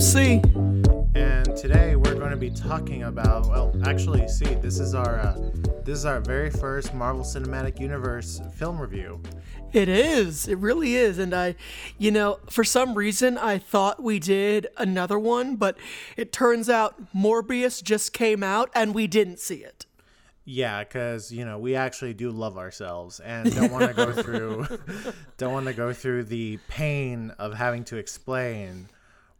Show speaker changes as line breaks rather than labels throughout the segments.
C.
And today we're going to be talking about. Well, actually, see, this is our uh, this is our very first Marvel Cinematic Universe film review.
It is. It really is. And I, you know, for some reason I thought we did another one, but it turns out Morbius just came out and we didn't see it.
Yeah, because you know we actually do love ourselves and don't want to go through don't want to go through the pain of having to explain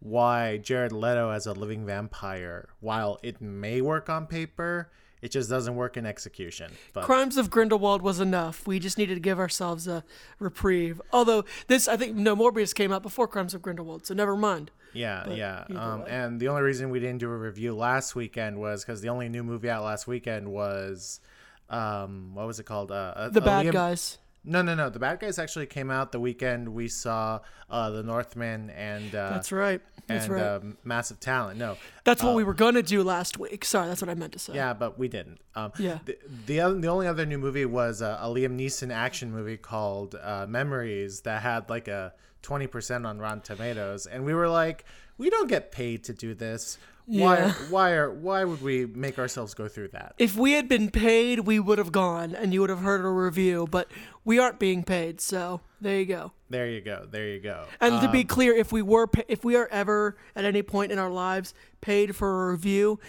why Jared Leto as a living vampire, while it may work on paper, it just doesn't work in execution. But
Crimes of Grindelwald was enough. We just needed to give ourselves a reprieve. Although this, I think, no Morbius came out before Crimes of Grindelwald, so never mind.
yeah, yeah. Um, and the only reason we didn't do a review last weekend was because the only new movie out last weekend was, um, what was it called? Uh, uh,
The bad
Liam-
guys.
No, no, no. The bad guys actually came out the weekend we saw uh, the Northman and uh,
That's right.
And
right.
um, massive talent. No,
that's what we were gonna do last week. Sorry, that's what I meant to say.
Yeah, but we didn't. Um,
Yeah.
The the, other, the only other new movie was uh, a Liam Neeson action movie called uh, Memories that had like a twenty percent on Rotten Tomatoes, and we were like, we don't get paid to do this. Why?
Yeah.
Why are? Why would we make ourselves go through that?
If we had been paid, we would have gone and you would have heard a review, but we aren't being paid, so there you go.
There you go. There you go.
And to
Um,
be clear, if we were if we are ever at any point in our lives paid for a review,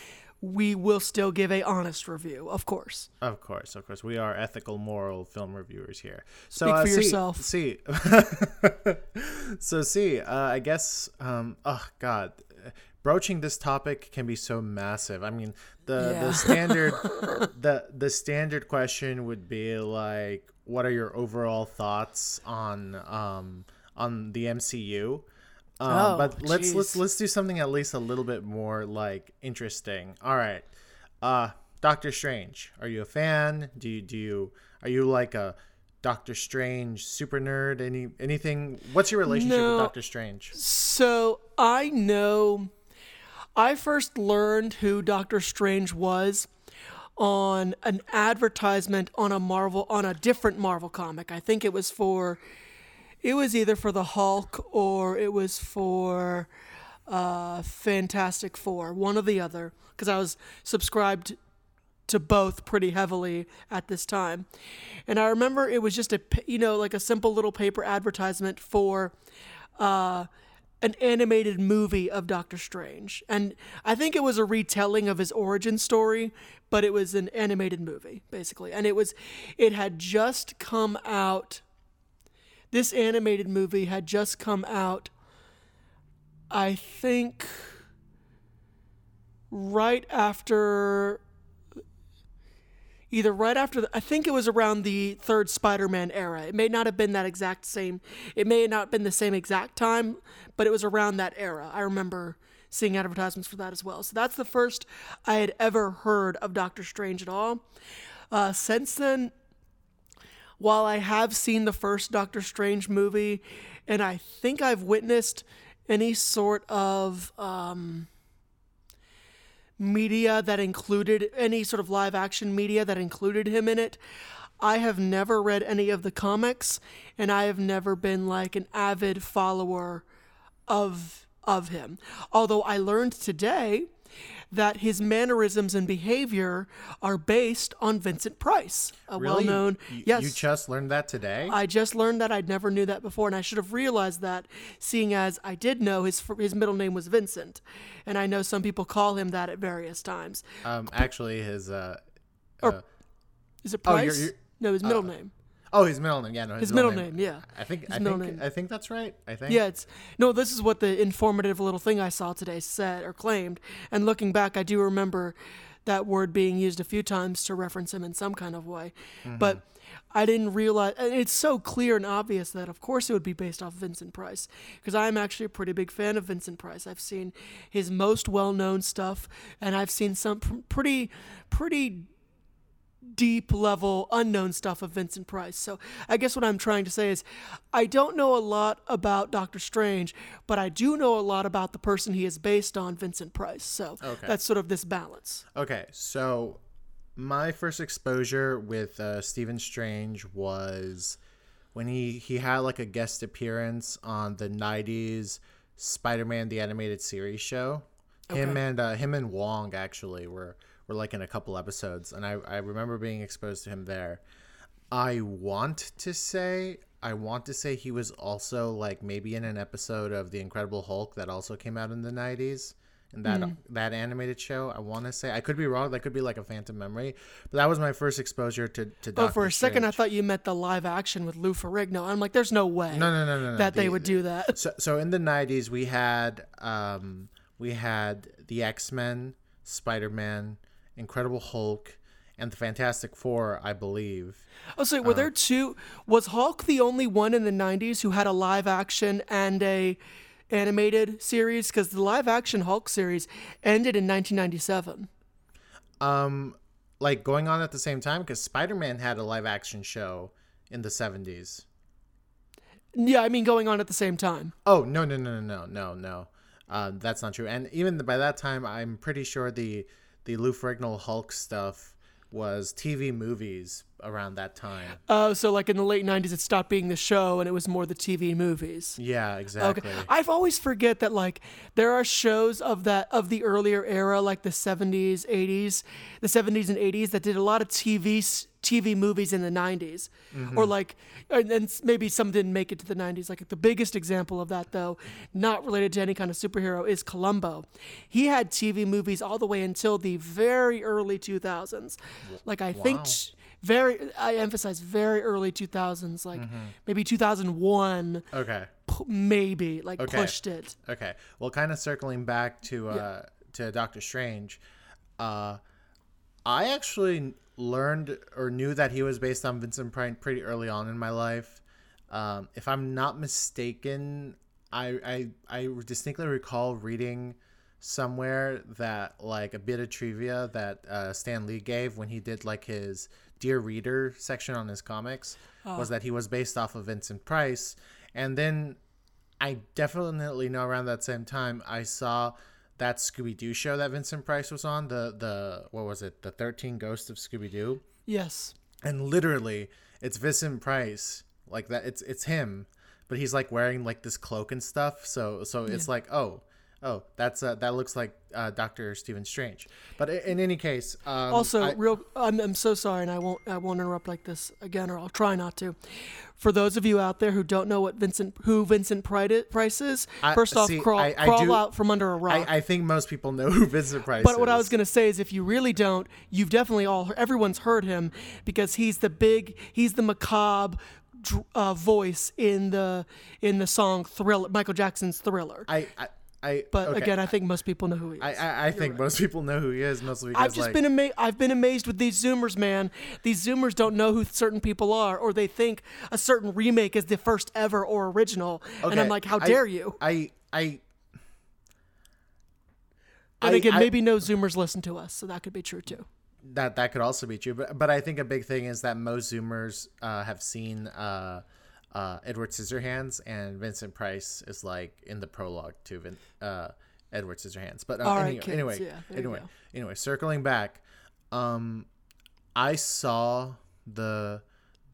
we will still give a honest review, of course.
Of course, of course, we are ethical, moral film reviewers here. So
Speak
uh,
for
see-
yourself.
See, so see, uh, I guess, um, oh God, broaching this topic can be so massive. I mean, the
Yeah.
the standard the the standard question would be like, what are your overall thoughts on um on the MCU? Um,
Oh,
but let's let's let's do something at least a little bit more like interesting. All right. Uh Doctor Strange. Are you a fan? Do you do you are you like a Doctor Strange super nerd? Any anything what's your relationship
No.
with Doctor Strange?
So I know I first learned who Doctor Strange was on an advertisement on a Marvel on a different Marvel comic. I think it was for it was either for the Hulk or it was for uh, Fantastic Four, one or the other, because I was subscribed to both pretty heavily at this time. And I remember it was just a you know like a simple little paper advertisement for uh, an animated movie of Doctor Strange. And I think it was a retelling of his origin story, but it was an animated movie basically. And it was it had just come out this animated movie had just come out I think right after either right after the, I think it was around the third Spider-Man era. It may not have been that exact same. It may not have been the same exact time, but it was around that era. I remember seeing advertisements for that as well. So that's the first I had ever heard of Doctor Strange at all. Uh, since then, while I have seen the first Doctor Strange movie, and I think I've witnessed any sort of um, media that included any sort of live action media that included him in it. I have never read any of the comics, and I have never been like an avid follower of of him. Although I learned today that his mannerisms and behavior are based on Vincent Price, a
Really?
well-known.
You,
yes,
You just learned that today?
I just learned that I'd never knew that before, and I should have realized that, seeing as I did know his his middle name was Vincent, and I know some people call him that at various times.
um actually his uh
Or-
uh,
Is it
Oh, you're-
Price?
you're-
no, his middle name.
Oh, his middle name. Yeah, no, his,
His middle name, yeah.
I think
His
I
middle
think
name.
I think that's right. I think.
Yeah, it's no. This is what the informative little thing I saw today said or claimed. And looking back, I do remember that word being used a few times to reference him in some kind of way.
Mm-hmm.
But I didn't realize. And it's so clear and obvious that, of course, it would be based off Vincent Price because I'm actually a pretty big fan of Vincent Price. I've seen his most well-known stuff, and I've seen some pr- pretty, pretty deep level unknown stuff of Vincent Price. So I guess what I'm trying to say is I don't know a lot about Doctor Strange, but I do know a lot about the person he is based on, Vincent Price. So
Okay.
that's sort of this balance.
Okay, so my first exposure with uh, Stephen Strange was when he he had like a guest appearance on the '90s Spider-Man the animated series show. Him and uh, him and Wong actually were were like in a couple episodes, and I I remember being exposed to him there. I want to say I want to say he was also like maybe in an episode of the Incredible Hulk that also came out in the nineties. And that
Hmm.
that animated show, I want to say I could be wrong. That could be like a phantom memory, but that was my first exposure to to.
Oh,
Doctor
for a second, I thought you meant the live action with Lou Ferrigno. I'm like, there's no way
no, no, no, no, no.
that they would do that.
So, so in the '90s, we had um, we had the X Men, Spider Man, Incredible Hulk, and the Fantastic Four, I believe.
Oh, so
Uh.
were there two? Was Hulk the only one in the '90s who had a live action and a animated series? Because the live action Hulk series ended in 1997.
Um, like going on at the same time because Spider Man had a live action show in the '70s.
Yeah, I mean going on at the same time.
Oh no no no no no no no, uh, that's not true. And even by that time, I'm pretty sure the the Lou Ferrigno Hulk stuff was TV movies around that time.
Uh, so like in the late '90s, it stopped being the show and it was more the TV movies.
Yeah, exactly.
Okay. I've always forget that like there are shows of that of the earlier era, like the 70s, 80s, the 70s and 80s that did a lot of TV TV movies in the 90s, or like, and then maybe some didn't make it to the 90s. Like the biggest example of that, though, not related to any kind of superhero, is Columbo. He had TV movies all the way until the very early 2000s. Like I think. T- very, I emphasize very early 2000s, like
Mm-hmm.
maybe 2001
Okay.
pu- maybe like
Okay.
pushed it.
Okay. Well, kind of circling back to uh, to Doctor Strange, uh, I actually learned or knew that he was based on Vincent Price pretty early on in my life. Um, if I'm not mistaken, I, I I distinctly recall reading somewhere that like a bit of trivia that uh, Stan Lee gave when he did like his Dear Reader section on his comics was that he was based off of Vincent Price, and then I definitely know around that same time I saw that Scooby Doo show that Vincent Price was on the the what was it? The Thirteen Ghosts of Scooby Doo
Yes.
and literally it's Vincent Price like that it's it's him but he's like wearing like this cloak and stuff so so it's like oh oh that's uh, that looks like uh, Doctor Stephen Strange but in any case um,
Also,
I-
real, I'm, I'm so sorry, and I won't I won't interrupt like this again, or I'll try not to. For those of you out there who don't know what Vincent who Vincent Pri- Price is,
I-
first off,
see,
crawl,
I-
crawl
do-
out from under a rock.
I, I think most people know who Vincent Price is.
But what I was gonna say is, if you really don't, you've definitely all everyone's heard him because he's the big, he's the macabre uh, voice in the in the song Thriller, Michael Jackson's Thriller.
I I, I
But
okay.
again, I think most people know who he is.
I, I, I think most people know who he is mostly because
I've just
like,
been ama- I've been amazed with these Zoomers, man. These Zoomers don't know who certain people are, or they think a certain remake is the first ever or original, okay. and I'm like, how dare you?
I I
And again, maybe no Zoomers listen to us, so that could be true too.
that that could also be true but but i think a big thing is that most zoomers uh, have seen uh, uh, edward scissorhands and vincent price is like in the prologue to Vin, uh, edward scissorhands. But uh,
All right,
anyway,
kids,
anyway
yeah,
anyway anyway circling back um i saw the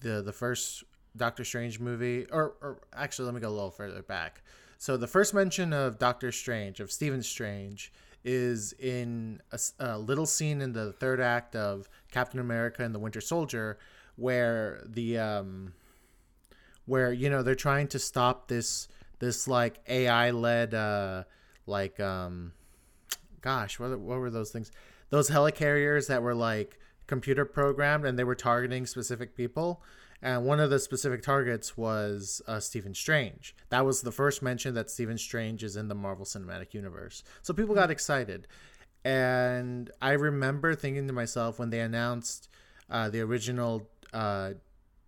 the the first doctor strange movie or, or actually let me go a little further back. So the first mention of doctor strange of stephen strange is in a little scene in the third act of captain america and the winter soldier where the um where you know they're trying to stop this this like ai led uh like um gosh what, what were those things those helicarriers that were like computer programmed and they were targeting specific people and one of the specific targets was uh, Stephen Strange. That was the first mention that Stephen Strange is in the Marvel Cinematic Universe. So people got excited. And I remember thinking to myself when they announced uh, the original uh,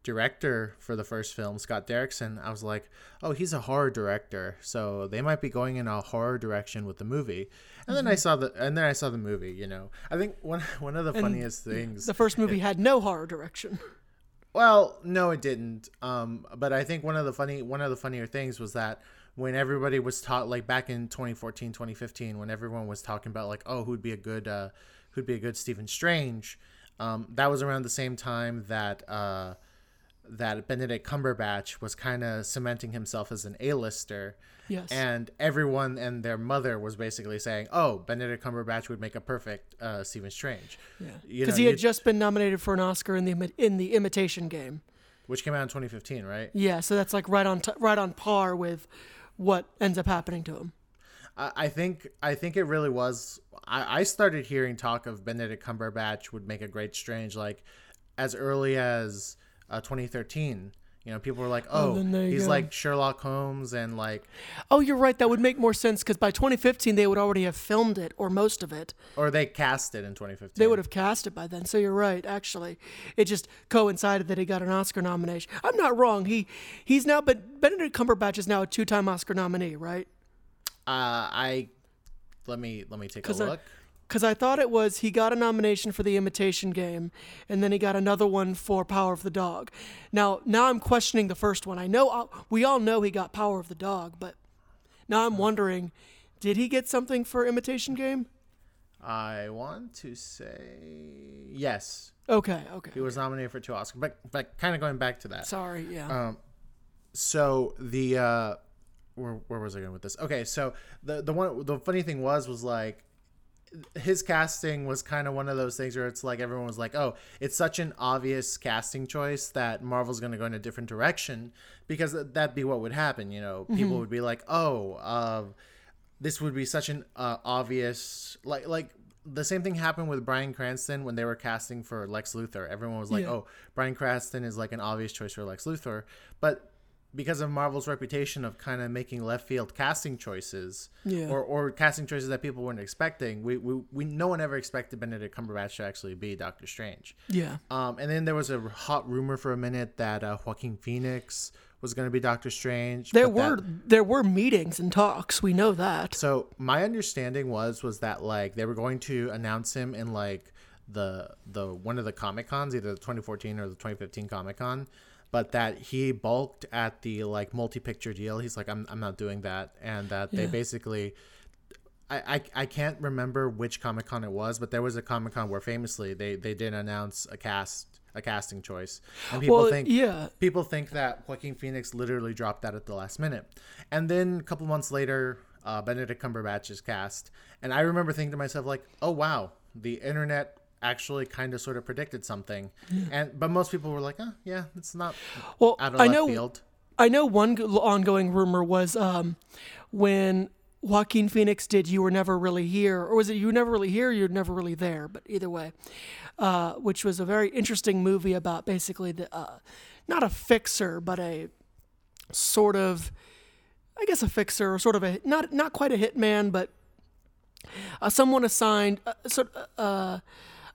director for the first film, Scott Derrickson, I was like, oh, he's a horror director, so they might be going in a horror direction with the movie. And then I saw the and then I saw the movie. You know, I think one one of the funniest things.
The first movie had no horror direction.
Well, no, it didn't. Um, but I think one of the funny one of the funnier things was that when everybody was taught like back in 2014 2015 when everyone was talking about like oh who'd be a good uh, who'd be a good Stephen Strange um, that was around the same time that uh, that Benedict Cumberbatch was kind of cementing himself as an A-lister.
Yes.
And everyone and their mother was basically saying, "Oh, Benedict Cumberbatch would make a perfect uh, Stephen Strange."
Yeah. Because he had just been nominated for an Oscar in the in the Imitation Game.
which came out in 2015, right?
Yeah, so that's like right on t- right on par with what ends up happening to him.
I, I think I think it really was. I, I started hearing talk of Benedict Cumberbatch would make a great Strange like as early as uh, 2013. You know, people were like, "Oh,
you
he's
go.
like Sherlock Holmes," and like,
Oh, you're right. That would make more sense because by 2015 they would already have filmed it or most of it.
or they cast it in 2015.
They would have cast it by then. So you're right. Actually, it just coincided that he got an Oscar nomination. I'm not wrong. He he's now, but Benedict Cumberbatch is now a two-time Oscar nominee, right?
Uh, I let me let me take a
'Cause I-
look.
Because I thought it was he got a nomination for the Imitation Game, and then he got another one for Power of the Dog. Now, now I'm questioning the first one. I know uh, we all know he got Power of the Dog, but now I'm wondering, did he get something for Imitation Game?
I want to say yes.
Okay, okay.
He was nominated for two Oscars, but but kind of going back to that.
Sorry, yeah.
Um, so the uh where, where was i going with this okay so the the one the funny thing was was like his casting was kind of one of those things where it's like everyone was like oh it's such an obvious casting choice that marvel's going to go in a different direction because that'd be what would happen you know people would be like oh uh, this would be such an uh, obvious like like the same thing happened with Bryan Cranston when they were casting for Lex Luthor. Everyone was like,
Yeah.
"Oh, Bryan Cranston is like an obvious choice for Lex Luthor," but because of Marvel's reputation of kind of making left field casting choices,
Yeah.
or, or casting choices that people weren't expecting, we, we, we no one ever expected Benedict Cumberbatch to actually be Doctor Strange.
yeah.
Um, and then there was a hot rumor for a minute that uh, Joaquin Phoenix was going to be Doctor Strange.
There
but that-
were there were meetings and talks. We know that.
so my understanding was was that like they were going to announce him in like the the one of the comic cons, either the 2014 or the 2015 Comic Con, but that he balked at the like multi picture deal. He's like, I'm I'm not doing that, and that they basically. I, I, I can't remember which Comic Con it was, but there was a Comic Con where famously they, they did announce a cast a casting choice, and people
Well,
think
yeah.
people think that Joaquin Phoenix literally dropped that at the last minute. And then a couple months later, uh, Benedict Cumberbatch is cast. And I remember thinking to myself, like, oh, wow, the internet actually kind of sort of predicted something. And But most people were like, oh, yeah, it's not
Well,
out of
I
left
know
field.
I know one ongoing rumor was um, when Joaquin Phoenix did "You Were Never Really Here," or was it "You Were Never Really Here"? You're never really there, but either way, uh, which was a very interesting movie about basically the uh, not a fixer, but a sort of, I guess, a fixer or sort of a not not quite a hitman, but uh, someone assigned uh, sort uh,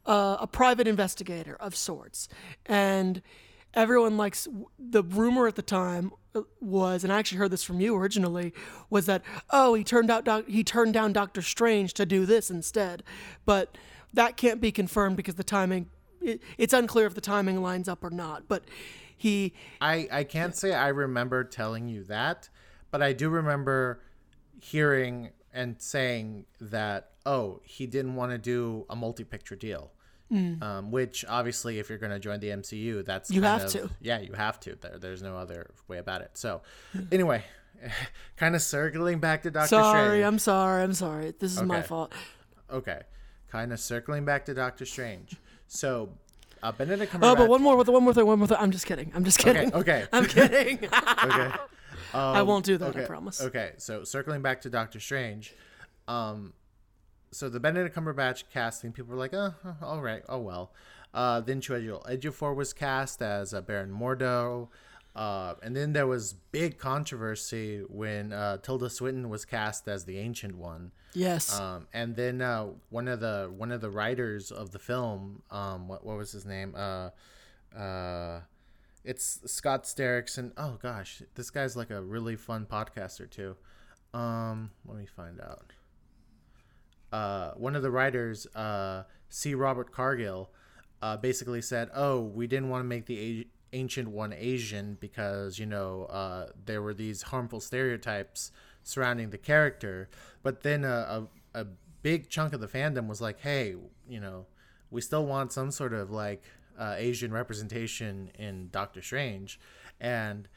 uh, a private investigator of sorts, and everyone likes the rumor at the time was, and I actually heard this from you originally, was that oh he turned out doc- he turned down Doctor Strange to do this instead, but that can't be confirmed because the timing it, it's unclear if the timing lines up or not, but he
I, I can't say I remember telling you that, but I do remember hearing and saying that, oh, he didn't want to do a multi picture deal. Um, which obviously, if you're going to join the MCU, that's
Mm. You have
of-
to.
Yeah, you have to. There, there's no other way about it. So, anyway, kind of circling back to Doctor
sorry
Strange.
I'm sorry I'm sorry this is my fault.
okay, kind of circling back to Doctor Strange. So, uh, Benedict Cumberbatch.
Oh, but one more, one more thing, one more thing. I'm just kidding. I'm just kidding.
okay. Okay.
I'm kidding.
okay.
I won't do that.
okay.
I promise.
Okay, so circling back to Doctor Strange, um, so the Benedict Cumberbatch casting, people were like, oh, all right, oh well. Uh, then Chiwetel Ejiofor was cast as uh, Baron Mordo. Uh, and then there was big controversy when uh, Tilda Swinton was cast as the Ancient One.
Yes.
Um, and then uh, one of the one of the writers of the film, um, what what was his name? Uh, uh, it's Scott Derrickson. Oh gosh, this guy's like a really fun podcaster too. Um, let me find out. Uh, one of the writers, uh, C. Robert Cargill, uh, basically said, "Oh, we didn't want to make the a- ancient one Asian because you know uh, there were these harmful stereotypes surrounding the character." But then a, a, a big chunk of the fandom was like, "Hey, you know, we still want some sort of like uh, Asian representation in Doctor Strange, and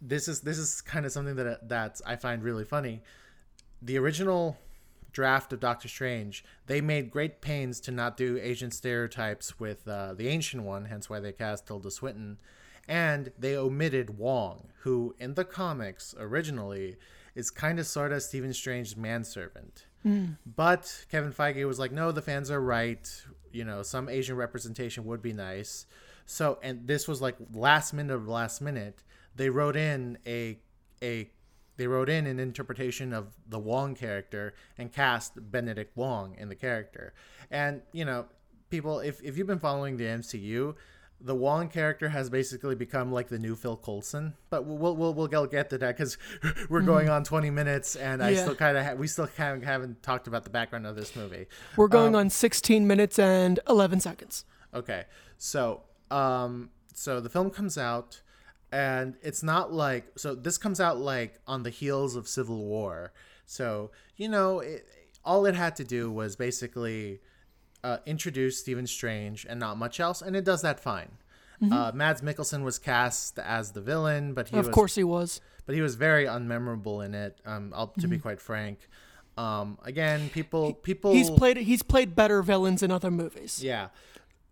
this is this is kind of something that that I find really funny. The original draft of Doctor Strange, they made great pains to not do Asian stereotypes with uh, the ancient one, hence why they cast Tilda Swinton, and they omitted Wong, who in the comics originally is kind of sort of Stephen Strange's manservant. Mm. But Kevin Feige was like, no, the fans are right. You know, some Asian representation would be nice. So, and this was like last minute of last minute. They wrote in a a they wrote in an interpretation of the Wong character and cast Benedict Wong in the character. And you know, people, if if you've been following the MCU, the Wong character has basically become like the new Phil Coulson. But we'll we'll we'll get to that because we're going on twenty minutes, and I still kind of ha- we still of haven't talked about the background of this movie.
We're going um, on sixteen minutes and eleven seconds.
Okay, so um, so the film comes out, and it's not like so this comes out like on the heels of Civil War. So you know, it, all it had to do was basically uh, introduce Stephen Strange and not much else, and it does that fine. Mm-hmm. Uh, Mads Mikkelsen was cast as the villain, but he
of
was,
course he was.
But he was very unmemorable in it. Um, I'll, to mm-hmm. be quite frank. Um, again, people people
he's played he's played better villains in other movies.
Yeah,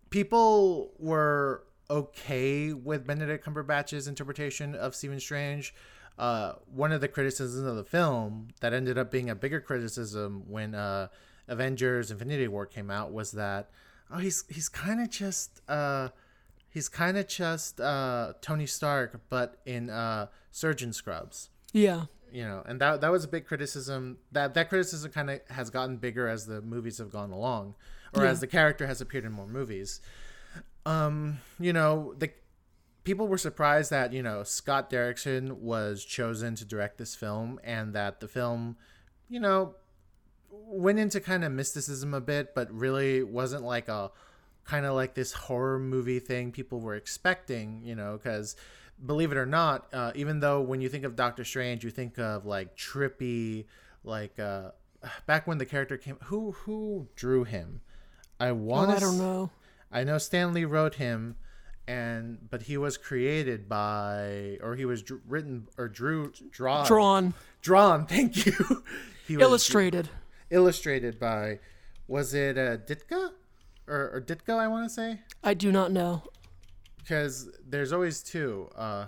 people were okay with Benedict Cumberbatch's interpretation of Stephen Strange. Uh, one of the criticisms of the film that ended up being a bigger criticism when uh, Avengers: Infinity War came out was that oh he's he's kind of just uh he's kind of just uh Tony Stark but in uh surgeon scrubs.
Yeah.
You know, and that that was a big criticism. That that criticism kind of has gotten bigger as the movies have gone along, or yeah. as the character has appeared in more movies. Um, you know, the people were surprised that you know Scott Derrickson was chosen to direct this film, and that the film, you know, went into kind of mysticism a bit, but really wasn't like a kind of like this horror movie thing people were expecting, you know, because believe it or not, uh, even though when you think of Doctor Strange, you think of like trippy, like uh, back when the character came, who who drew him? I want.
Oh, I don't know.
I know Stan Lee wrote him, and but he was created by, or he was dr- written or drew drawn
drawn
drawn. Thank you.
he illustrated
illustrated by, was it uh, Ditka or, or Ditko? I want to say.
I do not know.
Because there's always two. Uh,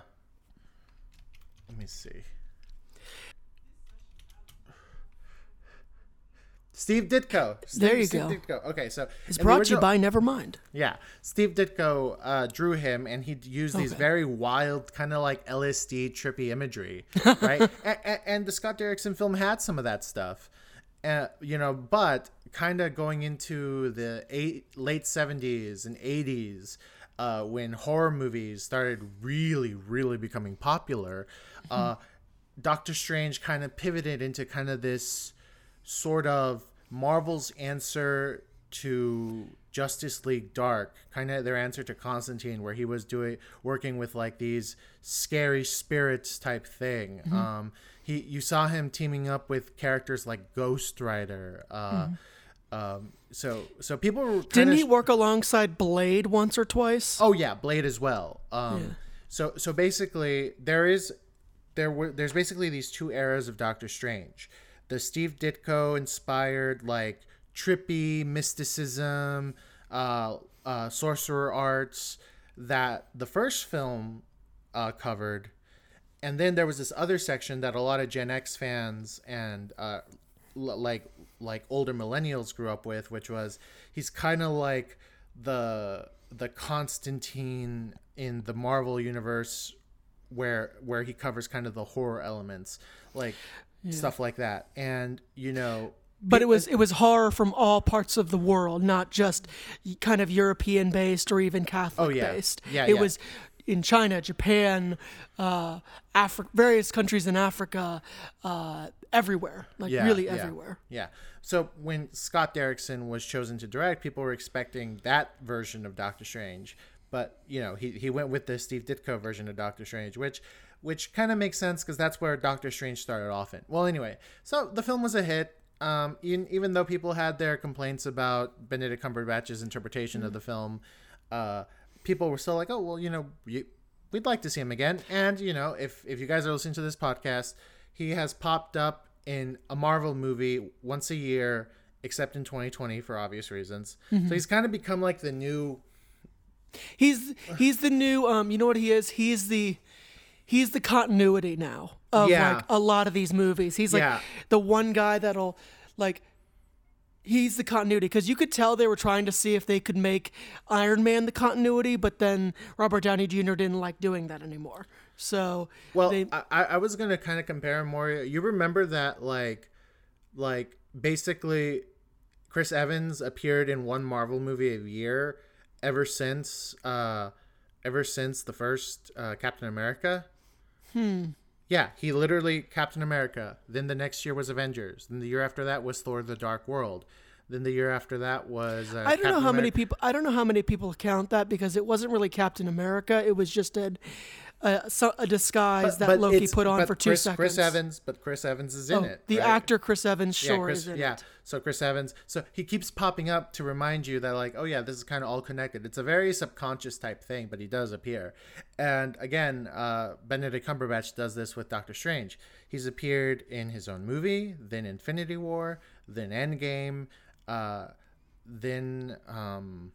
let me see. Steve Ditko. Steve,
there you
Steve
go.
Ditko. Okay, so
it's brought original, to you by Nevermind.
Yeah, Steve Ditko uh, drew him, and he used these very wild, kind of like LSD trippy imagery, right? and, and, the Scott Derrickson film had some of that stuff. Uh, you know, but kind of going into the eight, late 70s and 80s, uh, when horror movies started really, really becoming popular, uh. Doctor Strange kind of pivoted into kind of this sort of Marvel's answer to Justice League Dark, kind of their answer to Constantine, where he was doing working with like these scary spirits type thing. Mm-hmm. Um, he you saw him teaming up with characters like Ghost Rider. Uh, mm. um, so so people were
didn't he work alongside Blade once or twice?
Oh yeah, Blade as well. Um, yeah. So so basically there is there were there's basically these two eras of Doctor Strange. The Steve Ditko inspired like trippy mysticism, uh, uh, sorcerer arts that the first film uh, covered. And then there was this other section that a lot of Gen X fans and uh, l- like like older millennials grew up with, which was he's kind of like the the Constantine in the Marvel universe, where where he covers kind of the horror elements, like yeah. stuff like that, and you know
but it was it was horror from all parts of the world, not just kind of European based or even Catholic
oh, yeah.
based.
Yeah,
it
yeah.
was in China, Japan, uh, Africa, various countries in Africa, uh, everywhere, like yeah, really everywhere.
Yeah. So when Scott Derrickson was chosen to direct, people were expecting that version of Doctor Strange, but you know he he went with the Steve Ditko version of Doctor Strange, which which kind of makes sense because that's where Doctor Strange started off in. Well, anyway, so the film was a hit. Um, even, even though people had their complaints about Benedict Cumberbatch's interpretation mm-hmm. of the film, uh, people were still like, oh well, you know, you, we'd like to see him again. And you know, if if you guys are listening to this podcast, he has popped up in a Marvel movie once a year, except in 2020 for obvious reasons. So he's kind of become like the new.
He's he's the new um you know what he is? He's the he's the continuity now of
Yeah.
like a lot of these movies. He's like
Yeah.
the one guy that'll like he's the continuity because you could tell they were trying to see if they could make Iron Man the continuity, but then Robert Downey Jr. didn't like doing that anymore. So
Well,
they,
I, I was gonna kind of compare him more. You remember that like, like basically, Chris Evans appeared in one Marvel movie a year ever since, uh, ever since the first uh, Captain America. Hmm. Yeah, he literally Captain America. Then the next year was Avengers. Then the year after that was Thor: The Dark World. Then the year after that was. Uh,
I don't know
Captain
how many people. I don't know how many people count that because it wasn't really Captain America. It was just a a, so- a disguise that Loki put on
but
for two
Chris,
seconds.
Chris Evans, but Chris Evans is in
Oh,
it.
the
right?
actor Chris Evans
yeah,
sure
Chris,
is in
yeah.
it.
So Chris Evans. So he keeps popping up to remind you that like, oh yeah, this is kind of all connected. It's a very subconscious type thing, but he does appear. And again, uh, Benedict Cumberbatch does this with Doctor Strange. He's appeared in his own movie, then Infinity War, then Endgame, uh, then um,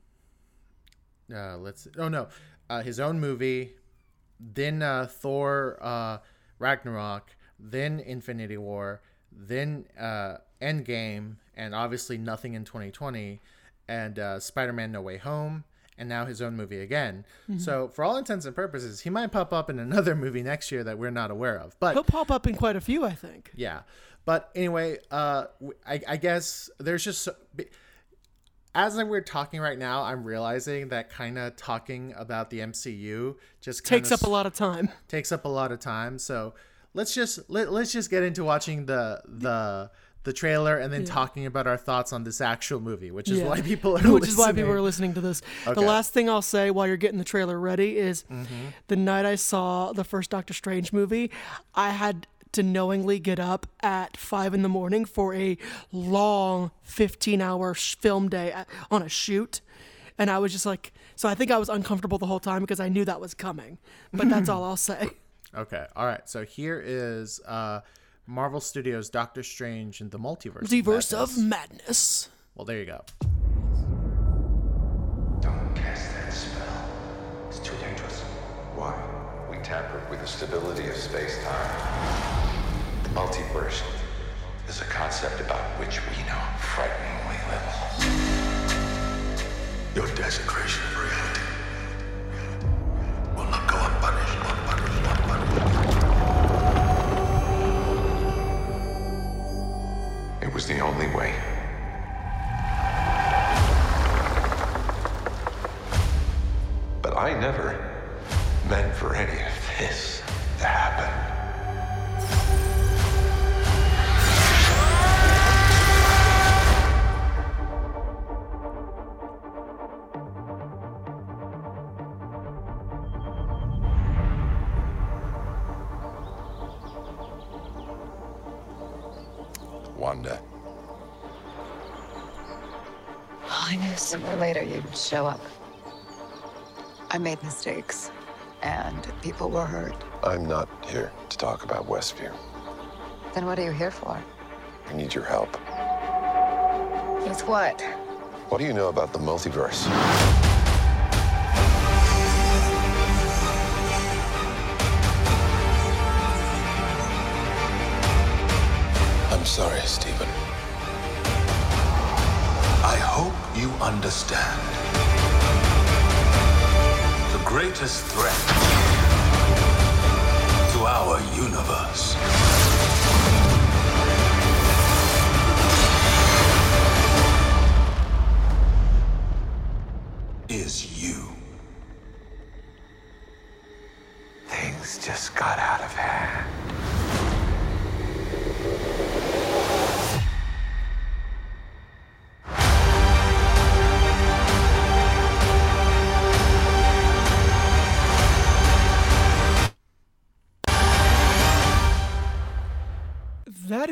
uh, let's oh no, uh, his own movie, then uh, Thor uh, Ragnarok, then Infinity War, then uh, Endgame, and obviously nothing in 2020, and uh, Spider Man No Way Home, and now his own movie again. So, for all intents and purposes, he might pop up in another movie next year that we're not aware of. But
He'll pop up in quite a few, I think.
yeah. But anyway, uh, I, I guess there's just so, as we're talking right now, I'm realizing that kind of talking about the MCU just
Takes up a lot of time.
takes up a lot of time. So let's just let, let's just get into watching the the the trailer and then talking about our thoughts on this actual movie, which is
Yeah.
why people are
Which is why people are listening to this.
Okay.
The last thing I'll say while you're getting the trailer ready is
Mm-hmm.
the night I saw the first Doctor Strange movie, I had to knowingly get up at five in the morning for a long 15 hour film day on a shoot. And I was just like, so I think I was uncomfortable the whole time because I knew that was coming. But that's all I'll say.
Okay, all right. So here is uh, Marvel Studios' Doctor Strange and the Multiverse.
Multiverse
Madness.
of Madness.
Well, there you go.
Don't cast that spell. It's too dangerous.
Why?
We tampered with the stability of space-time. The multiverse is a concept about which we know frighteningly little.
Your desecration of reality will not go unpunished, unpunished, unpunished.
It was the only way. But I never meant for any of this to happen.
Later you'd show up. I made mistakes, and people were hurt.
I'm not here to talk about Westview.
Then what are you here for?
I need your help.
With what?
What do you know about the multiverse?
I'm sorry, Stephen. You understand. The greatest threat to our universe is you.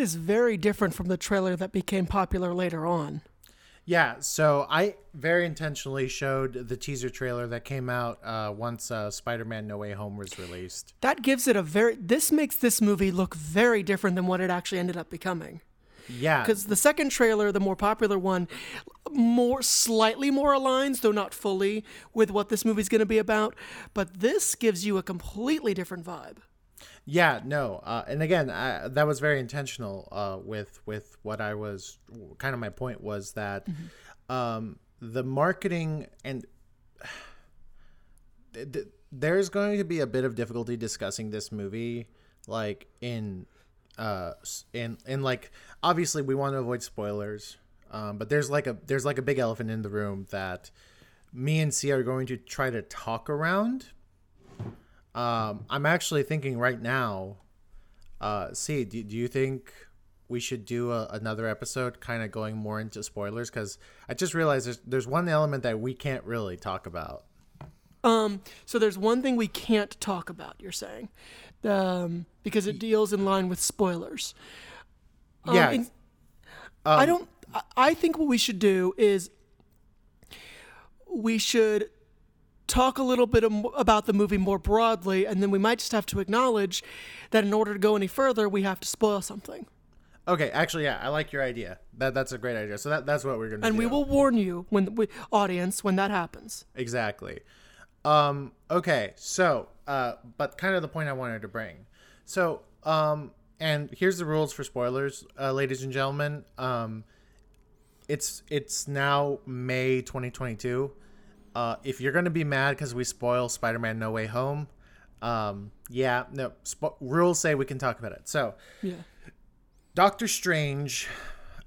Is very different from the trailer that became popular later on.
Yeah, so I very intentionally showed the teaser trailer that came out uh, once uh, Spider-Man: No Way Home was released.
That gives it a very. This makes this movie look very different than what it actually ended up becoming.
Yeah,
Because the second trailer, the more popular one, more slightly more aligns, though not fully, with what this movie's going to be about. But this gives you a completely different vibe.
Yeah, no, uh, and again, I, that was very intentional uh, with with what I was. Kind of my point was that um, the marketing and th- th- there's going to be a bit of difficulty discussing this movie, like in uh in in like obviously we want to avoid spoilers, um, but there's like a there's like a big elephant in the room that me and C are going to try to talk around. Um, I'm actually thinking right now. Uh, see, do, do you think we should do a, another episode, kind of going more into spoilers? Because I just realized there's there's one element that we can't really talk about.
Um, so there's one thing we can't talk about. You're saying, um, because it deals in line with spoilers. Um,
yeah,
and I don't. I think what we should do is we should talk a little bit about the movie more broadly, and then we might just have to acknowledge that in order to go any further, we have to spoil something.
okay. Actually, yeah, I like your idea. That that's a great idea. So that that's what we're gonna do.
And
do.
we will warn you when we, audience when that happens.
Exactly. Um, okay, so uh, but kind of the point I wanted to bring. So, um, and here's the rules for spoilers, uh, ladies and gentlemen. Um, it's it's now May 2022. Uh, if you're gonna be mad because we spoil Spider-Man: No Way Home, um, yeah, no spo- rules say we can talk about it. So,
Yeah.
Doctor Strange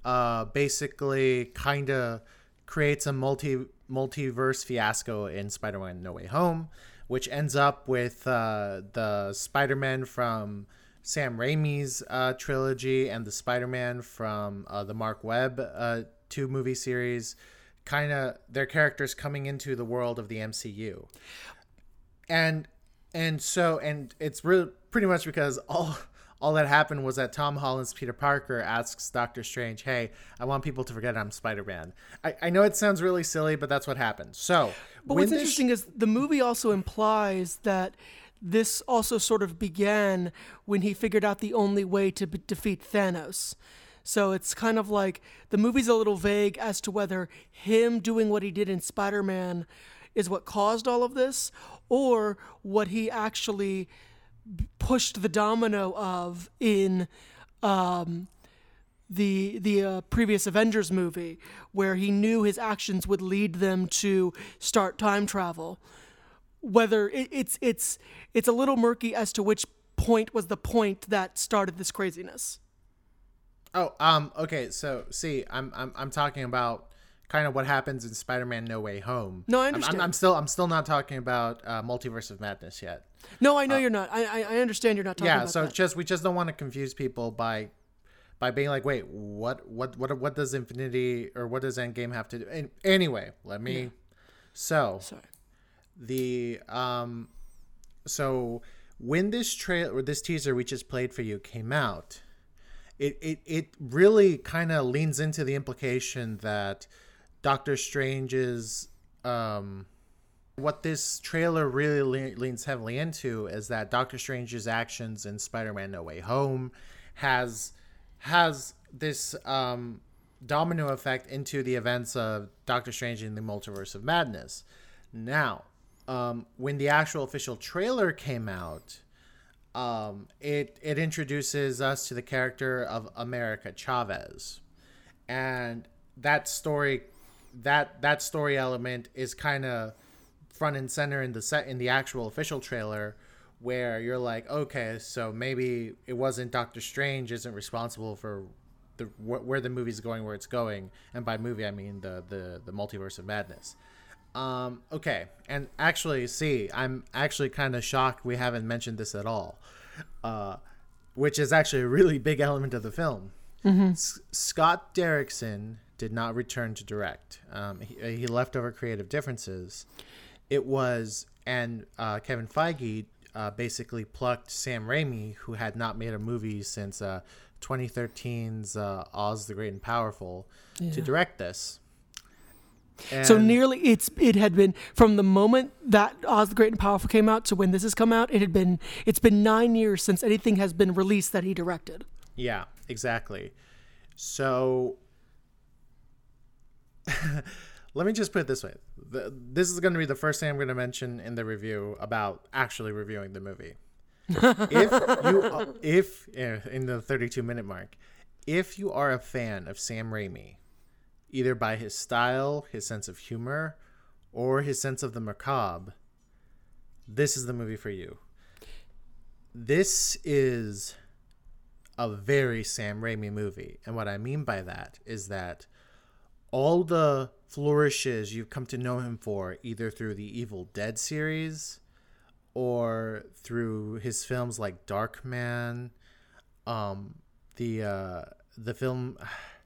uh, basically kind of creates a multi multiverse fiasco in Spider-Man: No Way Home, which ends up with uh, the Spider-Man from Sam Raimi's uh, trilogy and the Spider-Man from uh, the Marc Webb uh, two movie series, kind of their characters coming into the world of the MCU and and so and it's really pretty much because all all that happened was that Tom Holland's Peter Parker asks Doctor Strange, "Hey, I want people to forget I'm Spider-Man." I, I know it sounds really silly, but that's what happened. So,
But what's interesting is the movie also implies that this also sort of began when he figured out the only way to b- defeat Thanos. So it's kind of like the movie's a little vague as to whether him doing what he did in Spider Man is what caused all of this or what he actually pushed the domino of in um, the the uh, previous Avengers movie, where he knew his actions would lead them to start time travel. Whether it, it's it's it's a little murky as to which point was the point that started this craziness.
Oh, um, okay. So, see, I'm I'm I'm talking about kind of what happens in Spider-Man: No Way Home.
No, I
I'm- I'm,
understand.
I'm, still I'm still not talking about uh, Multiverse of Madness yet.
No, I know you're not. I, I I understand you're not talking
Uh, yeah so
that.
just we just don't want to confuse people by by being like wait what what what what does infinity or what does endgame have to do and anyway let me Yeah. so
Sorry.
the um so when this trail or this teaser we just played for you came out it it, it really kind of leans into the implication that doctor strange's um what this trailer really le- leans heavily into is that Doctor Strange's actions in Spider-Man: No Way Home has has this um, domino effect into the events of Doctor Strange in the Multiverse of Madness. Now, um, when the actual official trailer came out, um, it it introduces us to the character of America Chavez, and that story that that story element is kind of front and center in the set in the actual official trailer where you're like okay so maybe it wasn't doctor strange isn't responsible for the wh- where the movie's going where it's going. And by movie i mean the the, the multiverse of madness um okay and actually see i'm actually kind of shocked we haven't mentioned this at all uh which is actually a really big element of the film S- Scott Derrickson did not return to direct. Um, he, he left over creative differences. It was, and uh, Kevin Feige uh, basically plucked Sam Raimi, who had not made a movie since uh, 2013's uh, Oz the Great and Powerful, to direct this.
So nearly it's it had been from the moment that Oz the Great and Powerful came out to when this has come out. It had been it's been nine years since anything has been released that he directed.
Yeah, exactly. So let me just put it this way. The, this is going to be the first thing I'm going to mention in the review about actually reviewing the movie. if you if in the 32 minute mark, if you are a fan of Sam Raimi, either by his style, his sense of humor, or his sense of the macabre, this is the movie for you. This is a very Sam Raimi movie. And what I mean by that is that all the flourishes you've come to know him for, either through the Evil Dead series or through his films like Darkman, um, the uh, the film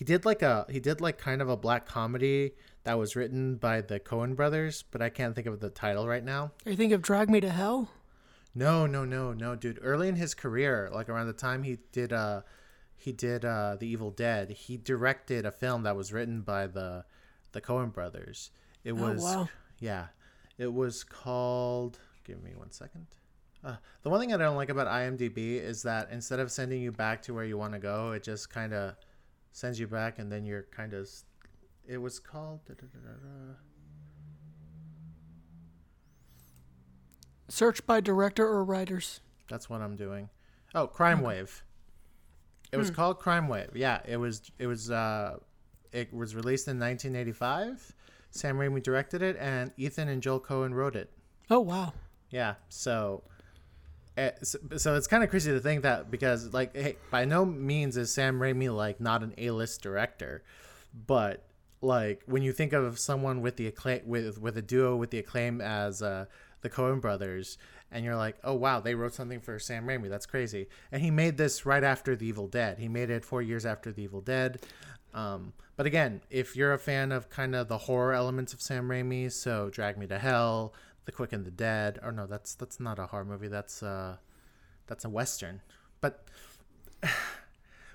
he did like a he did like kind of a black comedy that was written by the Coen brothers, but I can't think of the title right now.
Are you think of Drag Me to Hell?
No, no, no, no, dude. Early in his career, like around the time he did uh he did uh The Evil Dead, he directed a film that was written by the the Coen brothers. It was
wow.
yeah. It was called give me one second. Uh, the one thing I don't like about IMDb is that instead of sending you back to where you want to go, it just kind of sends you back and then you're kind of it was called.
Search by director or writers.
That's what I'm doing. Oh, Crime Wave. It was called Crime Wave. Yeah, it was. It was. Uh, it was released in 1985. Sam Raimi directed it, and Ethan and Joel Coen wrote it.
Oh wow.
Yeah. So, so, so it's kind of crazy to think that because, like, hey, by no means is Sam Raimi like not an A-list director, but like when you think of someone with the acclaim with with a duo with the acclaim as uh, the Coen brothers, and you're like, oh wow, they wrote something for Sam Raimi. That's crazy. And he made this right after The Evil Dead. He made it four years after The Evil Dead. Um, but again, if you're a fan of kind of the horror elements of Sam Raimi, so Drag Me to Hell, The Quick and the Dead, or no, that's that's not a horror movie. That's uh, that's a western. But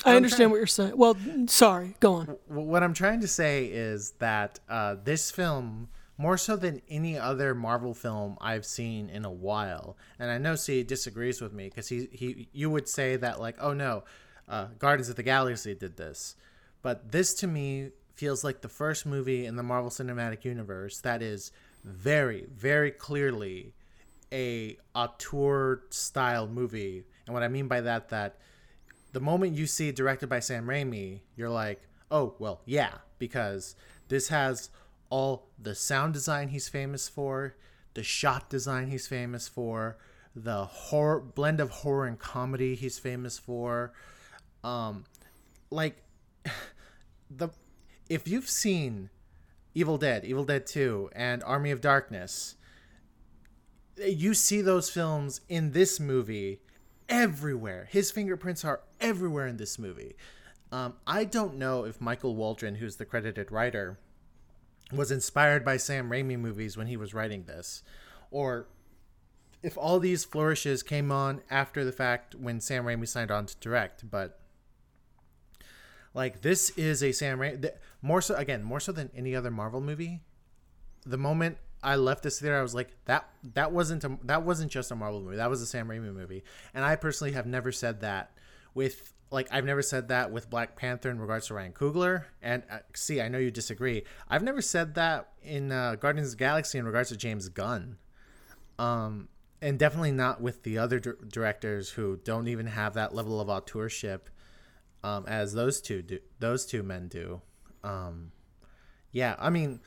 I understand what you're saying. Well, sorry. Go on.
w- what I'm trying to say is that uh, this film, more so than any other Marvel film I've seen in a while, and I know C disagrees with me because he, he you would say that like, oh no, uh, Guardians of the Galaxy did this, but this to me feels like the first movie in the Marvel Cinematic Universe that is very very clearly a auteur style movie, and what I mean by that that the moment you see directed by Sam Raimi, you're like, oh, well, yeah, because this has all the sound design he's famous for, the shot design he's famous for, the horror blend of horror and comedy he's famous for. Um, like the if you've seen Evil Dead, Evil Dead 2, and Army of Darkness, you see those films in this movie everywhere. His fingerprints are everywhere in this movie. Um, I don't know if Michael Waldron, who's the credited writer, was inspired by Sam Raimi movies when he was writing this, or if all these flourishes came on after the fact when Sam Raimi signed on to direct. But like this is a Sam Raimi th- more so again more so than any other Marvel movie. The moment I left this theater, I was like, that that wasn't a, that wasn't just a Marvel movie. That was a Sam Raimi movie. And I personally have never said that with like I've never said that with Black Panther in regards to Ryan Coogler. And uh, see, I know you disagree. I've never said that in uh, Guardians of the Galaxy in regards to James Gunn. Um, and definitely not with the other dir- directors who don't even have that level of auteurship um, as those two do. Those two men do. Um, yeah, I mean,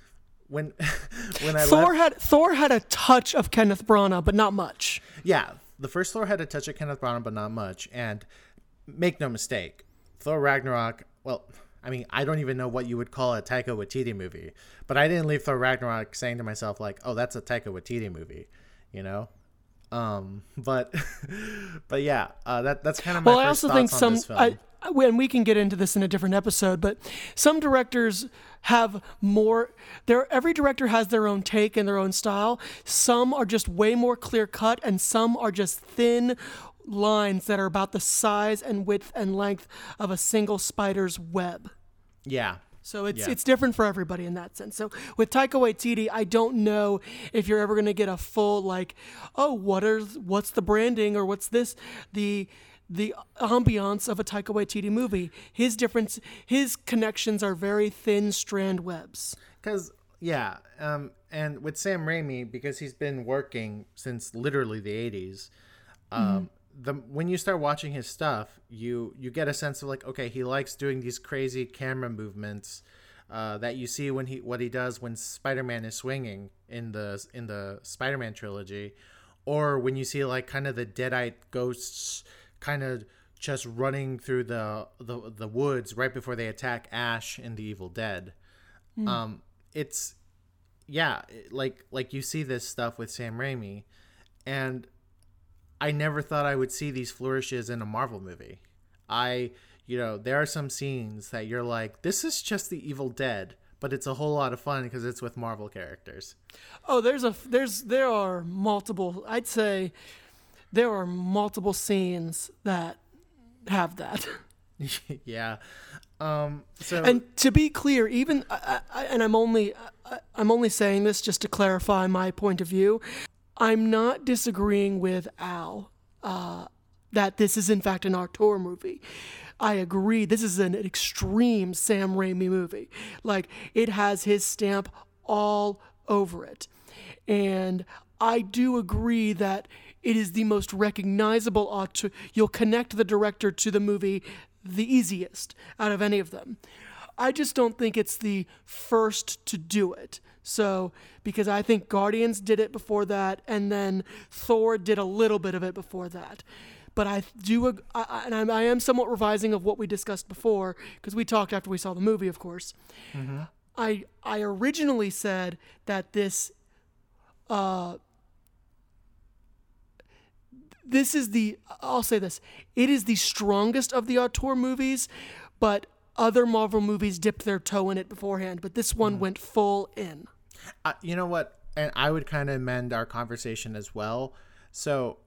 when when I
Thor
left,
had Thor had a touch of Kenneth Branagh, but not much.
yeah, the first Thor had a touch of Kenneth Branagh, but not much. And make no mistake, Thor Ragnarok. Well, I mean, I don't even know what you would call a Taika Waititi movie, but I didn't leave Thor Ragnarok saying to myself like, "Oh, that's a Taika Waititi movie," you know. Um, but but yeah, uh, that that's kind of my
Well, I also think
thoughts on
some,
this film.
I, And we can get into this in a different episode, but some directors have more. There, every director has their own take and their own style. Some are just way more clear cut, and some are just thin lines that are about the size and width and length of a single spider's web.
yeah,
So it's
Yeah.
it's different for everybody in that sense. So with Taika Waititi, I don't know if you're ever going to get a full like, oh, what are what's the branding or what's this the the ambiance of a Taika Waititi movie. His difference, his connections are very thin strand webs.
Because yeah, um, and with Sam Raimi, because he's been working since literally the '80s, um, the when you start watching his stuff, you you get a sense of like, okay, he likes doing these crazy camera movements uh, that you see when he what he does when Spider-Man is swinging in the in the Spider-Man trilogy, or when you see like kind of the deadite ghosts kind of just running through the, the the woods right before they attack Ash in the Evil Dead. Um it's yeah like like you see this stuff with sam raimi and i never thought i would see these flourishes in a marvel movie. I you know there are some scenes that you're like this is just the evil dead but it's a whole lot of fun because it's with marvel characters.
Oh, there's a there's there are multiple. I'd say there are multiple scenes that have that.
yeah um so
And to be clear, even I, I, and I'm only I, I'm only saying this just to clarify my point of view. I'm not disagreeing with Al uh, that this is in fact an auteur movie. I agree. This is an extreme Sam Raimi movie. Like it has his stamp all over it, and I do agree that it is the most recognizable auteur. You'll connect the director to the movie the easiest out of any of them. I just don't think it's the first to do it. So, because I think Guardians did it before that, and then Thor did a little bit of it before that. But I do, I, I- and I am somewhat revising of what we discussed before, because we talked after we saw the movie, of course. Mm-hmm. I I originally said that this uh, this is the I'll say this. It is the strongest of the auteur movies, but other Marvel movies dipped their toe in it beforehand, but this one went full in.
uh, you know what and i would kind of amend our conversation as well so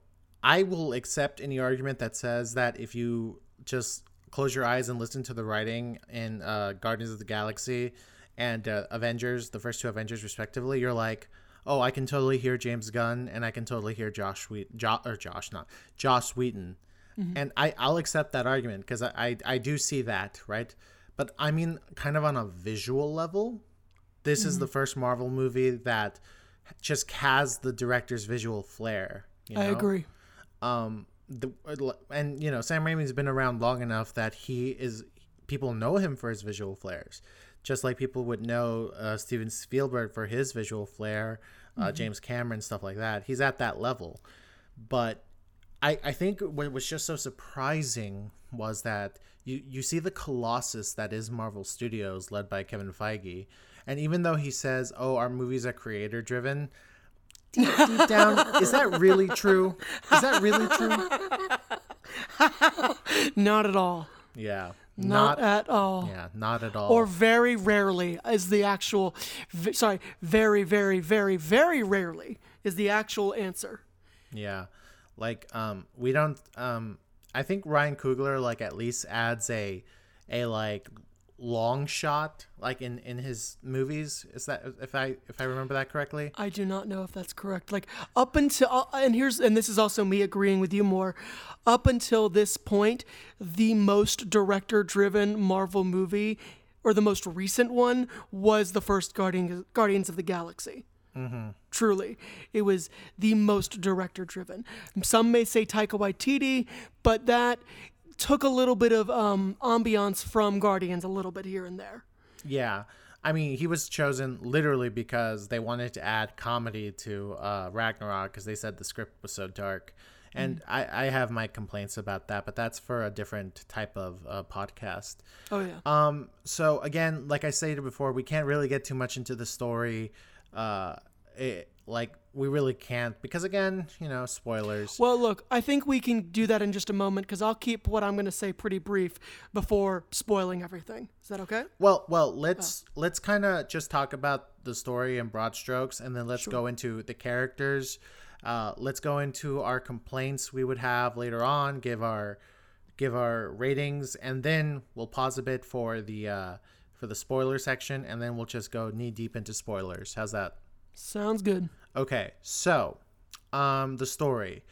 i will accept any argument that says that if you just close your eyes and listen to the writing in uh, guardians of the galaxy and uh, avengers the first two avengers respectively you're like oh i can totally hear james gunn and i can totally hear josh Whedon, jo- or josh not josh whedon and I, I'll accept that argument because I, I, I do see that, right? But I mean, kind of on a visual level, this is the first Marvel movie that just has the director's visual flair. You
I agree.
Um, the and you know Sam Raimi's been around long enough that he is people know him for his visual flares, just like people would know uh, Steven Spielberg for his visual flair, uh, James Cameron stuff like that. He's at that level, but I, I think what was just so surprising was that you, you see the colossus that is Marvel Studios, led by Kevin Feige. And even though he says, oh, our movies are creator driven, deep, deep down, is that really true? Is that really true?
Not at all.
Yeah.
Not, at all.
Yeah, not at all.
Or very rarely is the actual, v- sorry, very, very, very, very rarely is the actual answer.
Yeah. Like um we don't um I think Ryan Coogler like at least adds a a like long shot like in in his movies is that if I if I remember that correctly
I do not know if that's correct. Like up until uh, and here's and this is also me agreeing with you more. Up until this point, the most director-driven Marvel movie or the most recent one was the first Guardian, Guardians of the Galaxy. Truly, it was the most director-driven. Some may say Taika Waititi, but that took a little bit of um, ambiance from Guardians, a little bit here and there.
yeah I mean he was chosen literally because they wanted to add comedy to uh Ragnarok because they said the script was so dark and I I have my complaints about that but that's for a different type of uh, podcast
Oh yeah.
Um, so again, like I stated before, we can't really get too much into the story. Uh, it, like we really can't because again, you know, spoilers.
Well, look, I think we can do that in just a moment because I'll keep what I'm going to say pretty brief before spoiling everything. Is that okay?
Well, well, let's let's kind of just talk about the story in broad strokes, and then let's go into the characters. Uh, let's go into our complaints we would have later on. Give our give our ratings, and then we'll pause a bit for the uh, for the spoiler section, and then we'll just go knee deep into spoilers. How's that?
Sounds good.
Okay, so um, the story,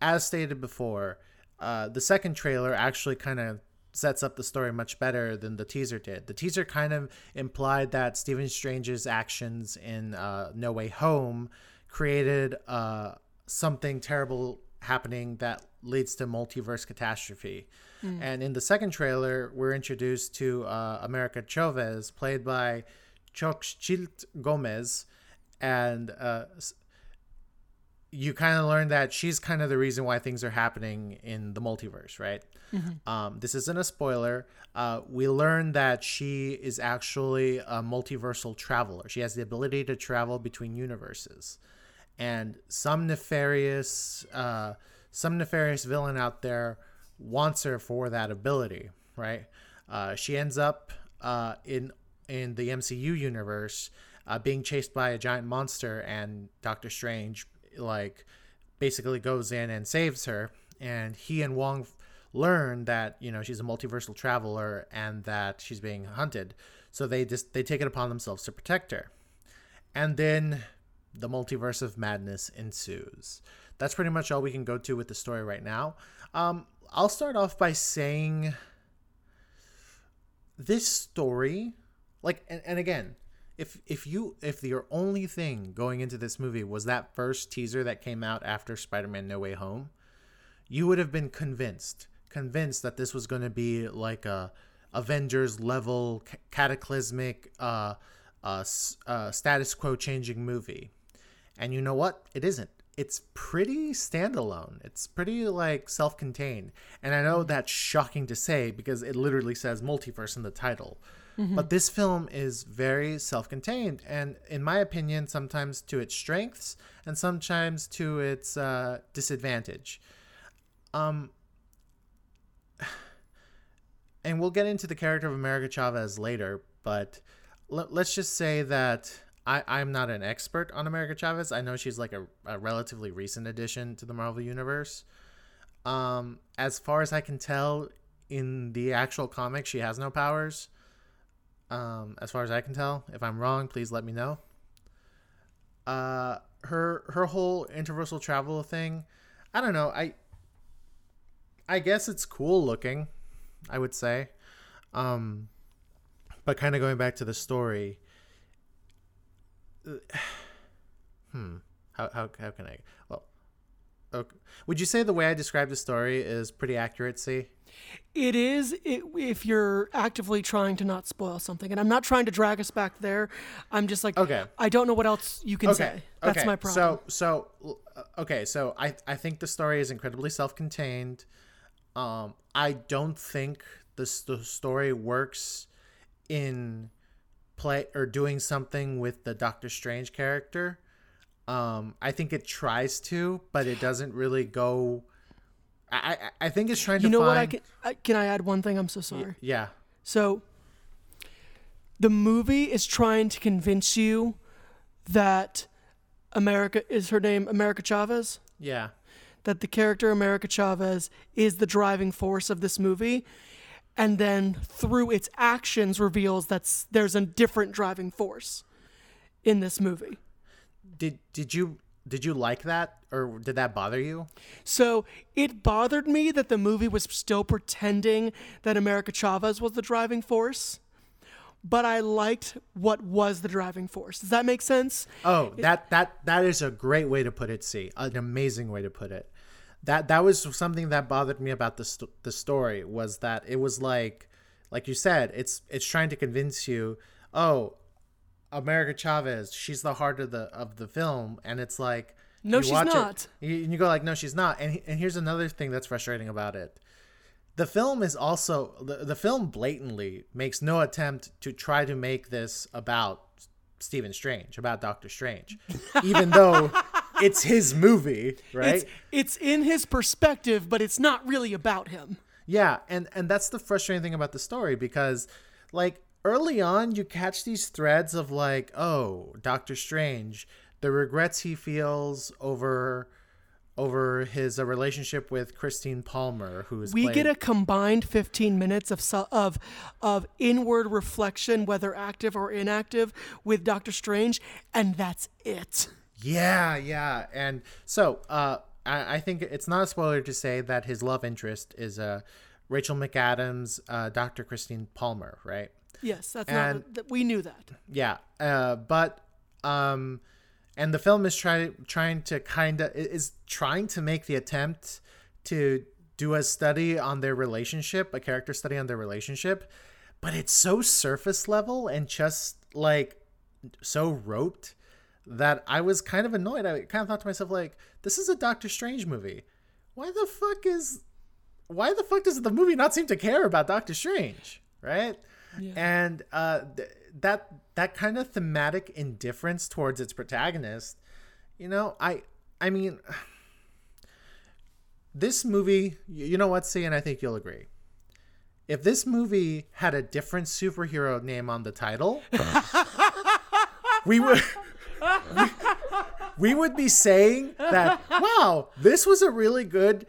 as stated before, uh, the second trailer actually kind of sets up the story much better than the teaser did. The teaser kind of implied that Stephen Strange's actions in uh, No Way Home created uh, something terrible happening that leads to multiverse catastrophe. And in the second trailer, we're introduced to uh, America Chavez, played by Xochitl Gomez, and uh, you kind of learn that she's kind of the reason why things are happening in the multiverse, right? Um, this isn't a spoiler. Uh, we learn that she is actually a multiversal traveler. She has the ability to travel between universes, and some nefarious, uh, some nefarious villain out there wants her for that ability, right? Uh, she ends up uh, in in the MCU universe uh, being chased by a giant monster, and Doctor Strange like basically goes in and saves her. And he and Wong learn that you know she's a multiversal traveler and that she's being hunted, so they just they take it upon themselves to protect her. And then the multiverse of madness ensues. That's pretty much all we can go to with the story right now. Um, I'll start off by saying this story, like, and, and again, if if you if your only thing going into this movie was that first teaser that came out after Spider-Man No Way Home, you would have been convinced convinced that this was going to be like a Avengers level ca- cataclysmic uh, uh, s- uh, status quo changing movie. And you know what? It isn't. It's pretty standalone. It's pretty like self-contained. And I know that's shocking to say because it literally says multiverse in the title. But this film is very self-contained and in my opinion sometimes to its strengths and sometimes to its uh, disadvantage. Um and we'll get into the character of America Chavez later, but l- let's just say that I, I'm not an expert on America Chavez. I know she's like a, a relatively recent addition to the Marvel Universe. Um, as far as I can tell, in the actual comic, she has no powers. Um, as far as I can tell, if I'm wrong, please let me know. Uh, her her whole interversal travel thing, I don't know. I I guess it's cool looking. I would say. Um, but kind of going back to the story. Hmm. How, how, how can I? Well, okay. would you say the way I described the story is pretty accurate? See,
It is it, if you're actively trying to not spoil something, and I'm not trying to drag us back there. I'm just like,
Okay.
I don't know what else you can
okay,
say. That's
okay.
my problem.
So, so okay, so I I think the story is incredibly self-contained. Um, I don't think this the story works in play or doing something with the Doctor Strange character. Um, I think it tries to, but it doesn't really go. I I, I think it's trying to
you know
find.
what? I can I, can I add one thing? I'm so sorry.
Yeah.
So the movie is trying to convince you that America is her name America Chavez,
Yeah.
that the character America Chavez is the driving force of this movie. And then through its actions reveals that there's a different driving force in this movie.
Did did you did you like that or did that bother you?
So it bothered me that the movie was still pretending that America Chavez was the driving force, but I liked what was the driving force. Does that make sense?
Oh, that that that is a great way to put it. See, an amazing way to put it. That that was something that bothered me about the st- the story was that it was like, like you said, it's it's trying to convince you, oh, America Chavez, she's the heart of the of the film, and it's like,
No,
you
she's
watch it,
not.
you, and you go like, no, she's not. And and here's another thing that's frustrating about it. The film is also the, the film blatantly makes no attempt to try to make this about Stephen Strange, about Doctor Strange, even though it's his movie, right?
It's it's in his perspective, but it's not really about him.
Yeah, and and that's the frustrating thing about the story because like early on you catch these threads of like, oh, Doctor Strange, the regrets he feels over over his uh, relationship with Christine Palmer, who is
We
played-
get a combined 15 minutes of of of inward reflection, whether active or inactive, with Doctor Strange, and that's it.
Yeah, yeah. And so uh, I, I think it's not a spoiler to say that his love interest is uh, Rachel McAdams, uh, Dr. Christine Palmer, right?
Yes, that's
And-
not. That we knew that.
Yeah. Uh, but um, and the film is trying trying to kind of is trying to make the attempt to do a study on their relationship, a character study on their relationship, but it's so surface level and just like so rote that I was kind of annoyed. I kind of thought to myself like, this is a Doctor Strange movie. Why the fuck is why the fuck does the movie not seem to care about Doctor Strange, right? And uh, th- that that kind of thematic indifference towards its protagonist, you know, I I mean, this movie, you know what, see, and I think you'll agree. If this movie had a different superhero name on the title, we would we, we would be saying that wow, this was a really good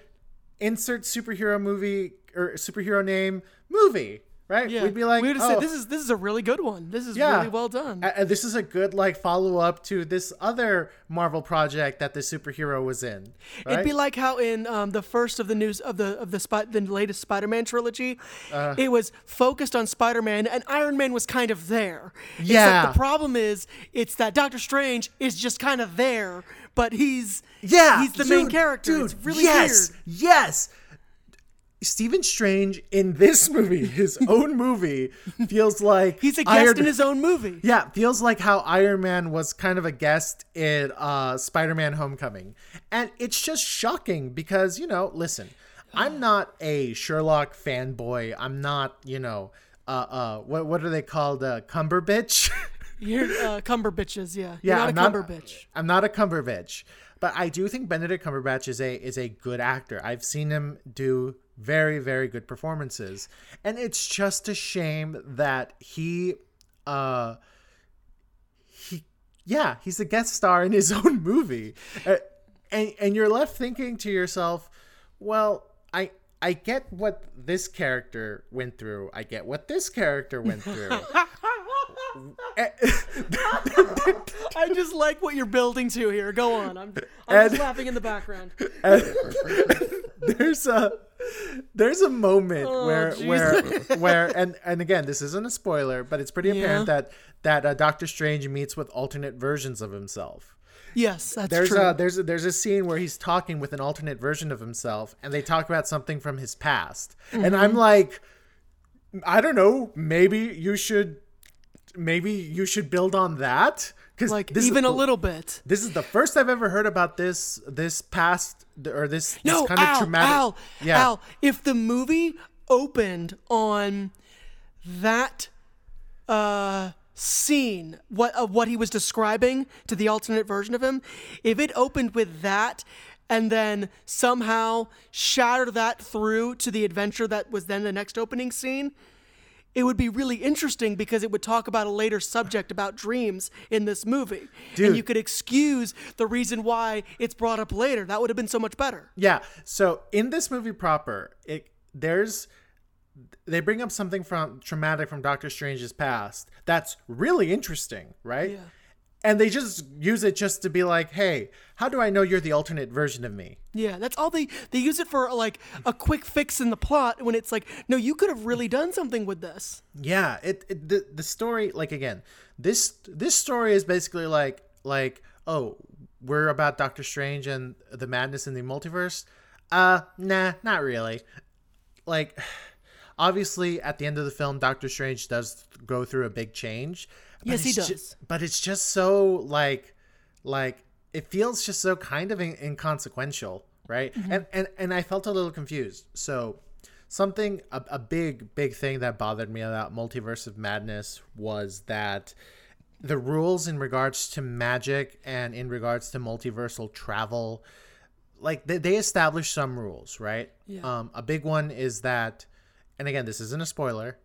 insert superhero movie or superhero name movie, right?
Yeah,
We'd be like,
we would have
oh,
said, "This is this is a really good one. This is
yeah,
really well done."
And this is a good like follow up to this other Marvel project that the superhero was in. Right?
It'd be like how in um, the first of the news of the of the Spi- the latest Spider-Man trilogy,
Uh.
it was focused on Spider-Man and Iron Man was kind of there. Except
Yeah.
the problem is it's that Doctor Strange is just kind of there, but he's
yeah,
he's the main character.
Dude,
it's really
yes,
weird.
yes. Stephen Strange in this movie, his own movie, feels like
He's a guest
Iron-
in his own movie.
Yeah, feels like how Iron Man was kind of a guest in uh, Spider-Man: Homecoming, and it's just shocking because you know, listen, I'm not a Sherlock fanboy. I'm not, you know, uh, uh, what what are they called, uh, Cumber bitch?
You're uh, Cumber bitches, yeah.
yeah,
You're not
I'm
a Cumber bitch.
I'm not a Cumberbitch, but I do think Benedict Cumberbatch is a is a good actor. I've seen him do very very good performances, and it's just a shame that he, uh, he, yeah, he's a guest star in his own movie, uh, and and you're left thinking to yourself, well, I. I get what this character went through. I get what this character went through.
I just like what you're building to here. Go on. I'm, I'm
And-
just laughing in the background.
There's a there's a moment
Oh,
where
jeez.
where where and and again this isn't a spoiler but it's pretty apparent
Yeah.
that that uh, Doctor Strange meets with alternate versions of himself.
Yes, that's
There's
true.
a there's a, there's a scene where he's talking with an alternate version of himself and they talk about something from his past. And
Mm-hmm.
I'm like I don't know, maybe you should maybe you should build on that cuz
like even a little bit.
this is the first I've ever heard about this this past or this, this kind
Al,
of traumatic
Al,
yeah
Al, if the movie opened on that uh, scene, what of what he was describing to the alternate version of him, if it opened with that and then somehow shattered that through to the adventure that was then the next opening scene, it would be really interesting because it would talk about a later subject about dreams in this movie.
Dude.
And you could excuse the reason why it's brought up later. That would have been so much better.
Yeah. So in this movie proper, it there's they bring up something from traumatic from Doctor Strange's past that's really interesting, right?
Yeah.
And they just use it just to be like, "Hey, how do I know you're the alternate version of me?"
Yeah, that's all they they use it for like a quick fix in the plot when it's like, no, you could have really done something with this.
Yeah, it, it the the story like again, this this story is basically like like oh, we're about Doctor Strange and the madness in the multiverse. Uh, nah, not really. Like obviously at the end of the film Doctor Strange does go through a big change.
Yes, he does.
but it's just so like like it feels just so kind of in- inconsequential, right?
Mm-hmm.
And and and I felt a little confused. So something a, a big big thing that bothered me about multiverse of madness was that the rules in regards to magic and in regards to multiversal travel like they, they established some rules right
Yeah.
um a big one is that and again this isn't a spoiler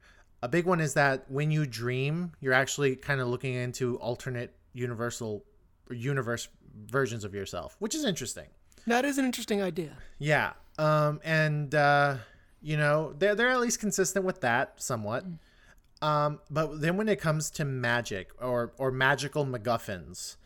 a big one is that when you dream you're actually kind of looking into alternate universal universe versions of yourself which is interesting
That is an interesting idea.
Yeah. Um, and uh, you know, they're they're at least consistent with that somewhat. Um, but then when it comes to magic or or magical MacGuffins,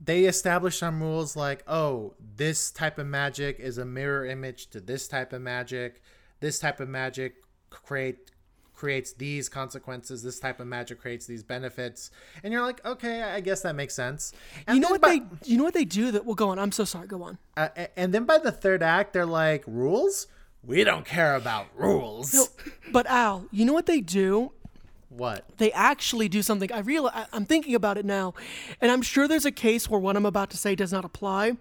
they establish some rules like, oh, this type of magic is a mirror image to this type of magic. This type of magic create creates these consequences. This type of magic creates these benefits. And you're like, okay, I guess that makes sense. And
you know what
by-
they you know what they do that well go on. I'm so sorry, go on.
uh, and then by the third act, they're like, rules? We don't care about rules.
But Al, you know what they do?
What?
They actually do something. I realize I'm thinking about it now, and I'm sure there's a case where what I'm about to say does not apply.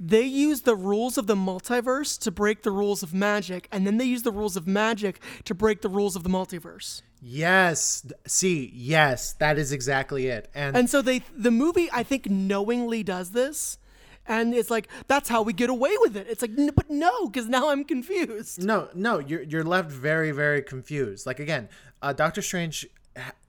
They use the rules of the multiverse to break the rules of magic, and then they use the rules of magic to break the rules of the multiverse.
Yes. See, yes, that is exactly it. And,
And so they the movie I think knowingly does this. And it's like that's how we get away with it. It's like, "N- but no, because now I'm confused.
no, no, you're you're left very very confused. Like again, uh, Doctor Strange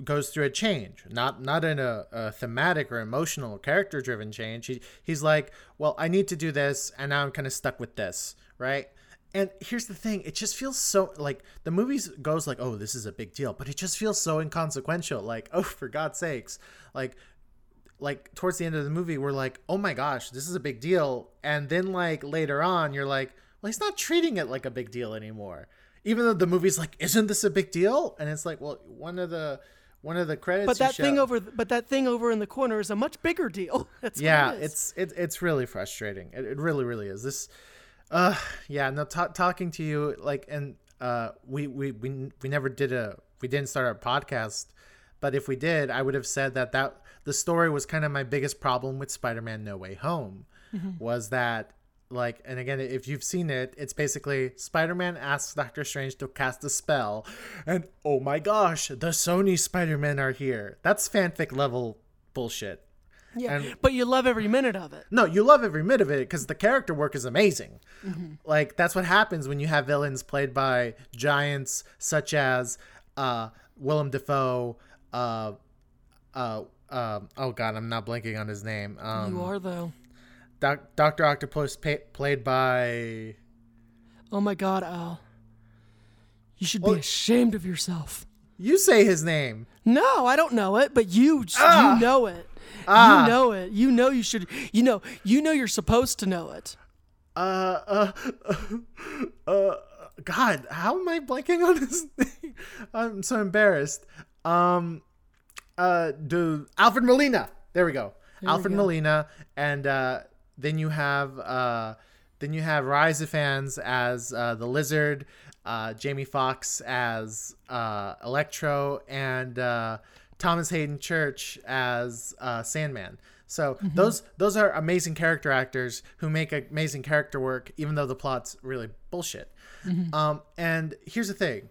goes through a change, not not in a, a thematic or emotional character driven change. He, he's like, well, I need to do this, and now I'm kind of stuck with this, right? And here's the thing, it just feels so like the movie goes like, oh, this is a big deal, but it just feels so inconsequential. Like, oh, for God's sakes, like like towards the end of the movie we're like oh my gosh this is a big deal and then like later on you're like well he's not treating it like a big deal anymore even though the movie's like isn't this a big deal? And it's like well one of the one of the credits
But that thing
show-
over, but that thing over in the corner is a much bigger deal. That's
yeah
it is.
it's it, it's really frustrating. It, it really really is. This uh yeah no ta talking to you like and uh we, we we we never did a we didn't start our podcast but if we did i would have said that that the story was kind of my biggest problem with spider-man no way home was that like and again if you've seen it it's basically spider-man asks doctor strange to cast a spell and oh my gosh the sony spider-men are here that's fanfic level bullshit
yeah.
and-
but you love every minute of it.
no, you love every minute of it because the character work is amazing. Like that's what happens when you have villains played by giants such as uh, Willem Dafoe. Uh, uh, um, oh God, I'm not blanking on his name. Um,
You are though.
Doc- Doctor Octopus, pa- played by.
Oh my God, Al. You should be ashamed of yourself.
You say his name.
No, I don't know it, but you
Ah.
you know it.
Ah.
You know it. You know you should. You know. You know you're supposed to know it.
Uh, uh, uh, uh, God, how am I blanking on his name? I'm so embarrassed. Um, uh, do Alfred Molina. There we go. Alfred Molina, and uh, then you have uh, then you have Rhys Ifans as uh, the Lizard, uh, Jamie Foxx as uh, Electro, and uh, Thomas Haden Church as uh, Sandman. So those those are amazing character actors who make amazing character work, even though the plot's really bullshit. Um, and here's the thing,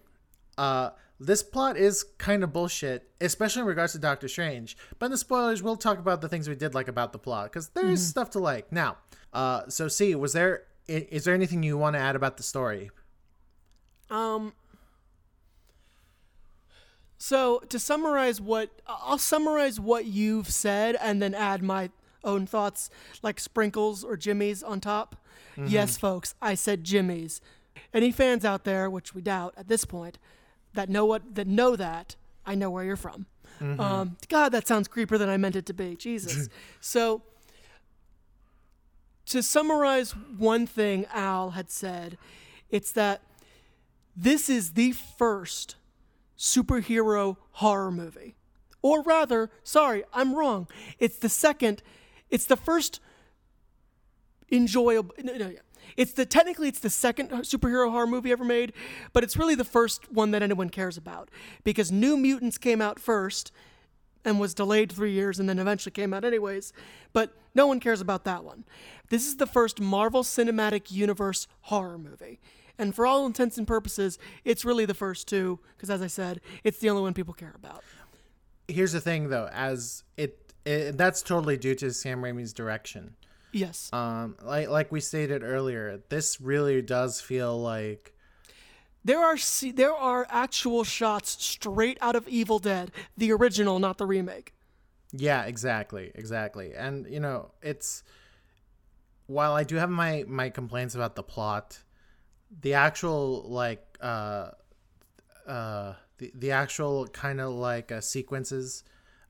uh, this plot is kind of bullshit, especially in regards to Doctor Strange. But in the spoilers, we'll talk about the things we did like about the plot because there is stuff to like. Now, uh, so see, was there is there anything you want to add about the story?
Um. So to summarize what I'll summarize what you've said and then add my own thoughts like sprinkles or jimmies on top. Yes, folks, I said jimmies. Any fans out there, which we doubt at this point, that know what that know that, I know where you're from. Um, God, that sounds creepier than I meant it to be. Jesus. so to summarize one thing Al had said, it's that this is the first superhero horror movie. Or rather, sorry, I'm wrong. It's the second, it's the first enjoyable. No, no. It's the technically it's the second superhero horror movie ever made, but it's really the first one that anyone cares about because New Mutants came out first and was delayed three years and then eventually came out anyways. But no one cares about that one. This is the first Marvel Cinematic Universe horror movie. And for all intents and purposes, it's really the first two, because as I said, it's the only one people care about.
Here's the thing, though, as it, it that's totally due to Sam Raimi's direction.
Yes.
Um, like like we stated earlier, this really does feel like
There are there are actual shots straight out of Evil Dead, the original, not the remake.
Yeah, exactly, exactly. And you know, it's while I do have my my complaints about the plot, the actual like uh uh the the actual kind of like uh, sequences,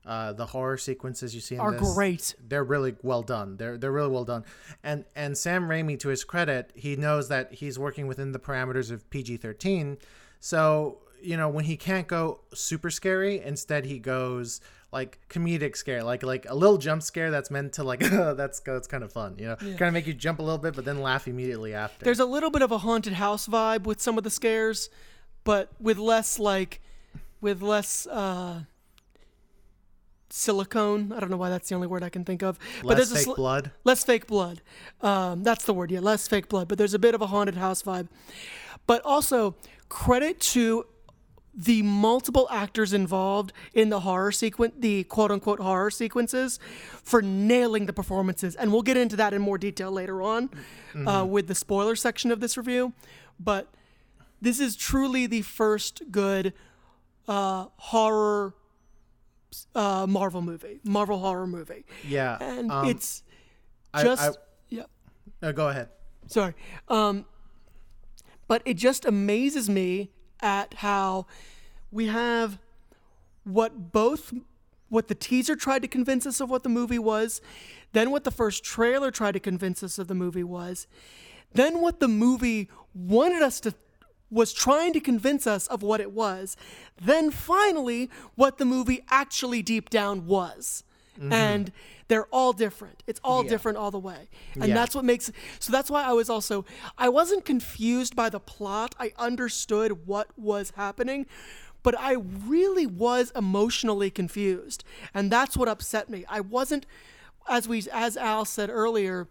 uh the horror sequences you see in
Are
this,
great.
They're really well done. They're they're really well done. And and Sam Raimi, to his credit, he knows that he's working within the parameters of PG thirteen. So you know when he can't go super scary, instead he goes like comedic scare, like like a little jump scare that's meant to like that's that's kind of fun, you know, kind of make you jump a little bit, but then laugh immediately after.
There's a little bit of a haunted house vibe with some of the scares, but with less like, with less uh, silicone. I don't know why that's the only word I can think of. but
Less
there's a
fake
sli-
blood.
Less fake blood. Um, that's the word. Yeah, less fake blood. But there's a bit of a haunted house vibe. But also credit to the multiple actors involved in the horror sequence, the quote unquote horror sequences, for nailing the performances. And we'll get into that in more detail later on uh, with the spoiler section of this review. But this is truly the first good uh, horror uh, Marvel movie, Marvel horror movie.
Yeah,
And
um,
it's just,
I-
yeah.
Uh, go ahead.
Sorry. Um, but it just amazes me at how we have what both what the teaser tried to convince us of what the movie was, then what the first trailer tried to convince us of the movie was, then what the movie wanted us to was trying to convince us of what it was, then finally what the movie actually deep down was. And they're all different. It's all different all the way. And
Yeah.
that's what makes so that's why I was also I wasn't confused by the plot. I understood what was happening, but I really was emotionally confused. And that's what upset me. I wasn't as we as Al said earlier,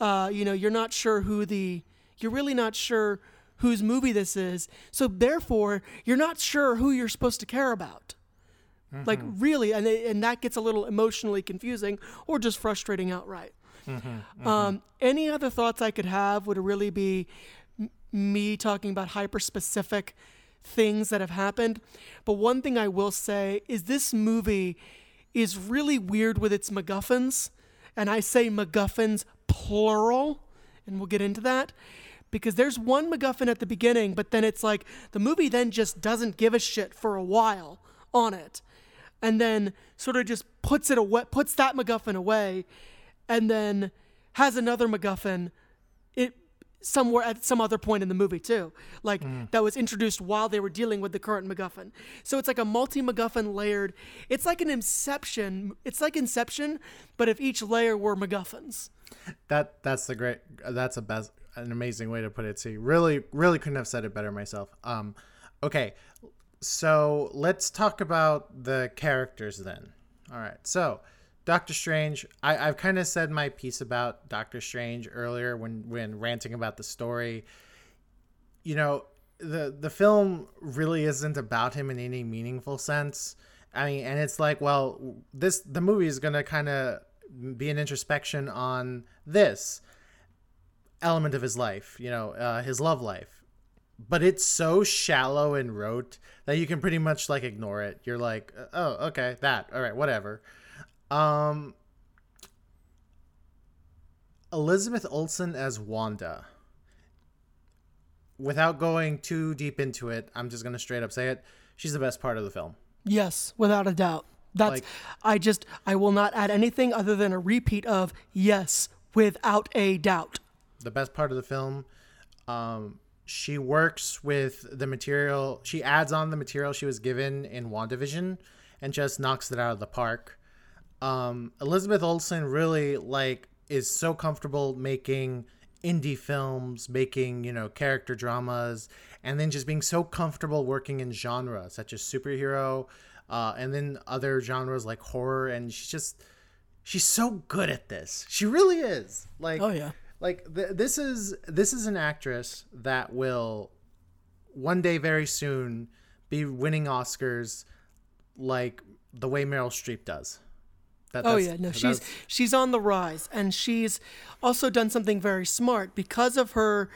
uh, you know, you're not sure who the you're really not sure whose movie this is. So therefore, you're not sure who you're supposed to care about. Like mm-hmm. really, and it, and that gets a little emotionally confusing or just frustrating outright. Mm-hmm, mm-hmm. Um, any other thoughts I could have would really be m- me talking about hyper specific things that have happened. But one thing I will say is this movie is really weird with its MacGuffins, and I say MacGuffins plural, and we'll get into that. Because there's one MacGuffin at the beginning, but then it's like the movie then just doesn't give a shit for a while on it and then sort of just puts it away, puts that MacGuffin away, and then has another MacGuffin, it somewhere at some other point in the movie too, like mm. that was introduced while they were dealing with the current MacGuffin. So it's like a multi MacGuffin layered. It's like an Inception. It's like Inception, but if each layer were MacGuffins.
That that's the great. That's a best, an amazing way to put it. See, really, really couldn't have said it better myself. Um, okay, so let's talk about the characters then. All right, so Doctor Strange. I, I've kind of said my piece about Doctor Strange earlier when when ranting about the story. You know, the the film really isn't about him in any meaningful sense. I mean, and it's like, well, this the movie is gonna kind of be an introspection on this element of his life, you know, uh, his love life. But it's so shallow and rote that you can pretty much like ignore it. You're like, oh, okay, that, all right, whatever. Um, Elizabeth Olsen as Wanda. Without going too deep into it, I'm just gonna straight up say it. She's the best part of the film.
Yes, without a doubt. That's
Like-
I just I will not add anything other than a repeat of yes, without a doubt.
The best part of the film. Um, she works with the material. She adds on the material she was given in WandaVision and just knocks it out of the park. Um, Elizabeth Olsen really like is so comfortable making indie films, making you know character dramas, and then just being so comfortable working in genre such as superhero, uh, and then other genres like horror. And she's just she's so good at this. She really is. Like
Oh, yeah.
Like th- this is this is an actress that will one day very soon be winning Oscars like the way Meryl Streep does. That,
Oh yeah, no, she's she's on the rise, and she's also done something very smart because of her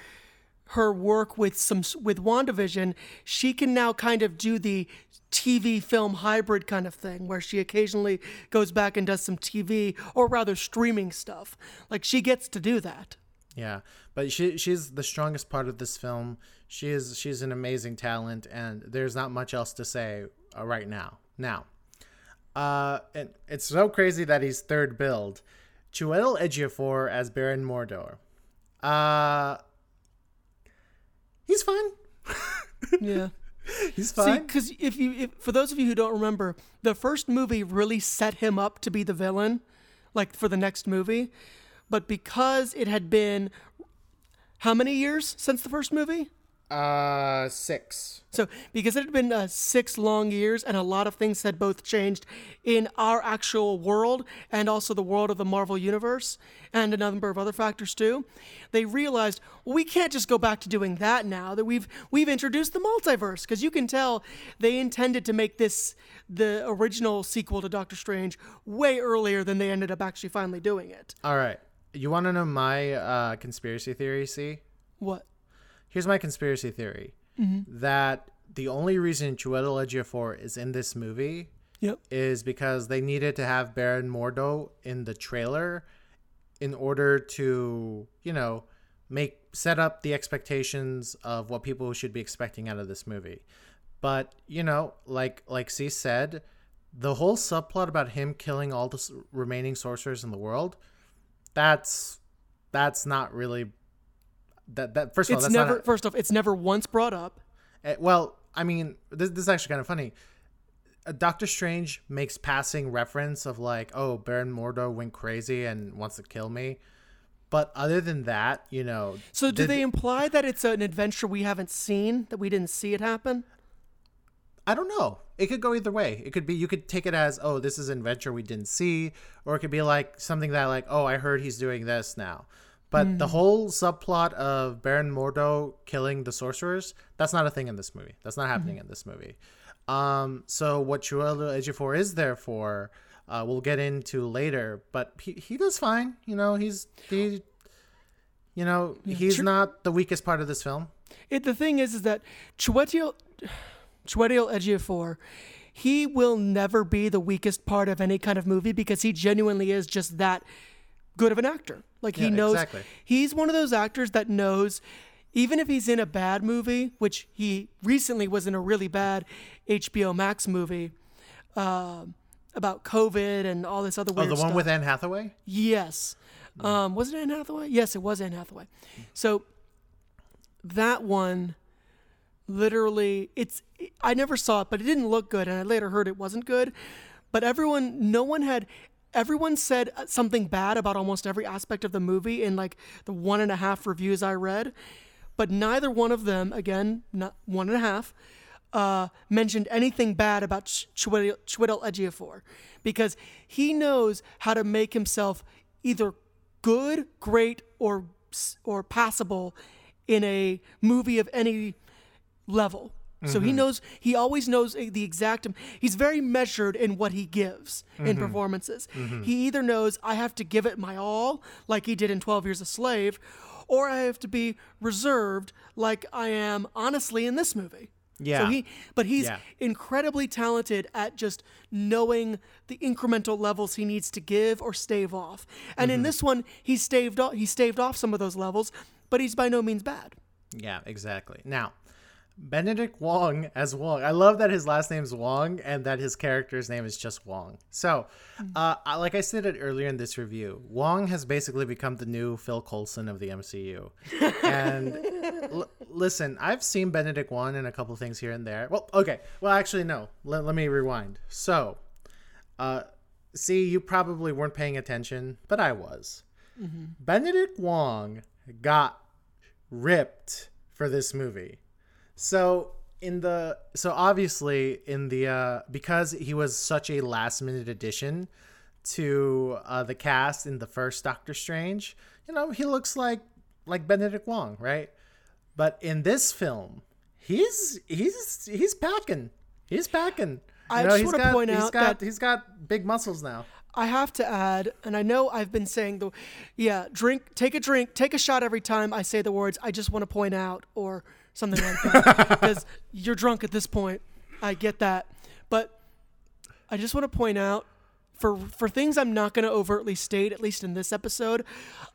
her work with some with WandaVision, she can now kind of do the TV film hybrid kind of thing where she occasionally goes back and does some TV or rather streaming stuff. Like she gets to do that.
Yeah, but she she's the strongest part of this film. She is she's an amazing talent, and there's not much else to say uh, right now. Now, uh, it's so crazy that he's third billed. Chiwetel Ejiofor as Baron Mordo. Uh, he's fine.
Yeah.
He's
See,
fine.
because if you, if, for those of you who don't remember, the first movie really set him up to be the villain, like for the next movie. But because it had been how many years since the first movie?
Uh, six.
So, because it had been uh, six long years and a lot of things had both changed in our actual world and also the world of the Marvel Universe and a number of other factors too, they realized well, we can't just go back to doing that now that we've we've introduced the multiverse because you can tell they intended to make this the original sequel to Doctor Strange way earlier than they ended up actually finally doing it.
All right. You want to know my uh, conspiracy theory? See.
What?
Here's my conspiracy theory mm-hmm. that the only reason Chiwetel Ejiofor is in this movie
Yep.
is because they needed to have Baron Mordo in the trailer in order to, you know, make set up the expectations of what people should be expecting out of this movie. But, you know, like like C said, the whole subplot about him killing all the remaining sorcerers in the world, that's that's not really that that first of all
It's never
not
first off, it's never once brought up.
uh, well, I mean, this, this is actually kind of funny. Uh, Doctor Strange makes passing reference of like, "Oh, Baron Mordo went crazy and wants to kill me," but other than that, you know.
So do they imply that it's an adventure we haven't seen, that we didn't see it happen?
I don't know. It could go either way. It could be you could take it as, "Oh, this is an adventure we didn't see," or it could be like something that like, "Oh, I heard he's doing this now." But the whole subplot of Baron Mordo killing the sorcerers, that's not a thing in this movie. That's not happening in this movie. Um, so what Chiwetel Ejiofor is there for, uh, we'll get into later. But he, he does fine. You know, he's he, you know, he's not the weakest part of this film.
It, the thing is, is that Chiwetel, Chiwetel Ejiofor, he will never be the weakest part of any kind of movie because he genuinely is just that good of an actor. Like he knows,
exactly.
he's one of those actors that knows, even if he's in a bad movie, which he recently was in a really bad HBO Max movie um about COVID and all this other
Oh, the one
stuff.
with Anne Hathaway.
Yes. Um, was it Anne Hathaway? Yes, it was Anne Hathaway. So that one literally it's I never saw it, but it didn't look good and I later heard it wasn't good. But everyone no one had everyone said uh, something bad about almost every aspect of the movie in like the one and a half reviews I read. But neither one of them, again, not one and a half, uh, mentioned anything bad about Ch- Chiwetel Ejiofor because he knows how to make himself either good, great, or or passable in a movie of any level. So he mm-hmm. knows he always knows eh, the exact he's very measured in what he gives in mm-hmm. performances. Mm-hmm. He either knows I have to give it my all like he did in 12 Years a Slave or I have to be reserved like I am honestly in this movie.
Yeah.
So he but he's
Yeah.
incredibly talented at just knowing the incremental levels he needs to give or stave off. And in this one he staved off he staved off some of those levels, but he's by no means bad.
Yeah, exactly. Now, Benedict Wong as Wong. I love that his last name is Wong and that his character's name is just Wong. So, uh, I- like I stated earlier in this review, Wong has basically become the new Phil Coulson of the MCU. And l- listen, I've seen Benedict Wong in a couple things here and there. Well, okay. Well, actually, no. Let, let me rewind. So, uh, see, you probably weren't paying attention, but I was. Benedict Wong got ripped for this movie. So in the so obviously in the uh because he was such a last minute addition to uh the cast in the first Doctor Strange, you know, he looks like like Benedict Wong, right? But in this film, he's he's he's packing. He's packing. You
I
know,
just wanna
got-
point
he's
out
got,
that-
he's got big muscles now.
I have to add, and I know I've been saying the, yeah, drink, take a drink, take a shot every time I say the words. I just want to point out or something like that because you're drunk at this point. I get that, but I just want to point out for for things I'm not going to overtly state, at least in this episode.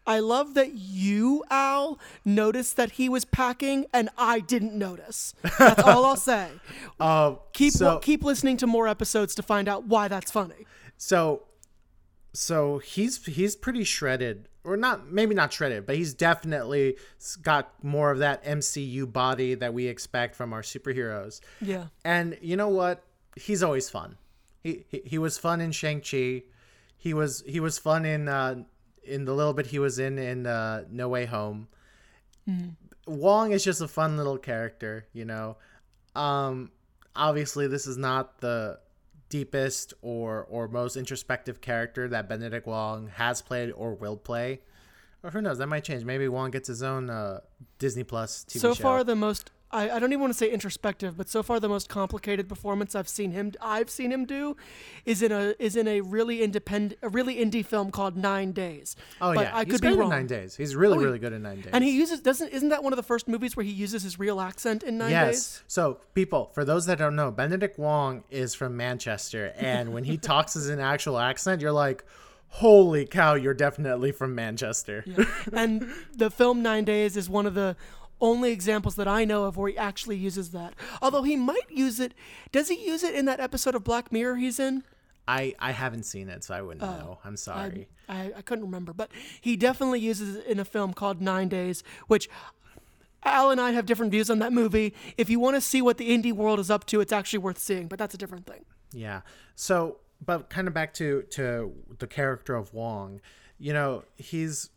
I love that you, Al, noticed that he was packing, and I didn't notice. That's all I'll say.
Uh,
Keep
so,
keep listening to more episodes to find out why that's funny.
so so he's he's pretty shredded. Or not maybe not shredded but he's definitely got more of that mcu body that we expect from our superheroes.
Yeah.
and you know what? He's always fun. He he, he was fun in shang-chi. He was he was fun in uh in the little bit he was in in uh no way home. Wong is just a fun little character you know? Um obviously this is not the deepest or or most introspective character that Benedict Wong has played or will play. Or who knows, that might change. Maybe Wong gets his own uh, Disney Plus TV
so
show.
far the most I, I don't even want to say introspective, but so far the most complicated performance I've seen him I've seen him do is in a is in a really independent a really indie film called Nine Days.
oh
but
yeah,
I
he's
could be
in
wrong.
nine days. He's really
Oh,
really good in nine days.
And he uses doesn't isn't that one of the first movies where he uses his real accent in Nine
yes.
Days? Yes.
So people, for those that don't know, Benedict Wong is from Manchester, and when he talks as an actual accent, you're like, "Holy cow, you're definitely from Manchester." Yeah.
and the film Nine Days is one of the only examples that I know of where he actually uses that. Although he might use it. Does he use it in that episode of Black Mirror he's in?
I I haven't seen it, so I wouldn't
Oh,
know. I'm sorry.
I, I couldn't remember, but he definitely uses it in a film called Nine Days, which Al and I have different views on that movie. If you want to see what the indie world is up to, it's actually worth seeing, but that's a different thing.
Yeah. So, but kind of back to to the character of Wong, you know, he's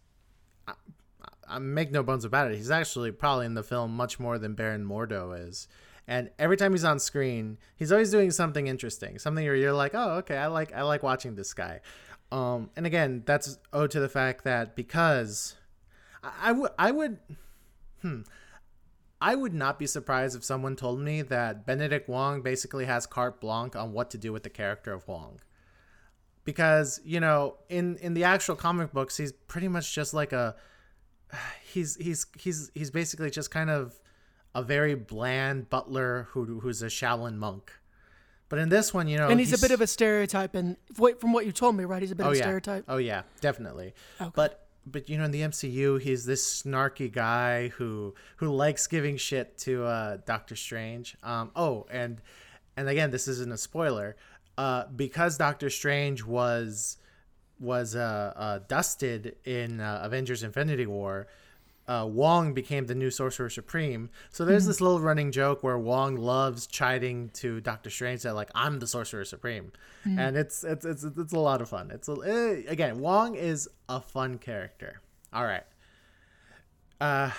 Make no bones about it. He's actually probably in the film much more than Baron Mordo is. And every time he's on screen, he's always doing something interesting, something where you're like, "Oh, okay, I like I like watching this guy." Um, and again, that's owed to the fact that because I, I would I would I would not be surprised if someone told me that Benedict Wong basically has carte blanche on what to do with the character of Wong. Because, you know, in in the actual comic books, he's pretty much just like a he's he's he's he's basically just kind of a very bland butler who who's a Shaolin monk. But in this one, you know,
And he's, a bit of a stereotype, and from what you told me, right? He's a bit
oh
of a
yeah.
stereotype.
Oh yeah, definitely.
Okay.
But but you know in the MCU he's this snarky guy who who likes giving shit to uh, Doctor Strange. Um oh and and again this isn't a spoiler. Uh because Doctor Strange was was uh, uh dusted in uh, Avengers Infinity War. Uh, Wong became the new Sorcerer Supreme. So there's this little running joke where Wong loves chiding to Doctor Strange that like I'm the Sorcerer Supreme, and it's it's it's it's a lot of fun. It's a, eh, again Wong is a fun character. All right, uh,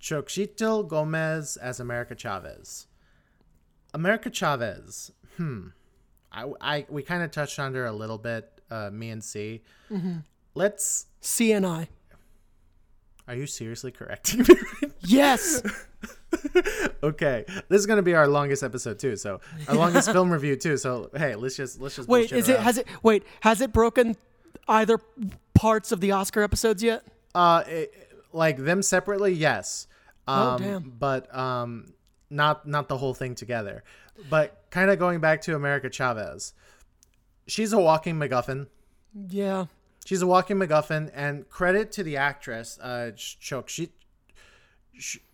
Xochitl Gomez as America Chavez. America Chavez. Hmm. I, I we kind of touched on her a little bit. Uh, me and C. Let's.
C and I.
Are you seriously correcting me?
Yes.
okay, this is gonna be our longest episode too. So our longest film review too. So hey, let's just let's just
wait, is it
around.
has it wait has it broken either parts of the Oscar episodes yet?
uh it, like them separately? Yes. Um,
Oh, damn.
But um, not not the whole thing together. But kind of going back to America Chavez, she's a walking MacGuffin.
Yeah.
She's a walking MacGuffin, and credit to the actress, uh, Shokshit.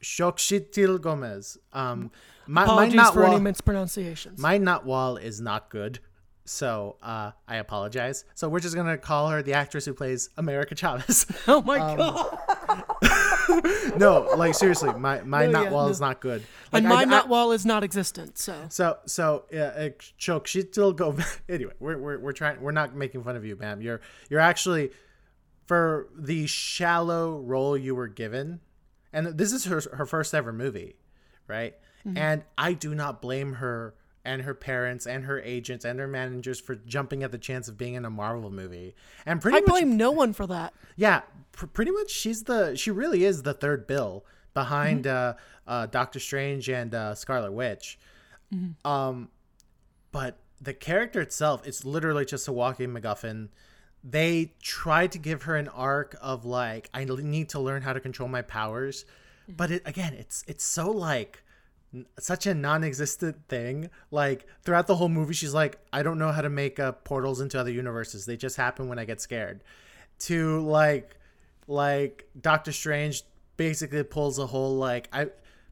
Shokshitl Gomez. Um, my, my
Apologies
not
for any mispronunciations.
My nut wall is not good, so uh, I apologize. So we're just gonna call her the actress who plays America Chavez.
oh my
um,
god.
no, like seriously, my my
No,
nut
yeah,
wall
no.
is not good. Like,
and my
I-
nut
I-
wall is not existent, so
So so uh, uh, choke. She still go. anyway, we're, we're we're trying. We're not making fun of you, ma'am. You're you're actually for the shallow role you were given, and this is her her first ever movie, right?
Mm-hmm.
And I do not blame her and her parents and her agents and her managers for jumping at the chance of being in a Marvel movie. And pretty
I
much
blame no one for that.
yeah, pr- pretty much she's the she really is the third bill behind uh, uh, Doctor Strange and uh, Scarlet Witch. Um, but the character itself, it's literally just a walking MacGuffin. they tried to give her an arc of like I need to learn how to control my powers, but it again it's it's so like such a non-existent thing. Like throughout the whole movie, she's like I don't know how to make uh, portals into other universes. They just happen when I get scared. To like like Doctor Strange basically pulls a whole like I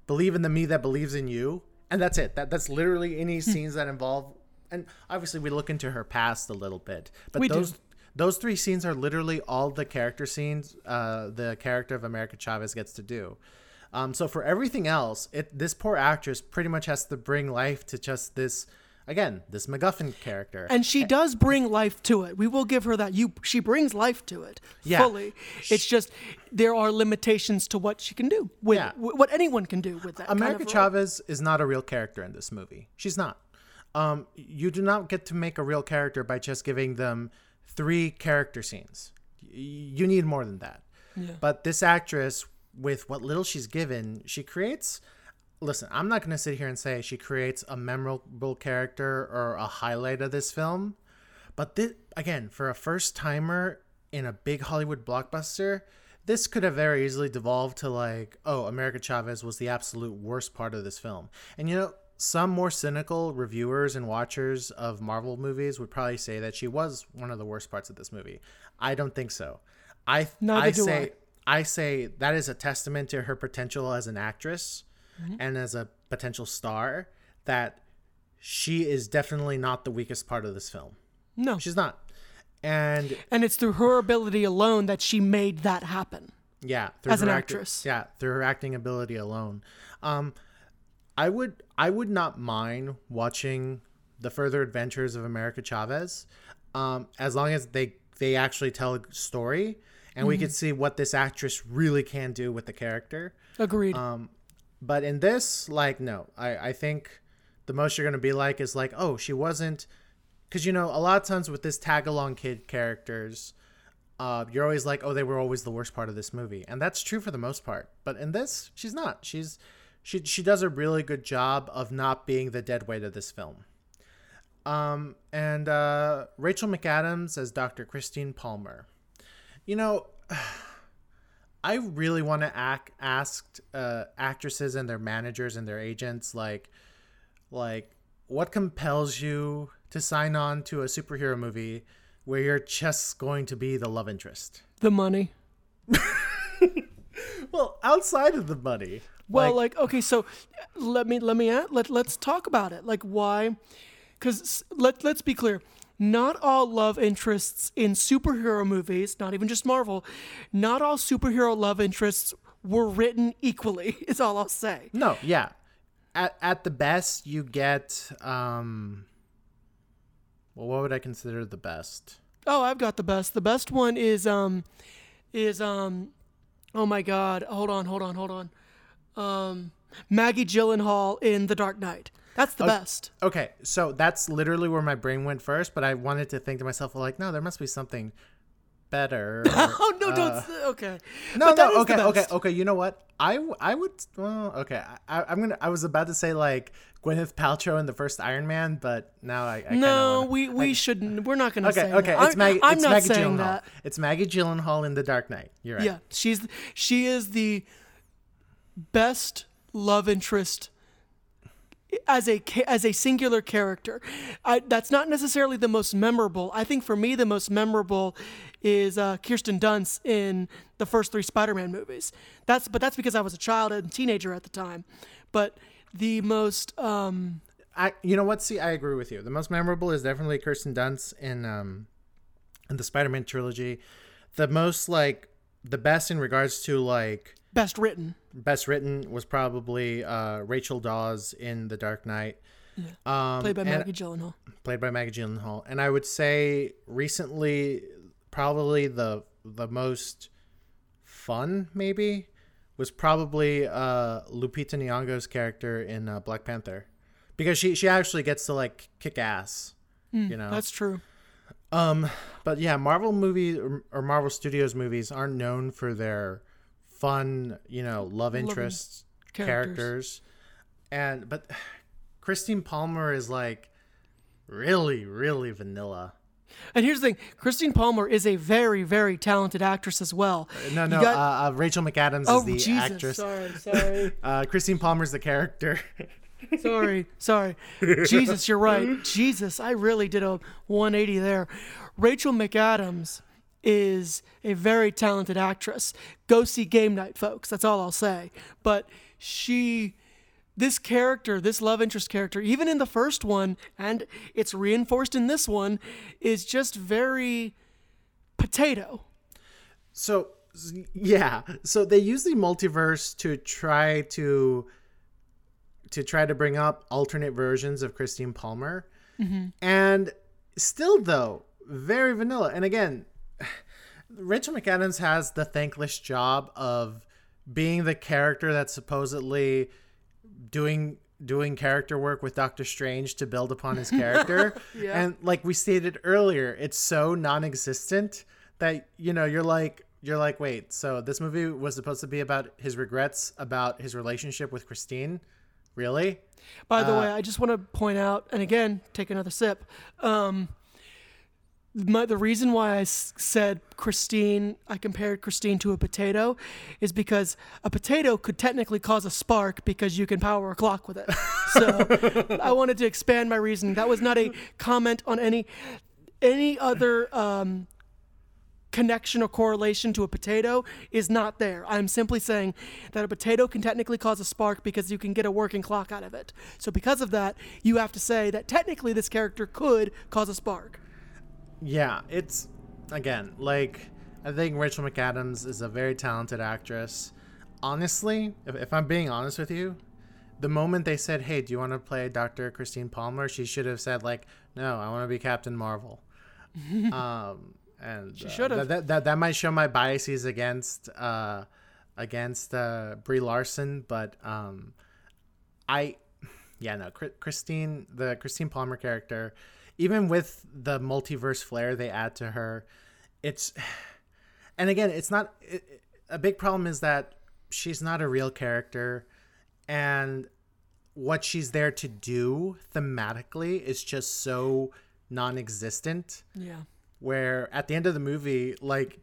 believe in the me that believes in you, and that's it. That that's literally any scenes that involve. And obviously, we look into her past a little bit, but
We do.
those those three scenes are literally all the character scenes uh, the character of America Chavez gets to do. Um, so for everything else, it this poor actress pretty much has to bring life to just this again this MacGuffin character.
and she does bring life to it. We will give her that. You, she brings life to it
Yeah.
fully. It's just there are limitations to what she can do with
Yeah.
wh- what anyone can do with that. kind
America
of role.
Chavez is not a real character in this movie. She's not. Um, you do not get to make a real character by just giving them three character scenes. You need more than that. Yeah. But this actress, with what little she's given, she creates. Listen, I'm not going to sit here and say she creates a memorable character or a highlight of this film. But this, again, for a first timer in a big Hollywood blockbuster, this could have very easily devolved to like, oh, America Chavez was the absolute worst part of this film. And you know, some more cynical reviewers and watchers of Marvel movies would probably say that she was one of the worst parts of this movie. I don't think so. I
Neither
I
do
say I say that is a testament to her potential as an actress and as a potential star that she is definitely not the weakest part of this film.
No,
She's not. And
and it's through her ability alone that she made that happen.
yeah, through
As an
acti-
actress.
yeah, through her acting ability alone. Um, I would I would not mind watching the further adventures of America Chavez, um, as long as they they actually tell a story and we
Mm-hmm.
could see what this actress really can do with the character.
Agreed.
Um, but in this, like, no, I, I think the most you're gonna be like is like, oh, she wasn't, because you know, a lot of times with this tag along kid characters, uh, you're always like, oh, they were always the worst part of this movie, and that's true for the most part. But in this, she's not. She's she she does a really good job of not being the dead weight of this film. Um, and uh, Rachel McAdams as Dr. Christine Palmer. You know, I really want to act, ask uh, actresses and their managers and their agents like, like, what compels you to sign on to a superhero movie where you're just going to be the love interest?
the money.
Well, outside of the money.
Well, like, okay, so let me let me at, let let's talk about it. Like why? Because let let's be clear. Not all love interests in superhero movies, not even just Marvel, not all superhero love interests were written equally. Is all I'll say.
No, yeah. At at the best, you get um. Well, what would I consider the best?
Oh, I've got the best. The best one is um, is um, oh my God! Hold on, hold on, hold on. Um, Maggie Gyllenhaal in The Dark Knight. That's the best.
Okay, so that's literally where my brain went first, but I wanted to think to myself, well, like, no, there must be something better. or-
Oh no, don't. Uh, okay.
no, no, okay, okay, okay. You know what? I I would. Well, okay. I, I'm gonna. I was about to say like Gwyneth Paltrow in the first Iron Man, but now I. I
No,
wanna,
we we shouldn't. We're not gonna
Okay,
say
okay.
that.
It's Maggie.
I'm
it's
not
Maggie
saying
Gyllenhaal.
that.
It's Maggie Gyllenhaal in The Dark Knight. You're right.
Yeah, she's she is the best love interest as a as a singular character. I, that's not necessarily the most memorable. I think for me the most memorable is uh, Kirsten Dunst in the first three Spider-Man movies. That's but that's because I was a child and teenager at the time. But the most um,
I you know what? See, I agree with you. The most memorable is definitely Kirsten Dunst in um in the Spider-Man trilogy. The most like the best in regards to like
best written.
best written was probably uh Rachel Dawes in The Dark Knight. Um
Played by Maggie Gyllenhaal.
played by Maggie Gyllenhaal. And I would say recently probably the the most fun maybe was probably uh Lupita Nyong'o's character in uh, Black Panther. Because she she actually gets to like kick ass. you know.
That's true.
Um, but yeah, Marvel movies or, or Marvel Studios movies aren't known for their fun, you know, love interests
characters.
characters. And but Christine Palmer is like really, really vanilla.
And here's the thing: Christine Palmer is a very, very talented actress as well.
No, no.
got-
uh, uh, Rachel McAdams
oh
is the
Jesus!
actress.
Sorry, sorry,
Uh, Christine Palmer's the character.
sorry, sorry. Jesus, you're right. Jesus, I really did a 180 there. Rachel McAdams is a very talented actress. Go see Game Night, folks. That's all I'll say. But she this character, this love interest character, even in the first one, and it's reinforced in this one, is just very potato.
So yeah, so they use the multiverse to try to to try to bring up alternate versions of Christine Palmer, mm-hmm. and still though very vanilla. And again, Rachel McAdams has the thankless job of being the character that's supposedly doing doing character work with Doctor Strange to build upon his character. yeah. And like we stated earlier, it's so non-existent that you know, you're like you're like, wait, so this movie was supposed to be about his regrets about his relationship with Christine? Really?
By the way, I just want to point out, and again, take another sip. Um, my, the reason why I s- said Christine, I compared Christine to a potato, is because a potato could technically cause a spark because you can power a clock with it. So I wanted to expand my reasoning. That was not a comment on any any other um, connection or correlation to a potato is not there. I'm simply saying that a potato can technically cause a spark because you can get a working clock out of it. So because of that, you have to say that technically this character could cause a spark.
Yeah, it's again like I think Rachel McAdams is a very talented actress. Honestly, if, if I'm being honest with you, the moment they said, "Hey, do you want to play Dr. Christine Palmer?" she should have said like, "No, I want to be Captain Marvel." um, and she
should have.
that, that that might show my biases against uh against uh Brie Larson, but um I yeah, no, Chri- Christine, the Christine Palmer character, even with the multiverse flair they add to her, it's, and again, it's not, it, a big problem is that she's not a real character and what she's there to do thematically is just so non-existent
Yeah.
where at the end of the movie, like,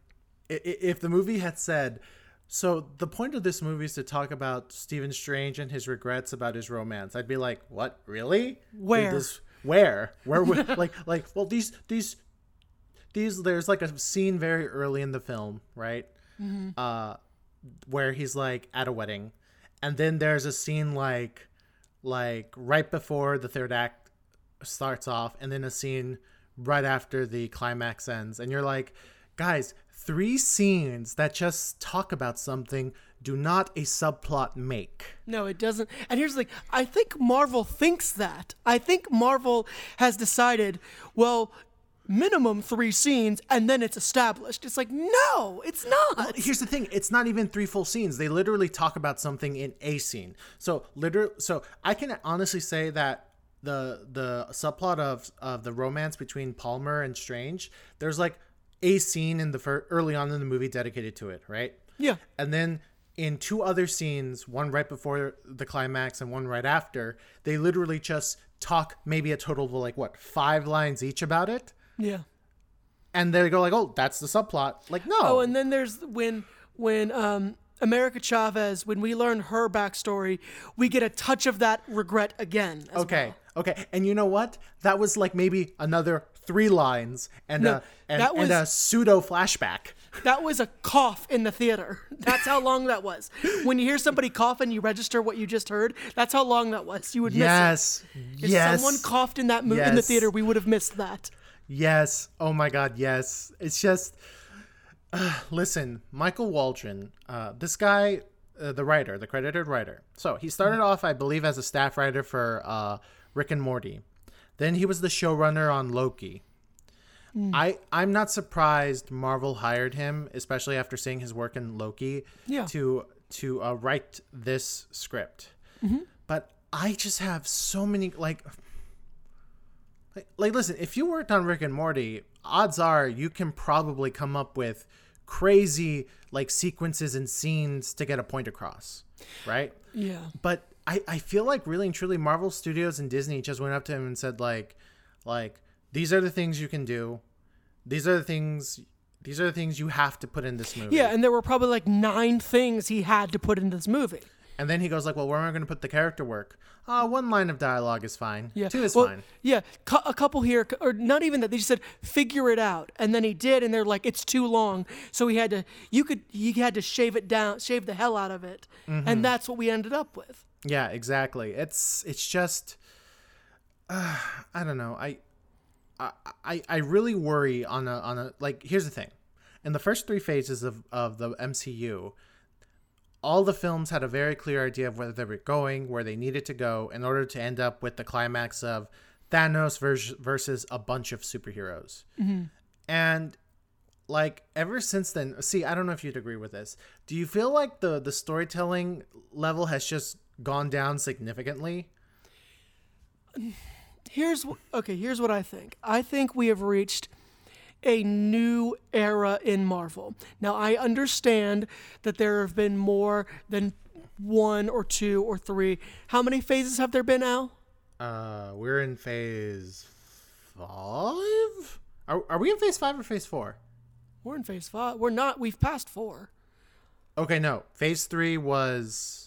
if the movie had said, so the point of this movie is to talk about Stephen Strange and his regrets about his romance, I'd be like, what, really? Did
Where?
this- where? Where? would like, like, well, these, these, these. There's like a scene very early in the film, right? Uh, where he's like at a wedding, and then there's a scene like, like right before the third act starts off and then a scene right after the climax ends and you're like guys three scenes that just talk about something do not a subplot make
No, it doesn't. And here's the thing I think Marvel thinks that. I think Marvel has decided, well, minimum three scenes and then it's established. It's like, no, it's not.
here's the thing it's not even three full scenes they literally talk about something in a scene so literally so i can honestly say that the the subplot of of the romance between palmer and strange there's like a scene in the fir- early on in the movie dedicated to it right
Yeah.
and then in two other scenes one right before the climax and one right after they literally just talk maybe a total of like what five lines each about it
Yeah.
and they go like oh that's the subplot like no
Oh, and then there's when when um America Chavez, when we learn her backstory, we get a touch of that regret again.
Okay. Okay. And you know what? That was like maybe another three lines and
No,
a and,
that
and a pseudo flashback.
That was a cough in the theater. That's how long that was. When you hear somebody cough and you register what you just heard, that's how long that was. You would miss
Yes.
it. If
yes.
someone coughed in that mo- in the theater, we would have missed that.
Yes. Oh my God. Yes. It's just. Uh, listen, Michael Waldron, uh, this guy, uh, the writer, the credited writer. So he started off, I believe, as a staff writer for uh, Rick and Morty. Then he was the showrunner on Loki. I I'm not surprised Marvel hired him, especially after seeing his work in Loki,
Yeah.
to to uh, write this script. But I just have so many like, like like listen, if you worked on Rick and Morty, odds are you can probably come up with crazy like sequences and scenes to get a point across, right?
Yeah.
but I, I feel like really and truly Marvel Studios and Disney just went up to him and said like like these are the things you can do these are the things these are the things you have to put in this movie.
Yeah, and there were probably like nine things he had to put in this movie.
And then he goes like, "Well, where am I going to put the character work? Uh, one line of dialogue is fine.
Yeah,
two is
well,
fine.
Yeah, cu- a couple here, or not even that. They just said figure it out, and then he did, and they're like, it's too long, so he had to. You could. He had to shave it down, shave the hell out of it,
Mm-hmm.
and that's what we ended up with.
Yeah, exactly. It's it's just uh, I don't know. I I I- I really worry on a on a like here's the thing. In the first 3 phases of of the MCU, all the films had a very clear idea of where they were going, where they needed to go in order to end up with the climax of Thanos vers- versus a bunch of superheroes. Mm-hmm. And like ever since then, see, I don't know if you'd agree with this. Do you feel like the the storytelling level has just gone down significantly?
Here's wh- okay. Here's what I think. I think we have reached a new era in Marvel. Now I understand that there have been more than one or two or three. How many phases have there been, Al?
Uh, we're in phase five. Are, are we in phase five or phase four?
We're in phase five. We're not. We've passed four.
Okay, no. Phase three was.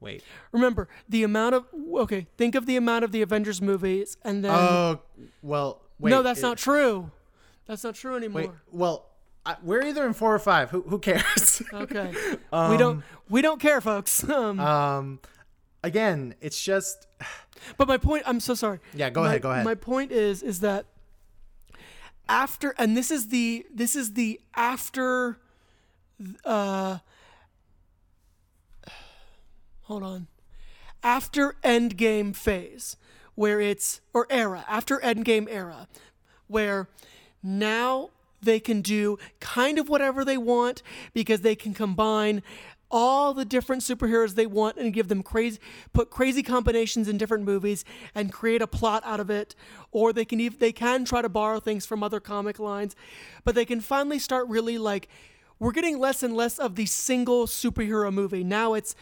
Wait.
Remember the amount of okay. Think of the amount of the Avengers movies, and then
Oh, well. Wait.
no, that's
it-
not true. That's not true anymore.
Wait. Well, I, we're either in four or five. Who who cares?
Okay, we don't we don't care, folks. Um,
um, again, it's just.
but my point, I'm so sorry.
Yeah, go
My-
ahead, go ahead.
My point is is that after, and this is the this is the after. Uh, hold on. After Endgame phase, where it's or era after Endgame era, where now they can do kind of whatever they want because they can combine all the different superheroes they want and give them crazy put crazy combinations in different movies and create a plot out of it or they can even they can try to borrow things from other comic lines but they can finally start really like we're getting less and less of the single superhero movie now it's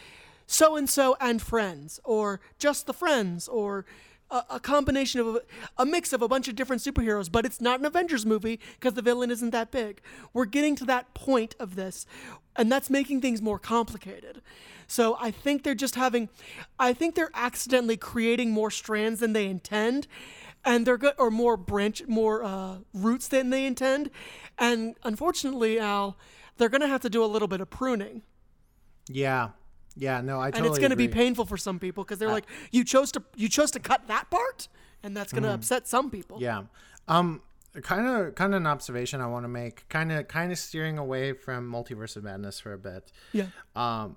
so and so and friends or just the friends or a, a combination of a, a mix of a bunch of different superheroes but it's not an avengers movie because the villain isn't that big. We're getting to that point of this and that's making things more complicated. So i think they're just having i think they're accidentally creating more strands than they intend and they're good or more branch more uh, roots than they intend and unfortunately al they're going to have to do a little bit of pruning.
Yeah. Yeah. No, I totally and
it's going to be painful for some people because they're like you chose to you chose to cut that part and that's going to upset some people
Yeah. Um kind of kind of an observation I want to make. Kind of kind of steering away from Multiverse of Madness for a bit.
yeah
Um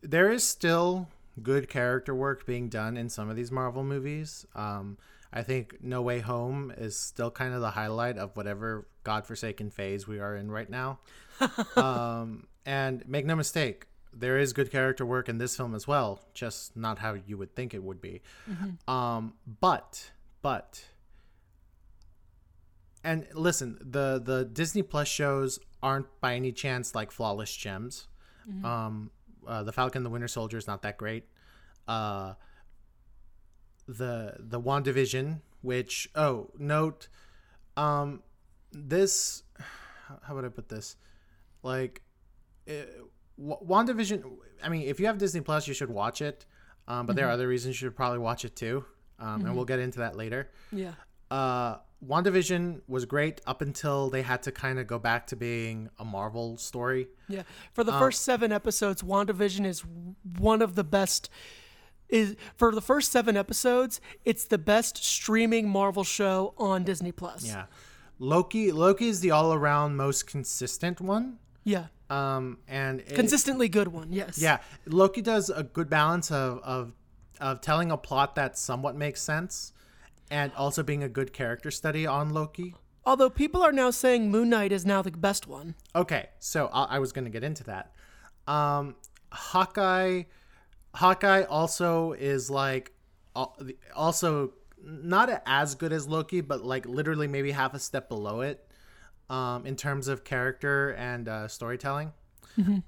there is still good character work being done in some of these Marvel movies. Um I think No Way Home is still kind of the highlight of whatever godforsaken phase we are in right now. um and make no mistake, there is good character work in this film as well, just not how you would think it would be. Um, but but and listen, the the Disney Plus shows aren't by any chance like flawless gems. Um, uh, the Falcon, the Winter Soldier is not that great. Uh, the the Wandavision, which oh note, um, this how would I put this, like Wa- WandaVision, I mean, if you have Disney Plus, you should watch it. Um, but there are other reasons you should probably watch it too. Um, And we'll get into that later.
yeah
Uh, WandaVision was great up until they had to kind of go back to being a Marvel story.
yeah for the first seven episodes wandavision is one of the best is for the first seven episodes it's the best streaming marvel show on disney plus
Yeah. Loki, Loki is the all around most consistent one.
yeah
Um, and it,
consistently good one yes
Yeah, Loki does a good balance of, of of telling a plot that somewhat makes sense, and also being a good character study on Loki.
although people are now saying moon knight is now the best one
Okay, so I, I was going to get into that. Um, Hawkeye, Hawkeye also is like also not as good as Loki, but like literally maybe half a step below it um, in terms of character and uh, storytelling.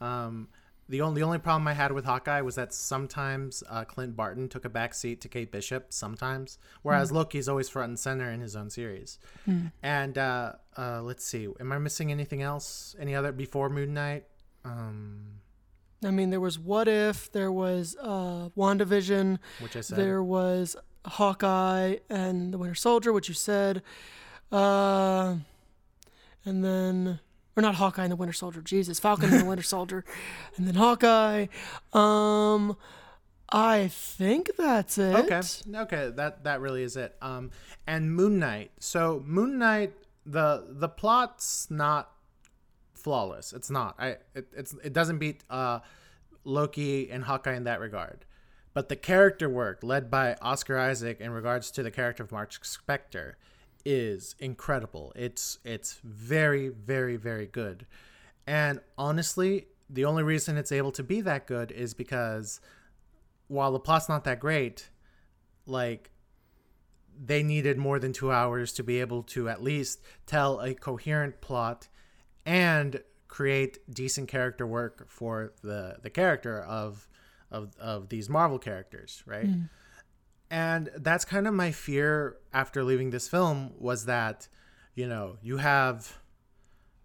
Um, the only the only problem I had with Hawkeye was that sometimes uh, Clint Barton took a back seat to Kate Bishop. Sometimes, whereas Loki's always front and center in his own series. And uh, uh, let's see, am I missing anything else? Any other before Moon Knight? Um,
I mean, there was What If, there was uh, WandaVision,
which I said.
there was Hawkeye and the Winter Soldier, which you said, uh, and then or not Hawkeye and the Winter Soldier, Jesus, Falcon and the Winter Soldier, and then Hawkeye. Um, I think that's it.
Okay. Okay, that that really is it. Um and Moon Knight. So Moon Knight the the plot's not flawless. It's not. I it, it's it doesn't beat uh Loki and Hawkeye in that regard. But the character work led by Oscar Isaac in regards to the character of Mark Spector is incredible. It's it's very very very good. And honestly, the only reason it's able to be that good is because while the plot's not that great, like they needed more than two hours to be able to at least tell a coherent plot and create decent character work for the the character of of of these Marvel characters, right? Mm. And that's kind of my fear after leaving this film was that, you know, you have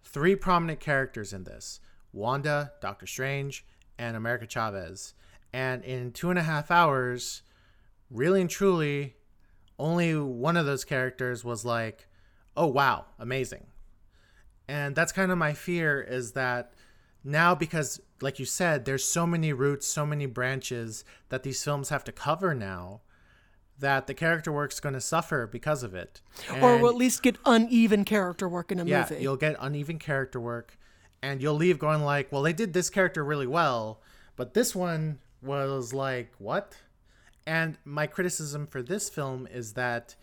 three prominent characters in this Wanda, Doctor Strange, and America Chavez. And in two and a half hours, really and truly, only one of those characters was like, oh, wow, amazing. And that's kind of my fear is that now, because, like you said, there's so many roots, so many branches that these films have to cover now, that the character work's going to suffer because of it.
Or
And-
will at least get uneven character work in a
yeah,
movie.
you'll get uneven character work, and you'll leave going like, "Well, they did this character really well, but this one was like what?" And my criticism for this film is that,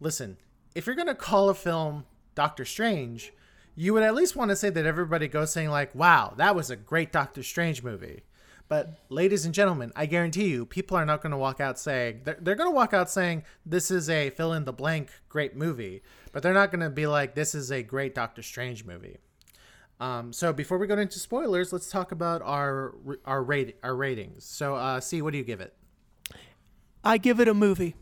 listen, if you're gonna call a film Doctor Strange, you would at least want to say that everybody goes saying like, "Wow, that was a great Doctor Strange movie." But ladies and gentlemen, I guarantee you, people are not going to walk out saying they're, they're going to walk out saying this is a fill in the blank great movie, but they're not going to be like this is a great Doctor Strange movie. Um, so before we go into spoilers, let's talk about our our rate our ratings. So, uh, see, what do you give it?
I give it a movie.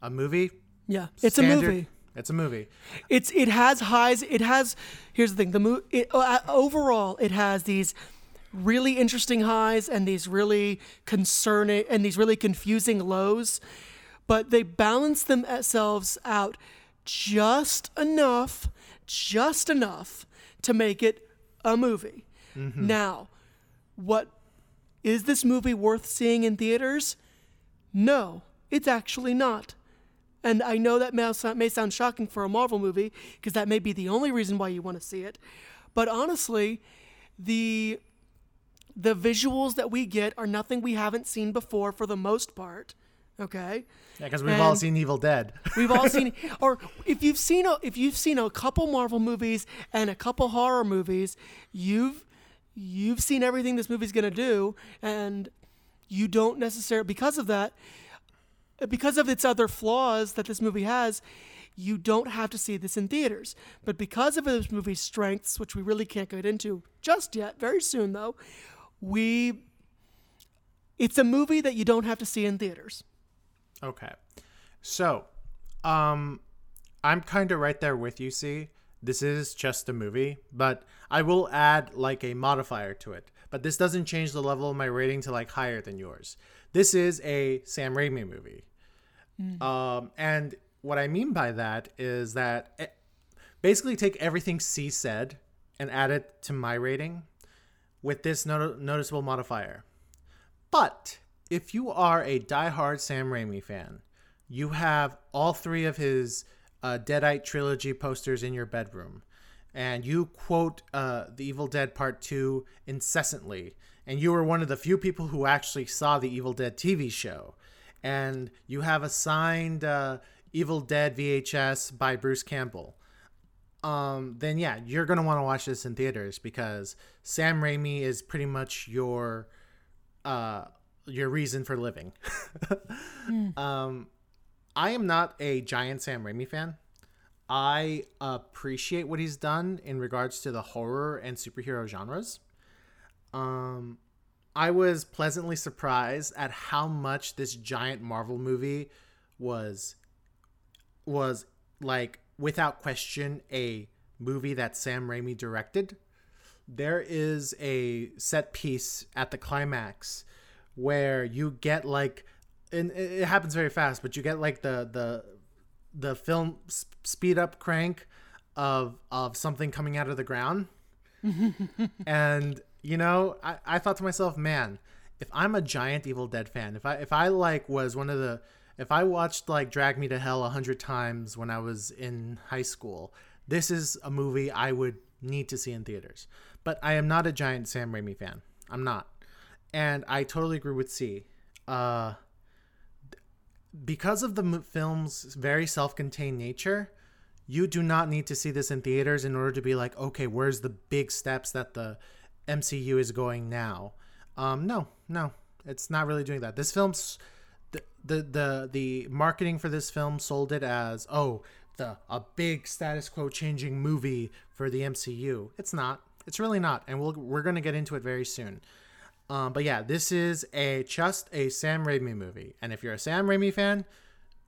A movie?
Yeah, it's
Standard-
a movie.
It's a movie.
It's it has highs. It has. Here's the thing. The movie uh, overall, it has these really interesting highs and these really concerning and these really confusing lows, but they balance themselves out just enough, just enough to make it a movie. Mm-hmm. Now, what is this movie worth seeing in theaters? No, it's actually not. And I know that may sound, may sound shocking for a Marvel movie because that may be the only reason why you want to see it. But honestly, the the visuals that we get are nothing we haven't seen before for the most part. Okay?
Yeah, because we've all seen Evil Dead.
We've all seen, or if you've seen a, if you've seen a couple Marvel movies and a couple horror movies, you've you've seen everything this movie's gonna do, and you don't necessarily because of that, because of its other flaws that this movie has, you don't have to see this in theaters. But because of this movie's strengths, which we really can't get into just yet, very soon though, we it's a movie that you don't have to see in theaters.
Okay. So, um I'm kind of right there with you, see. This is just a movie, but I will add like a modifier to it. But this doesn't change the level of my rating to like higher than yours. This is a Sam Raimi movie. Um and what I mean by that is that eh, basically take everything C said and add it to my rating with this not- noticeable modifier. But if you are a diehard Sam Raimi fan, you have all three of his uh, Deadite trilogy posters in your bedroom, and you quote uh, The Evil Dead Part 2 incessantly, and you were one of the few people who actually saw the Evil Dead TV show, and you have a signed uh, Evil Dead VHS by Bruce Campbell um, then yeah, you're gonna want to watch this in theaters because Sam Raimi is pretty much your uh your reason for living. Um, I am not a giant Sam Raimi fan. I appreciate what he's done in regards to the horror and superhero genres. Um, I was pleasantly surprised at how much this giant Marvel movie was was like without question a movie that Sam Raimi directed. There is a set piece at the climax where you get like and it happens very fast, but you get like the the the film speed up crank of of something coming out of the ground and you know I, I thought to myself man if i'm a giant evil dead fan if i if i like was one of the if i watched like drag me to hell a hundred times when i was in high school this is a movie i would need to see in theaters. But i am not a giant sam raimi fan. I'm not. And i totally agree with c. Uh because of the film's very self-contained nature you do not need to see this in theaters in order to be like okay where's the big steps that the mcu is going now? Um no no. It's not really doing that. This film's the the the, the marketing for this film sold it as oh the a big status quo changing movie for the mcu it's not. It's really not. And we'll, we're to get into it very soon. Um, but yeah, this is a just a Sam Raimi movie, and if you're a Sam Raimi fan,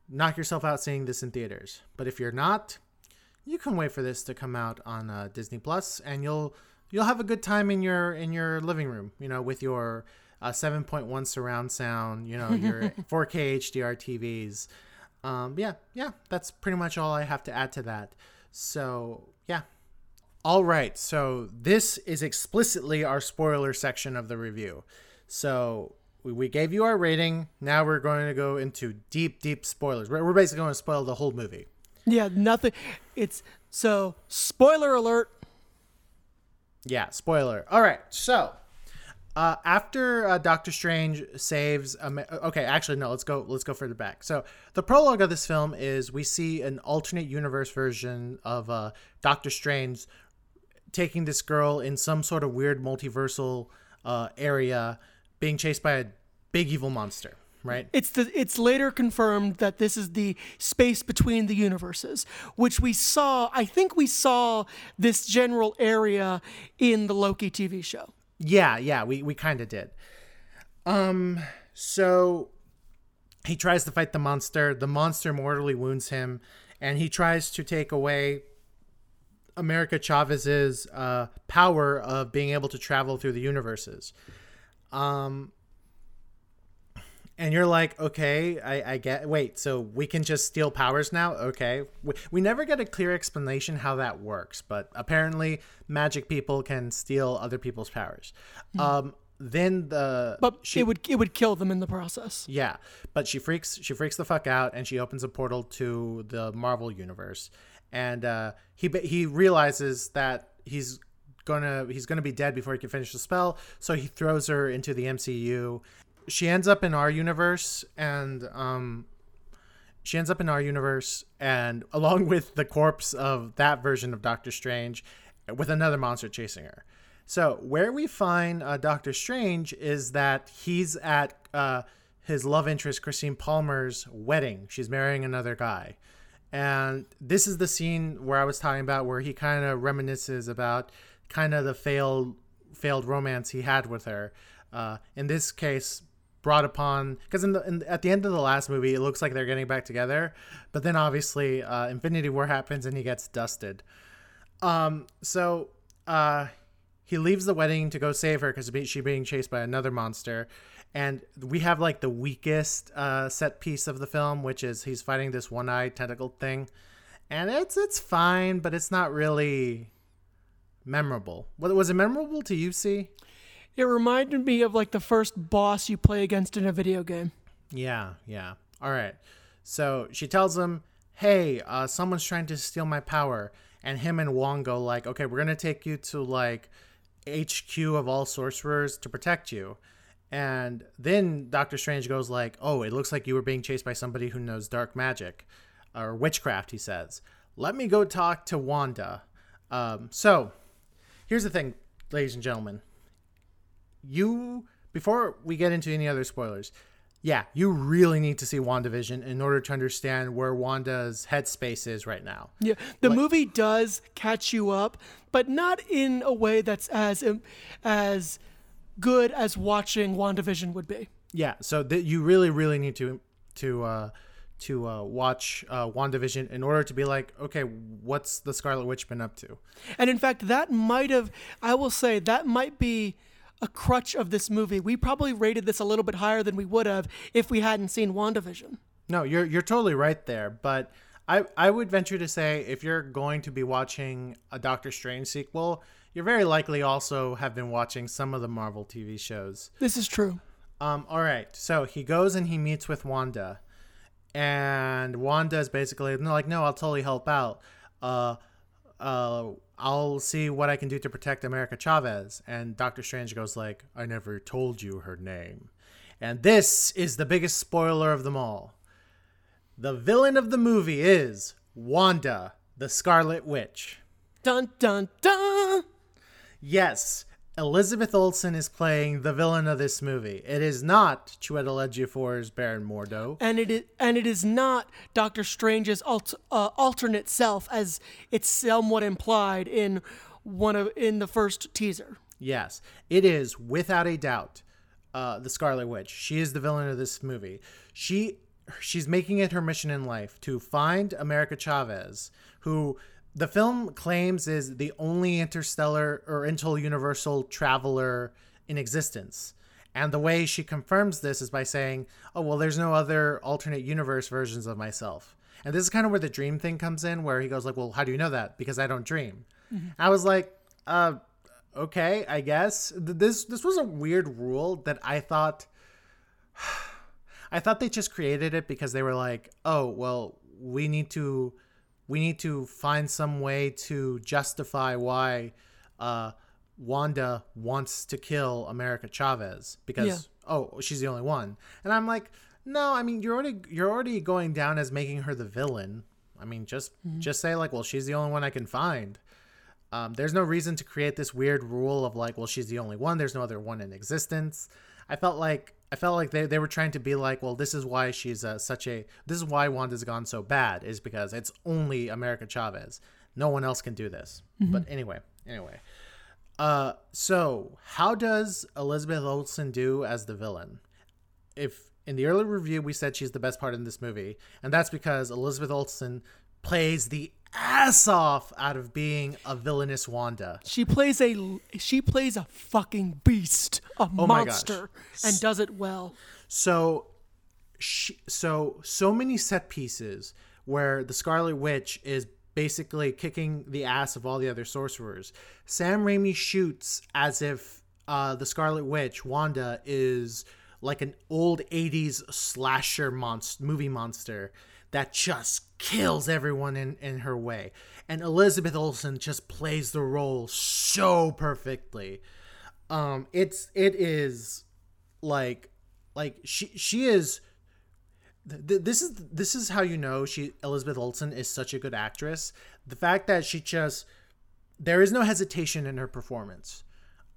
knock yourself out seeing this in theaters. But if you're not, you can wait for this to come out on uh, Disney Plus, and you'll you'll have a good time in your in your living room, you know, with your uh, 7.1 surround sound, you know, your 4K HDR TVs. Um, yeah, yeah, that's pretty much all I have to add to that. So yeah, all right, so this is explicitly our spoiler section of the review. So we, we gave you our rating. Now we're going to go into deep, deep spoilers. We're, we're basically going to spoil the whole movie.
Yeah, nothing. It's so spoiler alert.
Yeah, spoiler. All right, so uh, after uh, Doctor Strange saves, Am- okay, actually no, let's go. Let's go further back. So the prologue of this film is we see an alternate universe version of uh, Doctor Strange taking this girl in some sort of weird multiversal uh, area, being chased by a big evil monster. Right.
It's the it's later confirmed that this is the space between the universes, which we saw. I think we saw this general area in the Loki TV show.
Yeah, yeah, we, we kind of did. Um, so he tries to fight the monster. The monster mortally wounds him, and he tries to take away America Chavez's uh, power of being able to travel through the universes. Um, and you're like, okay, I, I get. Wait, so we can just steal powers now? Okay, we, we never get a clear explanation how that works, but apparently, magic people can steal other people's powers. Um, then the
But
she,
it would it would kill them in the process.
yeah, but she freaks she freaks the fuck out and she opens a portal to the Marvel universe, and uh, he he realizes that he's gonna he's gonna be dead before he can finish the spell, so he throws her into the MCU. She ends up in our universe, and um, she ends up in our universe, and along with the corpse of that version of Doctor Strange, with another monster chasing her. So where we find uh, Doctor Strange is that he's at uh, his love interest Christine Palmer's wedding. She's marrying another guy, and this is the scene where I was talking about where he kind of reminisces about kind of the failed failed romance he had with her. Uh, in this case, brought upon because in the in, at the end of the last movie, it looks like they're getting back together, but then obviously uh, Infinity War happens and he gets dusted. Um, so uh, he leaves the wedding to go save her because she's being chased by another monster. And we have like the weakest uh, set piece of the film, which is he's fighting this one-eyed tentacled thing, and it's it's fine, but it's not really memorable. Was it memorable to you? See?
It reminded me of like the first boss you play against in a video game.
Yeah, yeah. All right. So she tells him, "Hey, uh, someone's trying to steal my power," and him and Wong go like, "Okay, we're gonna take you to like HQ of all sorcerers to protect you." And then Doctor Strange goes like, "Oh, it looks like you were being chased by somebody who knows dark magic or witchcraft." He says, "Let me go talk to Wanda." Um, so here's the thing, ladies and gentlemen. You before we get into any other spoilers, yeah, you really need to see WandaVision in order to understand where Wanda's headspace is right now.
Yeah, the movie does catch you up, but not in a way that's as as good as watching WandaVision would be.
Yeah, so th- you really, really need to to uh, to uh, watch uh, WandaVision in order to be like, okay, what's the Scarlet Witch been up to?
And in fact, that might have, I will say, that might be a crutch of this movie. We probably rated this a little bit higher than we would have if we hadn't seen WandaVision.
No, you're you're totally right there, but I I would venture to say if you're going to be watching a Doctor Strange sequel, you're very likely also have been watching some of the Marvel TV shows.
This is true.
Um, all right, so he goes and he meets with Wanda, and Wanda is basically like, no, I'll totally help out. Uh, uh, I'll see what I can do to protect America Chavez. And Doctor Strange goes like, I never told you her name. And this is the biggest spoiler of them all. The villain of the movie is Wanda, the Scarlet Witch.
Dun dun dun.
Yes, Elizabeth Olsen is playing the villain of this movie. It is not Chiwetel Ejiofor's Baron Mordo.
And it is, and it is not Doctor Strange's alt, uh, alternate self, as it's somewhat implied in one of in the first teaser.
Yes, it is without a doubt uh, the Scarlet Witch. She is the villain of this movie. She she's making it her mission in life to find America Chavez, who the film claims is the only interstellar or interuniversal traveler in existence. And the way she confirms this is by saying, "Oh well, there's no other alternate universe versions of myself." And this is kind of where the dream thing comes in, where he goes like, "Well, how do you know that? Because I don't dream." I was like, "Uh, okay, I guess." This this was a weird rule that I thought. I thought they just created it because they were like, "Oh, well, we need to we need to find some way to justify why uh, Wanda wants to kill America Chavez because
Yeah.
oh, she's the only one." And I'm like, "No, I mean, you're already you're already going down as making her the villain. I mean, just just say like, well, she's the only one I can find." Um, there's no reason to create this weird rule of like, well, she's the only one. There's no other one in existence. I felt like I felt like they, they were trying to be like, well, this is why she's uh, such a this is why Wanda's gone so bad is because it's only America Chavez. No one else can do this. But anyway, anyway. Uh, so how does Elizabeth Olsen do as the villain? If in the early review we said she's the best part in this movie, and that's because Elizabeth Olsen plays the ass off out of being a villainous Wanda.
She plays a she plays a fucking beast, a
Oh
monster, and does it well.
So, she, so so many set pieces where the Scarlet Witch is basically kicking the ass of all the other sorcerers. Sam Raimi shoots as if uh, the Scarlet Witch, Wanda, is like an old '80s slasher monster, movie monster that just kills everyone in, in her way. And Elizabeth Olsen just plays the role so perfectly. Um, it's it is like like she she is th- th- this is this is how you know she Elizabeth Olsen is such a good actress. The fact that she just there is no hesitation in her performance.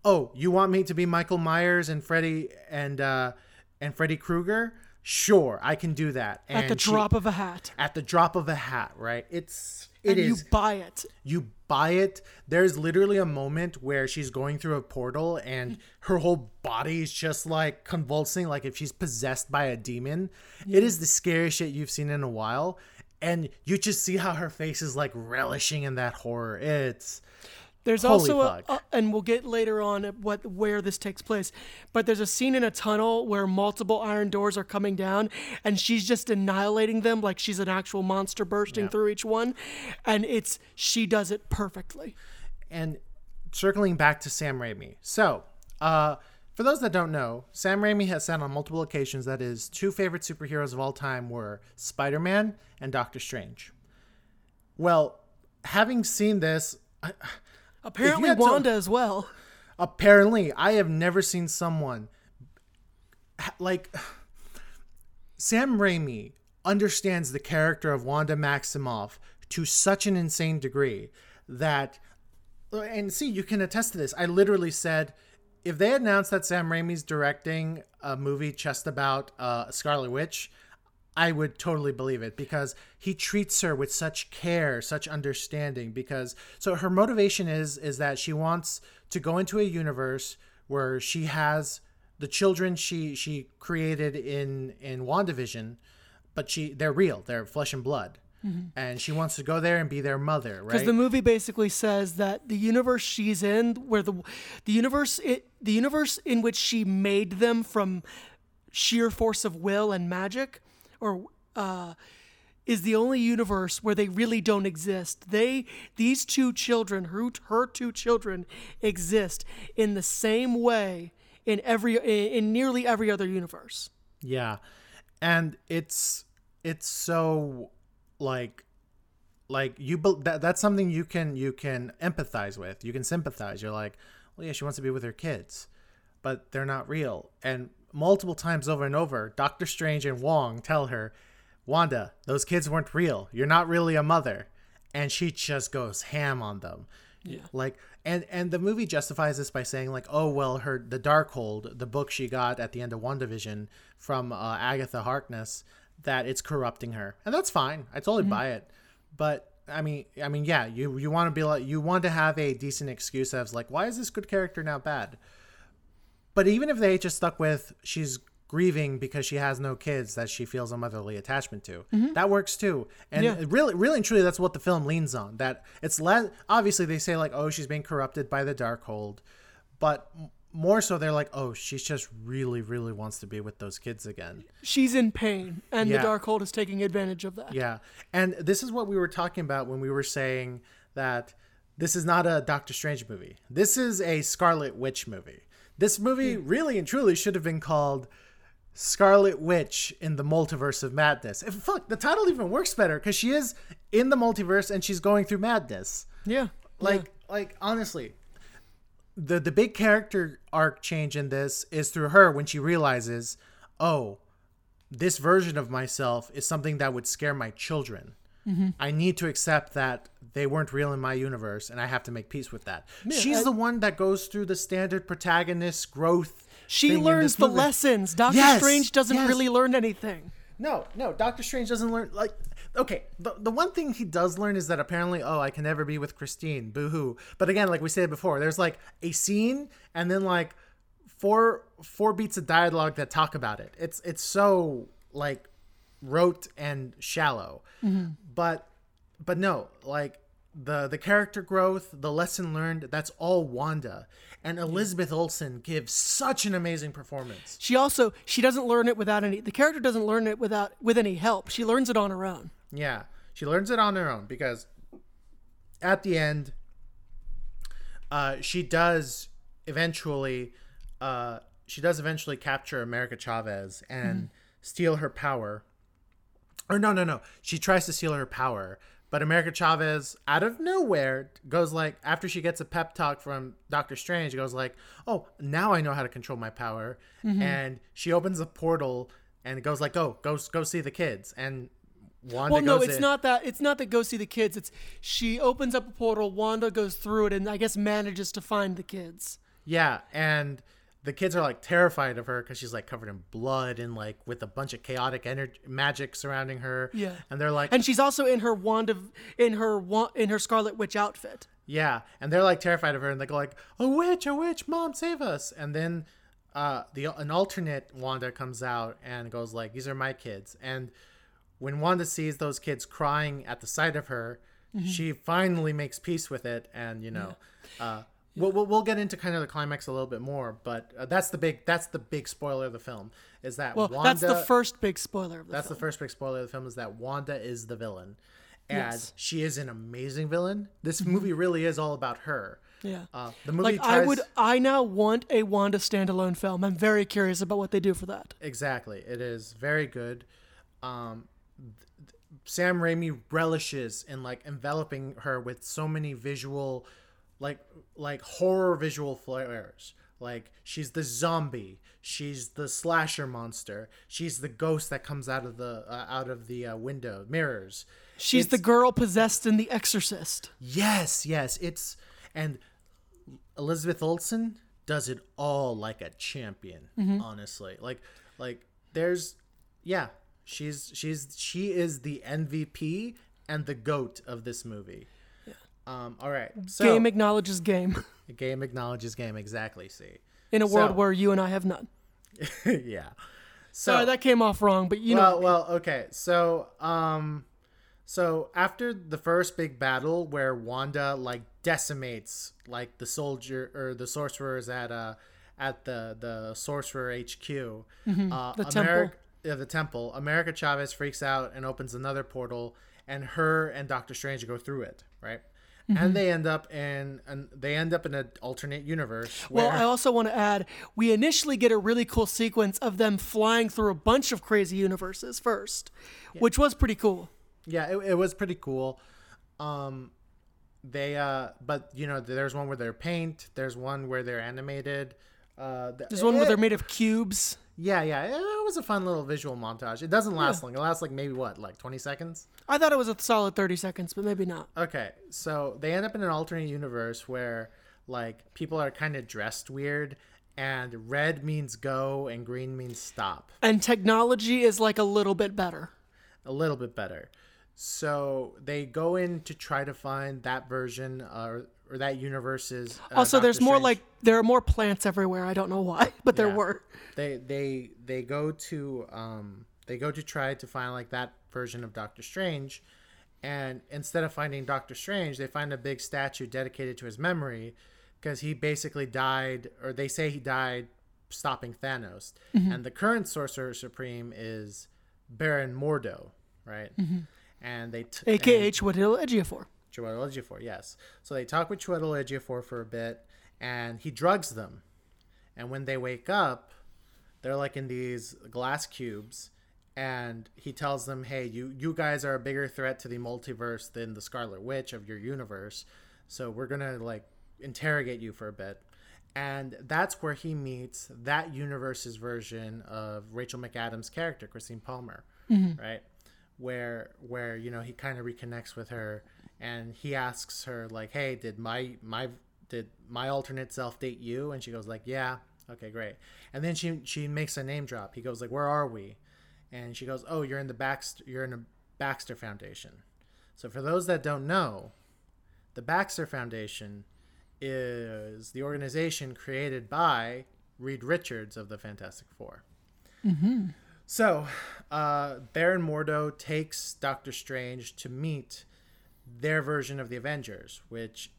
Oh, you want me to be Michael Myers and Freddy and uh and Freddy Krueger? Sure, I can do that.
At the
And she-
drop of a hat.
at the drop of a hat, right? It's it
and
is
you buy it.
you buy it. There's literally a moment where she's going through a portal and her whole body is just like convulsing, like if she's possessed by a demon. It is the scariest shit you've seen in a while. And you just see how her face is like relishing in that horror. It's
There's
Holy
also a, a- and we'll get later on what where this takes place. But there's a scene in a tunnel where multiple iron doors are coming down, and she's just annihilating them like she's an actual monster bursting
Yeah.
through each one, and it's she does it perfectly.
and circling back to Sam Raimi. So, uh, for those that don't know, Sam Raimi has said on multiple occasions that his two favorite superheroes of all time were Spider Man and Doctor Strange. Well, having seen this, I,
Apparently,
had to-
Wanda as well.
apparently, I have never seen someone like Sam Raimi understands the character of Wanda Maximoff to such an insane degree that and see you can attest to this. I literally said if they announced that Sam Raimi's directing a movie just about uh, Scarlet Witch, I would totally believe it because he treats her with such care, such understanding. Because so her motivation is is that she wants to go into a universe where she has the children she she created in in WandaVision, but she they're real, they're flesh and blood. Mm-hmm. And she wants to go there and be their mother, right?
Because the movie basically says that the universe she's in, where the the universe it, the universe in which she made them from sheer force of will and magic, or uh, is the only universe where they really don't exist. They these two children, her her two children, exist in the same way in every in, nearly every other universe.
Yeah. And it's it's so like like you that, that's something you can you can empathize with. You can sympathize. You're like, "Well, yeah, she wants to be with her kids." But they're not real. And multiple times over and over, Doctor Strange and Wong tell her, "Wanda, those kids weren't real. You're not really a mother." And she just goes ham on them.
Yeah.
Like and and the movie justifies this by saying like, oh well, her the Darkhold, the book she got at the end of WandaVision from uh, Agatha Harkness, that it's corrupting her, and that's fine. I totally buy it. But I mean, I mean, yeah, you you want to be like you want to have a decent excuse as like, why is this good character now bad? But even if they just stuck with she's grieving because she has no kids that she feels a motherly attachment to, mm-hmm. that works too. And
Yeah.
really, really and truly, that's what the film leans on. That it's less obviously they say like, oh, she's being corrupted by the Darkhold, but more so they're like, oh, she's just really, really wants to be with those kids again.
She's in pain, and
Yeah.
the Darkhold is taking advantage of that.
Yeah. And this is what we were talking about when we were saying that this is not a Doctor Strange movie. This is a Scarlet Witch movie. This movie hmm. really and truly should have been called Scarlet Witch in the Multiverse of Madness. If, fuck, the title even works better because she is in the multiverse and she's going through madness.
Yeah.
Like, like honestly, the the big character arc change in this is through her when she realizes, oh, this version of myself is something that would scare my children. Mm-hmm. I need to accept that they weren't real in my universe, and I have to make peace with that. She's
I-
the one that goes through the standard protagonist growth.
She learns the
movie.
lessons. Doctor
Yes,
Strange doesn't
yes.
really learn anything.
No, no, Doctor Strange doesn't learn like okay, the, the one thing he does learn is that apparently, oh, I can never be with Christine. Boo hoo. But again, like we said before, there's like a scene and then like four four beats of dialogue that talk about it. It's it's so like rote and shallow. Mm-hmm. But but no, like the the character growth, the lesson learned, that's all Wanda. And Elizabeth Olsen gives such an amazing performance.
She also she doesn't learn it without any. The character doesn't learn it without with any help. She learns it on her own.
Yeah, she learns it on her own because at the end, uh, she does eventually, uh, she does eventually capture America Chavez and steal her power. Or no, no, no. She tries to steal her power, but America Chavez, out of nowhere, goes like after she gets a pep talk from Doctor Strange, goes like, "Oh, now I know how to control my power," mm-hmm. and she opens a portal and goes like, "Go, go, go see the kids." And Wanda
Well, no, it's
in.
not that. It's not that go see the kids. It's she opens up a portal. Wanda goes through it, and I guess manages to find the kids.
Yeah, and the kids are like terrified of her because she's like covered in blood and like with a bunch of chaotic energy magic surrounding her.
Yeah.
and they're like,
And she's also in her wand of in her wa- in her Scarlet Witch outfit.
yeah, and they're like terrified of her, and they go like, a witch, a witch, mom, save us! And then uh, the an alternate Wanda comes out and goes like, these are my kids. And when Wanda sees those kids crying at the sight of her,
Mm-hmm.
she finally makes peace with it, and you know. Uh, We'll, we'll, we'll get into kind of the climax a little bit more, but uh, that's the big that's the big spoiler of the film is that
Well,
Wanda
that's the first big spoiler of the
that's
film.
the first big spoiler of the film is that Wanda is the villain, and
Yes. Mm-hmm.
she is an amazing villain. This movie really is all about her.
Yeah.
Uh, the movie
like I would, I now want a Wanda standalone film. I'm very curious about what they do for that.
exactly. It is very good. Um, th- Sam Raimi relishes in like enveloping her with so many visual, like like horror visual flairs. Like she's the zombie, she's the slasher monster, she's the ghost that comes out of the uh, out of the uh, window mirrors.
She's the girl possessed in The Exorcist.
Yes, yes, it's and Elizabeth Olsen does it all like a champion, honestly. Like like there's yeah, she's she's she is the MVP and the goat of this movie. Um all right. So
game acknowledges game.
game acknowledges game exactly, see.
in a world where you and I have none.
yeah. So
Sorry, that came off wrong, but you know.
well, well, okay. So, um, so after the first big battle where Wanda like decimates like the soldier or the sorcerers at uh at the the sorcerer HQ, uh,
Mm-hmm. The temple.
Yeah, the temple. America Chavez freaks out and opens another portal, and her and Doctor Strange go through it, right?
Mm-hmm.
And they end up in and they end up in an alternate universe. Where,
Well, I also want to add, we initially get a really cool sequence of them flying through a bunch of crazy universes first, which was pretty cool.
yeah it, it was pretty cool um they uh but you know there's one where they're paint there's one where they're animated uh th-
There's one where they're made of cubes.
yeah yeah it was a fun little visual montage it doesn't last long it lasts like maybe what like 20 seconds
I thought it was a solid 30 seconds, but maybe not.
okay so they end up in an alternate universe where like people are kind of dressed weird and red means go and green means stop
And technology is like a little bit better.
a little bit better. So they go in to try to find that version or, or that universe's. Uh,
Also, there's
Doctor
more like there are more plants everywhere. I don't know why, but there
Yeah.
were.
they they they go to um they go to try to find like that version of Doctor Strange, and instead of finding Doctor Strange, they find a big statue dedicated to his memory, because he basically died, or they say he died stopping Thanos, and the current Sorcerer Supreme is Baron Mordo, right? And they t-
AKA
and-
Chiwetel Ejiofor.
Chiwetel Ejiofor, yes. So they talk with Chiwetel Ejiofor for a bit, and he drugs them. And when they wake up, they're like in these glass cubes, and he tells them, "Hey, you you guys are a bigger threat to the multiverse than the Scarlet Witch of your universe, so we're gonna like interrogate you for a bit." And that's where he meets that universe's version of Rachel McAdams' character, Christine Palmer, mm-hmm. right? Where where you know he kind of reconnects with her, and he asks her like, "Hey, did my my did my alternate self date you?" And she goes like, "Yeah." Okay, great. And then she she makes a name drop. He goes like, "Where are we?" And she goes, "Oh, you're in the Baxter you're in a Baxter Foundation." So for those that don't know, the Baxter Foundation is the organization created by Reed Richards of the Fantastic 4 So, uh, Baron Mordo takes Doctor Strange to meet their version of the Avengers, which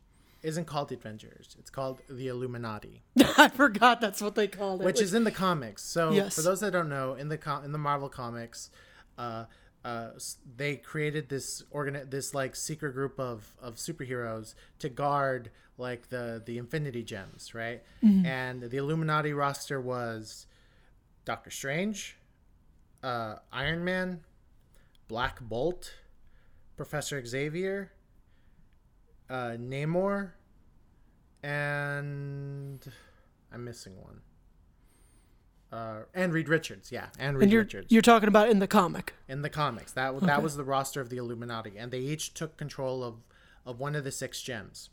isn't called the Avengers. It's called the Illuminati,
I forgot that's what they called it.
which is in the comics. So,
Yes.
for those that don't know, in the com- in the Marvel comics, uh, uh, they created this organ this like secret group of, of superheroes to guard like the the Infinity Gems, right? And the Illuminati roster was Doctor Strange, uh, Iron Man, Black Bolt, Professor Xavier, uh, Namor, and I'm missing one. Uh, and Reed Richards, yeah, and Reed
and you're
Richards
you're talking about in the comic.
in the comics. That that was the roster of the Illuminati, and they each took control of of one of the six gems.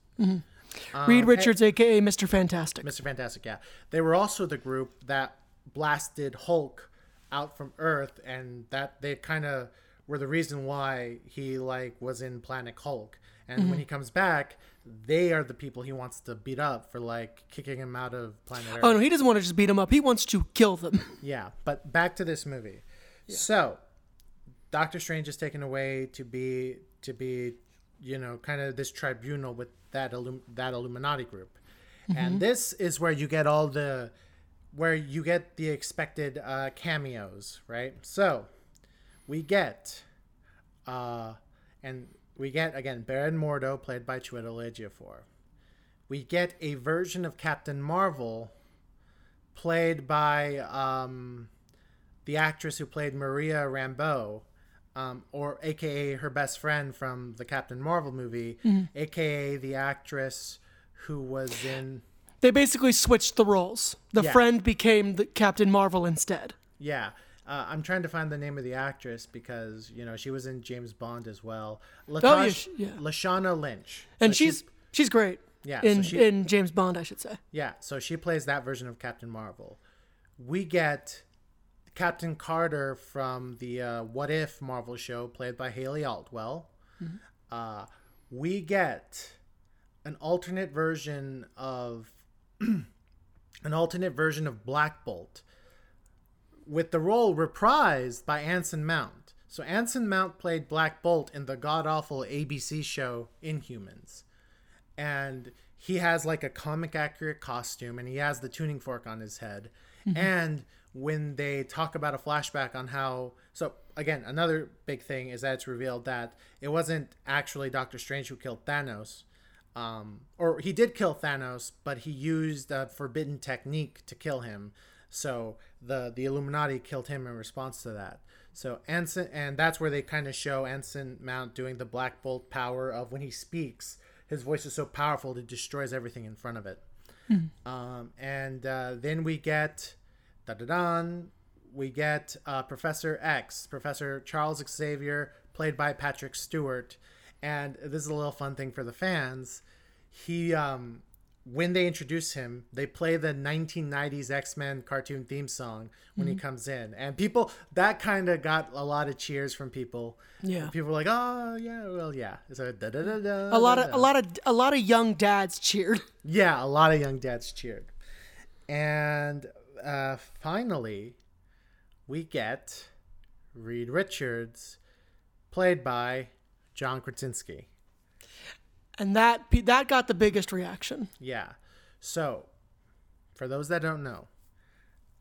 Reed Richards, aka Mr. Fantastic.
Mr. Fantastic, yeah. They were also the group that blasted Hulk out from Earth, and that they kind of were the reason why he like was in Planet Hulk. And when he comes back, they are the people he wants to beat up for like kicking him out of Planet Earth.
Oh no, he doesn't want to just beat them up. He wants to kill them.
Yeah, but back to this movie. So, Doctor Strange is taken away to be to be, you know, kind of this tribunal with that Illum- that Illuminati group, and this is where you get all the where you get the expected uh, cameos, right? So, we get, uh, and we get again Baron Mordo played by Chiwetel Ejiofor. We get a version of Captain Marvel played by um, the actress who played Maria Rambeau, um, or AKA her best friend from the Captain Marvel movie, AKA the actress who was in.
They basically switched the roles. The
Yeah.
friend became the Captain Marvel instead.
Yeah, uh, I'm trying to find the name of the actress because you know she was in James Bond as well.
Oh, yeah, yeah.
Lashana Lynch,
And
So
she's she's great.
Yeah, so
In
she-
in James Bond, I should say.
Yeah, so she plays that version of Captain Marvel. We get Captain Carter from the uh, What If Marvel show, played by Hayley Atwell. Uh, we get an alternate version of an alternate version of Black Bolt, with the role reprised by Anson Mount. So Anson Mount played Black Bolt in the god awful ABC show Inhumans, and he has like a comic accurate costume, and he has the tuning fork on his head, and when they talk about a flashback on how so again another big thing is that it's revealed that it wasn't actually doctor strange who killed thanos um, or he did kill thanos but he used a forbidden technique to kill him so the the illuminati killed him in response to that so anson and that's where they kind of show anson mount doing the black bolt power of when he speaks his voice is so powerful it destroys everything in front of it um, and uh, then we get da da da. We get uh, Professor X, Professor Charles Xavier, played by Patrick Stewart. And this is a little fun thing for the fans. He, um, when they introduce him, they play the 1990s X Men cartoon theme song when he comes in, and people that kind of got a lot of cheers from people.
Yeah.
people were like, "Oh yeah, well yeah." So da da da da.
A lot of
da.
a lot of a lot of young dads cheered.
Yeah, a lot of young dads cheered. And uh, finally, we get Reed Richards, played by John Krasinski.
And that that got the biggest reaction.
Yeah. So, for those that don't know,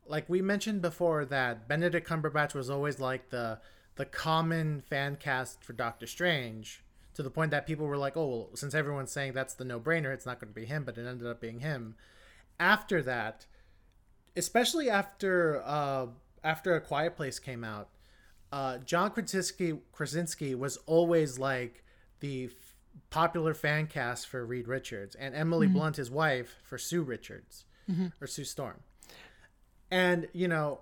like we mentioned before, that Benedict Cumberbatch was always like the the common fan cast for Doctor Strange, to the point that people were like, "Oh, well, since everyone's saying that's the no brainer, it's not going to be him," but it ended up being him. After that, especially after uh, after A Quiet Place came out, uh, John Krasinski Krasinski was always like the popular fan cast for Reed Richards, and Emily mm-hmm. Blunt, his wife, for Sue Richards mm-hmm. or Sue Storm. And you know,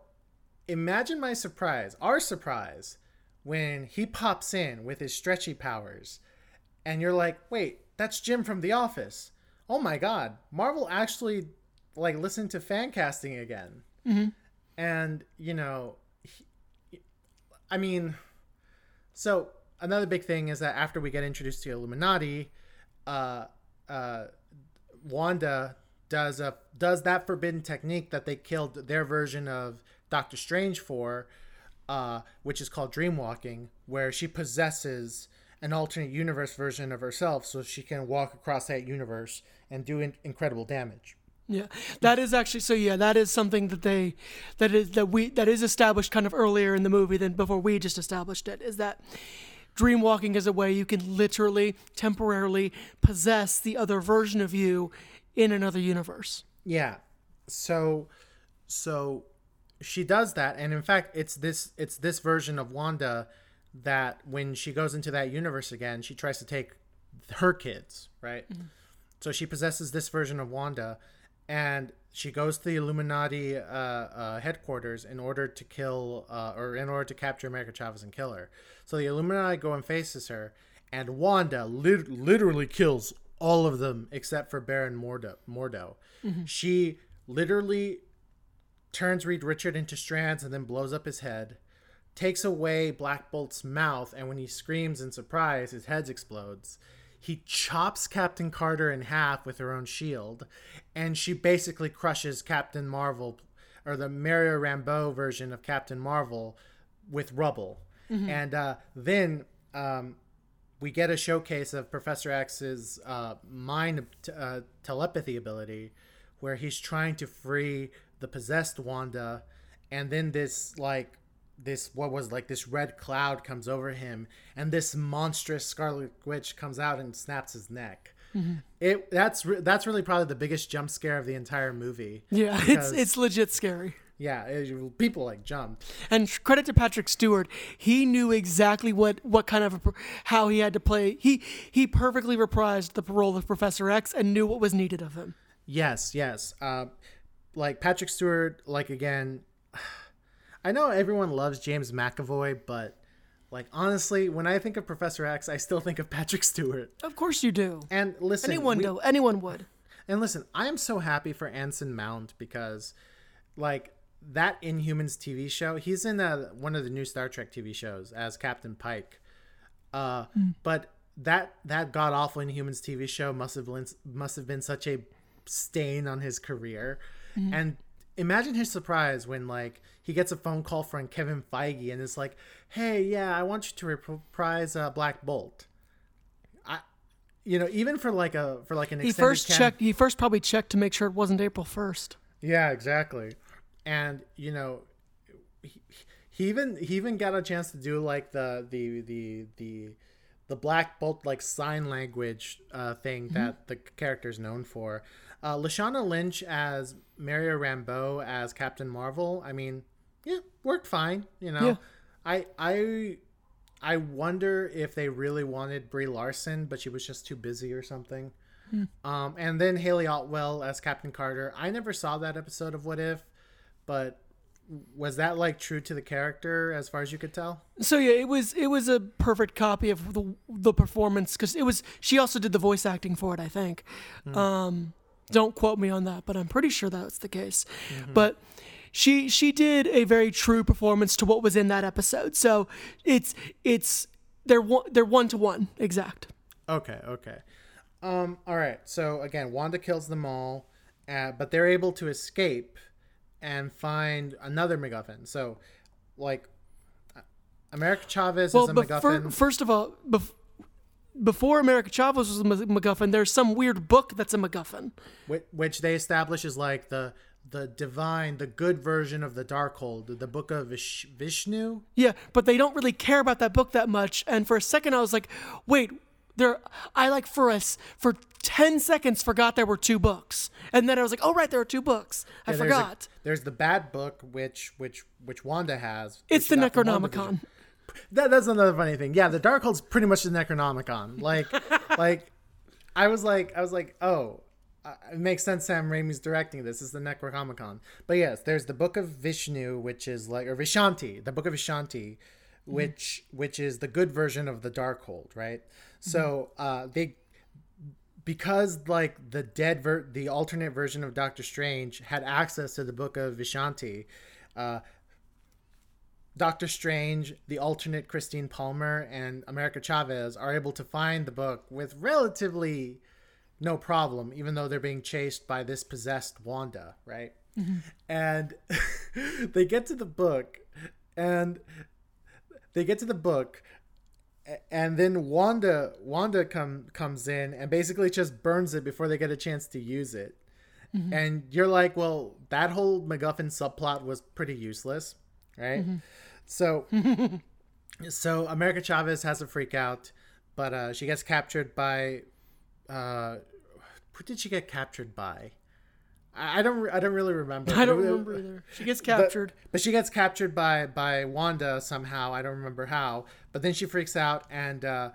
imagine my surprise, our surprise, when he pops in with his stretchy powers, and you're like, "Wait, that's Jim from The Office." Oh my God, Marvel actually like listened to fan casting again. Mm-hmm. And you know, he- I mean, so another big thing is that after we get introduced to Illuminati, uh, uh, Wanda does a does that forbidden technique that they killed their version of Doctor Strange for, uh, which is called dreamwalking, where she possesses an alternate universe version of herself, so she can walk across that universe and do in- incredible damage.
Yeah, that is actually so. Yeah, that is something that they, that is that we that is established kind of earlier in the movie than before we just established it. Is that dream walking is a way you can literally temporarily possess the other version of you in another universe.
Yeah. So so she does that and in fact it's this it's this version of Wanda that when she goes into that universe again, she tries to take her kids, right? Mm-hmm. So she possesses this version of Wanda and she goes to the Illuminati uh, uh, headquarters in order to kill uh, or in order to capture America Chavez and kill her. So the Illuminati go and faces her, and Wanda lit- literally kills all of them except for Baron Mordo. Mordo. She literally turns Reed Richard into strands and then blows up his head, takes away Black Bolt's mouth, and when he screams in surprise, his head explodes. He chops Captain Carter in half with her own shield, and she basically crushes Captain Marvel, or the Maria Rambeau version of Captain Marvel, with rubble. And uh, then um, we get a showcase of Professor X's uh, mind t- uh, telepathy ability, where he's trying to free the possessed Wanda, and then this like this what was like this red cloud comes over him, and this monstrous Scarlet Witch comes out and snaps his neck. It that's re- that's really probably the biggest jump scare of the entire movie.
Yeah, it's
because-
it's legit scary.
yeah, it- people like jumped.
And credit to Patrick Stewart, he knew exactly what what kind of a, how he had to play. He he perfectly reprised the role of Professor X and knew what was needed of him.
Yes, yes. Uh, like Patrick Stewart, like again, I know everyone loves James McAvoy, but like honestly, when I think of Professor X, I still think of Patrick Stewart.
Of course you do.
And listen,
Anyone
we-
do. Anyone would.
and listen, I am so happy for Anson Mount because, like that Inhumans TV show, he's in uh one of the new Star Trek TV shows as Captain Pike. Uh, but that that god awful Inhumans TV show must have been must have been such a stain on his career. And imagine his surprise when like he gets a phone call from Kevin Feige and it's like, "Hey, yeah, I want you to reprise uh, Black Bolt." I, you know, even for like a for like an
He first
cam-
checked. He first probably checked to make sure it wasn't April first.
Yeah, exactly. And you know, he, he even he even got a chance to do like the the the the the Black Bolt like sign language uh, thing
Mm-hmm.
that the character is known for. Uh, Lashana Lynch as Maria Rambeau as Captain Marvel. I mean, yeah, worked fine. You know,
Yeah.
I I I wonder if they really wanted Brie Larson, but she was just too busy or something. Um, and then Hayley Atwell as Captain Carter. I never saw that episode of What If, but was that like true to the character as far as you could tell?
So yeah, it was it was a perfect copy of the the performance because it was she also did the voice acting for it. I think. Um, don't quote me on that, but I'm pretty sure that's the case. But she she did a very true performance to what was in that episode. So it's it's they're one they're one to one exact.
Okay, okay. Um, all right. So again, Wanda kills them all, uh, but they're able to escape and find another MacGuffin. So, like, uh, America Chavez
Well,
is a
but
MacGuffin.
fir- first of all, bef- before America Chavez was a Mac- MacGuffin, there's some weird book that's a MacGuffin.
which, which they establish is like the the divine, the good version of the Darkhold, the book of Vish- Vishnu.
Yeah, but they don't really care about that book that much. And for a second, I was like, wait, there. I like for us for ten seconds forgot there were two books, and then I was like, oh right, there are two books. I
Yeah, there's a-
forgot.
There's, the bad book, which which which Wanda has.
It's the
she got from WandaVision.
Necronomicon.
That, that's another funny thing. Yeah, the Darkhold's pretty much the Necronomicon. Like, like, I was like, I was like, oh, uh, it makes sense. Sam Raimi's directing this. Is the Necronomicon? But yes, there's the Book of Vishnu, which is like or Vishanti, the Book of Vishanti, which which is the good version of the Darkhold, right? So uh, they because like the dead ver- the alternate version of Doctor Strange had access to the book of Vishanti, uh, Doctor Strange, the alternate Christine Palmer, and America Chavez are able to find the book with relatively no problem, even though they're being chased by this possessed Wanda, right? Mm-hmm. And they get to the book, and they get to the book, and then Wanda Wanda come comes in and basically just burns it before they get a chance to use it. Mm-hmm. And you're like, well, that whole MacGuffin subplot was pretty useless, right? Mm-hmm. So, so America Chavez has a freak out, but uh, she gets captured by. Uh, who did she get captured by? I don't. I don't really remember.
I don't remember either. She gets
but-
captured.
But, she gets captured by by Wanda somehow. I don't remember how. But then she freaks out, and uh,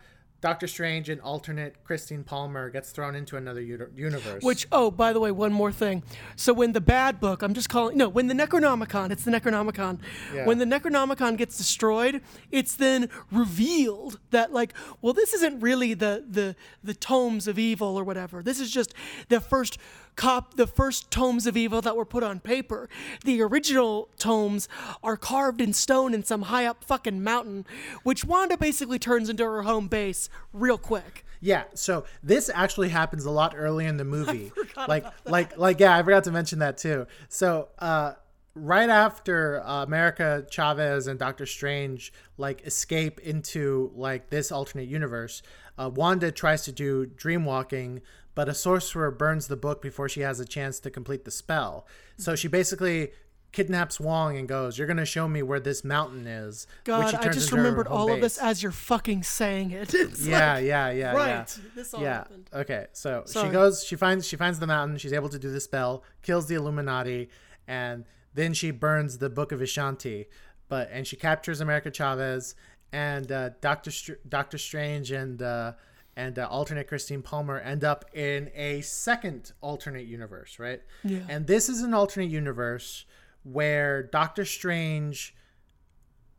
Doctor Strange and alternate Christine Palmer gets thrown into another uni- universe.
Which, oh, by the way, one more thing. So when the bad book, I'm just calling, no, when the Necronomicon, it's the Necronomicon.
Yeah.
When the Necronomicon gets destroyed, it's then revealed that, like, well, this isn't really the the the tomes of evil or whatever. This is just the first cop, the first tomes of evil that were put on paper. The original tomes are carved in stone in some high up fucking mountain, which Wanda basically turns into her home base real quick.
Yeah, so this actually happens a lot early in the movie. like like like yeah, I forgot to mention that too. So uh right after uh, America Chavez and Doctor Strange like escape into like this alternate universe, uh, Wanda tries to do dream walking, but a sorcerer burns the book before she has a chance to complete the spell. So she basically kidnaps Wong and goes, "You're gonna show me where this mountain is." which
God, I just remembered all of this as you're fucking saying it.
Yeah,
like-
yeah, yeah,
right.
yeah.
This all
yeah.
happened.
Okay, so she goes, she finds, she finds the mountain. She's able to do the spell, kills the Illuminati, and then she burns the Book of Vishanti. But and she captures America Chavez and uh, Doctor Str- Doctor Strange and uh, and uh, alternate Christine Palmer end up in a second alternate universe, right?
Yeah.
And this is an alternate universe where Doctor Strange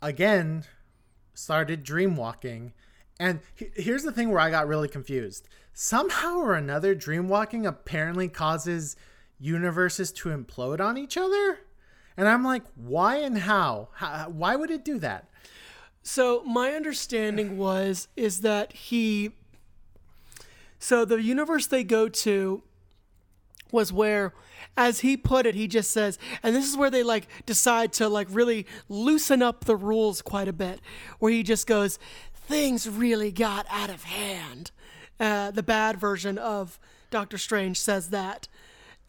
again started dream walking. And he- here's the thing where I got really confused. Somehow or another, dream walking apparently causes universes to implode on each other. And I'm like, why and how? how why would it do that?
So my understanding was is that he so the universe they go to was where as he put it he just says and this is where they like decide to like really loosen up the rules quite a bit where he just goes things really got out of hand. Uh, the bad version of doctor strange says that.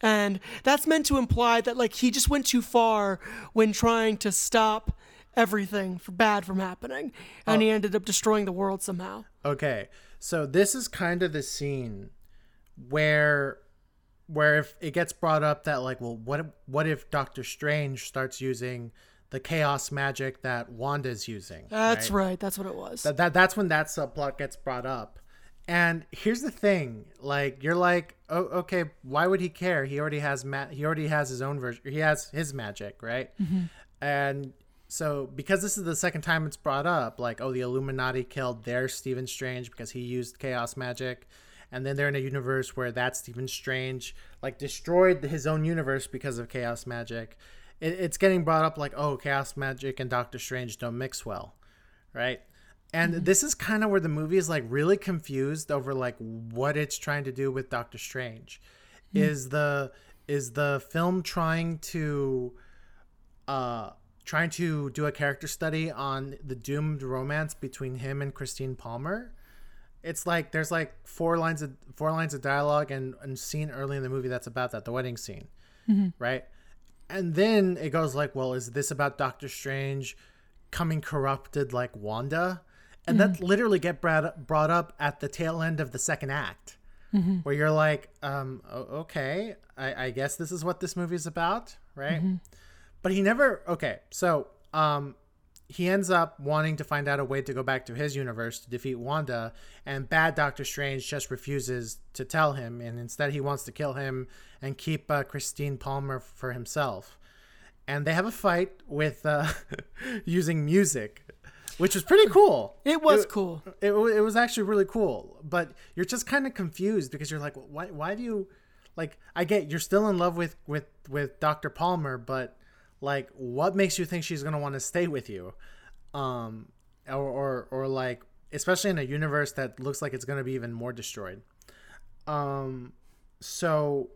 And that's meant to imply that like he just went too far when trying to stop everything for bad from happening and he ended up destroying the world somehow.
Okay, so this is kind of the scene where where if it gets brought up that like, well, what if, what if Doctor Strange starts using the chaos magic that Wanda's using?
that's right, that's what it was
That, that that's when that subplot gets brought up. And here's the thing, like you're like, oh, okay, why would he care? He already has ma- he already has his own version. He has his magic, right? Mm-hmm. And so because this is the second time it's brought up, like, oh, the Illuminati killed their Stephen Strange because he used chaos magic. And then they're in a universe where that Stephen Strange like destroyed his own universe because of chaos magic. It, it's getting brought up like, oh, chaos magic and Doctor Strange don't mix well, right? And this is kind of where the movie is like really confused over like what it's trying to do with Doctor Strange. Is the is the film trying to uh trying to do a character study on the doomed romance between him and Christine Palmer? It's like there's like four lines of four lines of dialogue and and scene early in the movie that's about that the wedding scene, mm-hmm. right? And then it goes like, well, is this about Doctor Strange coming corrupted like Wanda? And that mm-hmm. literally get brought up, brought up at the tail end of the second act, mm-hmm. where you're like, um, okay, I, I guess this is what this movie is about, right? But he never. Okay, so um, he ends up wanting to find out a way to go back to his universe to defeat Wanda, and bad Doctor Strange just refuses to tell him, and instead he wants to kill him and keep uh, Christine Palmer for himself. And they have a fight with uh, using music, which was pretty cool.
it was cool
It, it was actually really cool, but you're just kind of confused because you're like, why? Why do you like? I get you're still in love with with with Dr. Palmer, but like, what makes you think she's gonna want to stay with you? Um, or or or like, especially in a universe that looks like it's gonna be even more destroyed. Um, so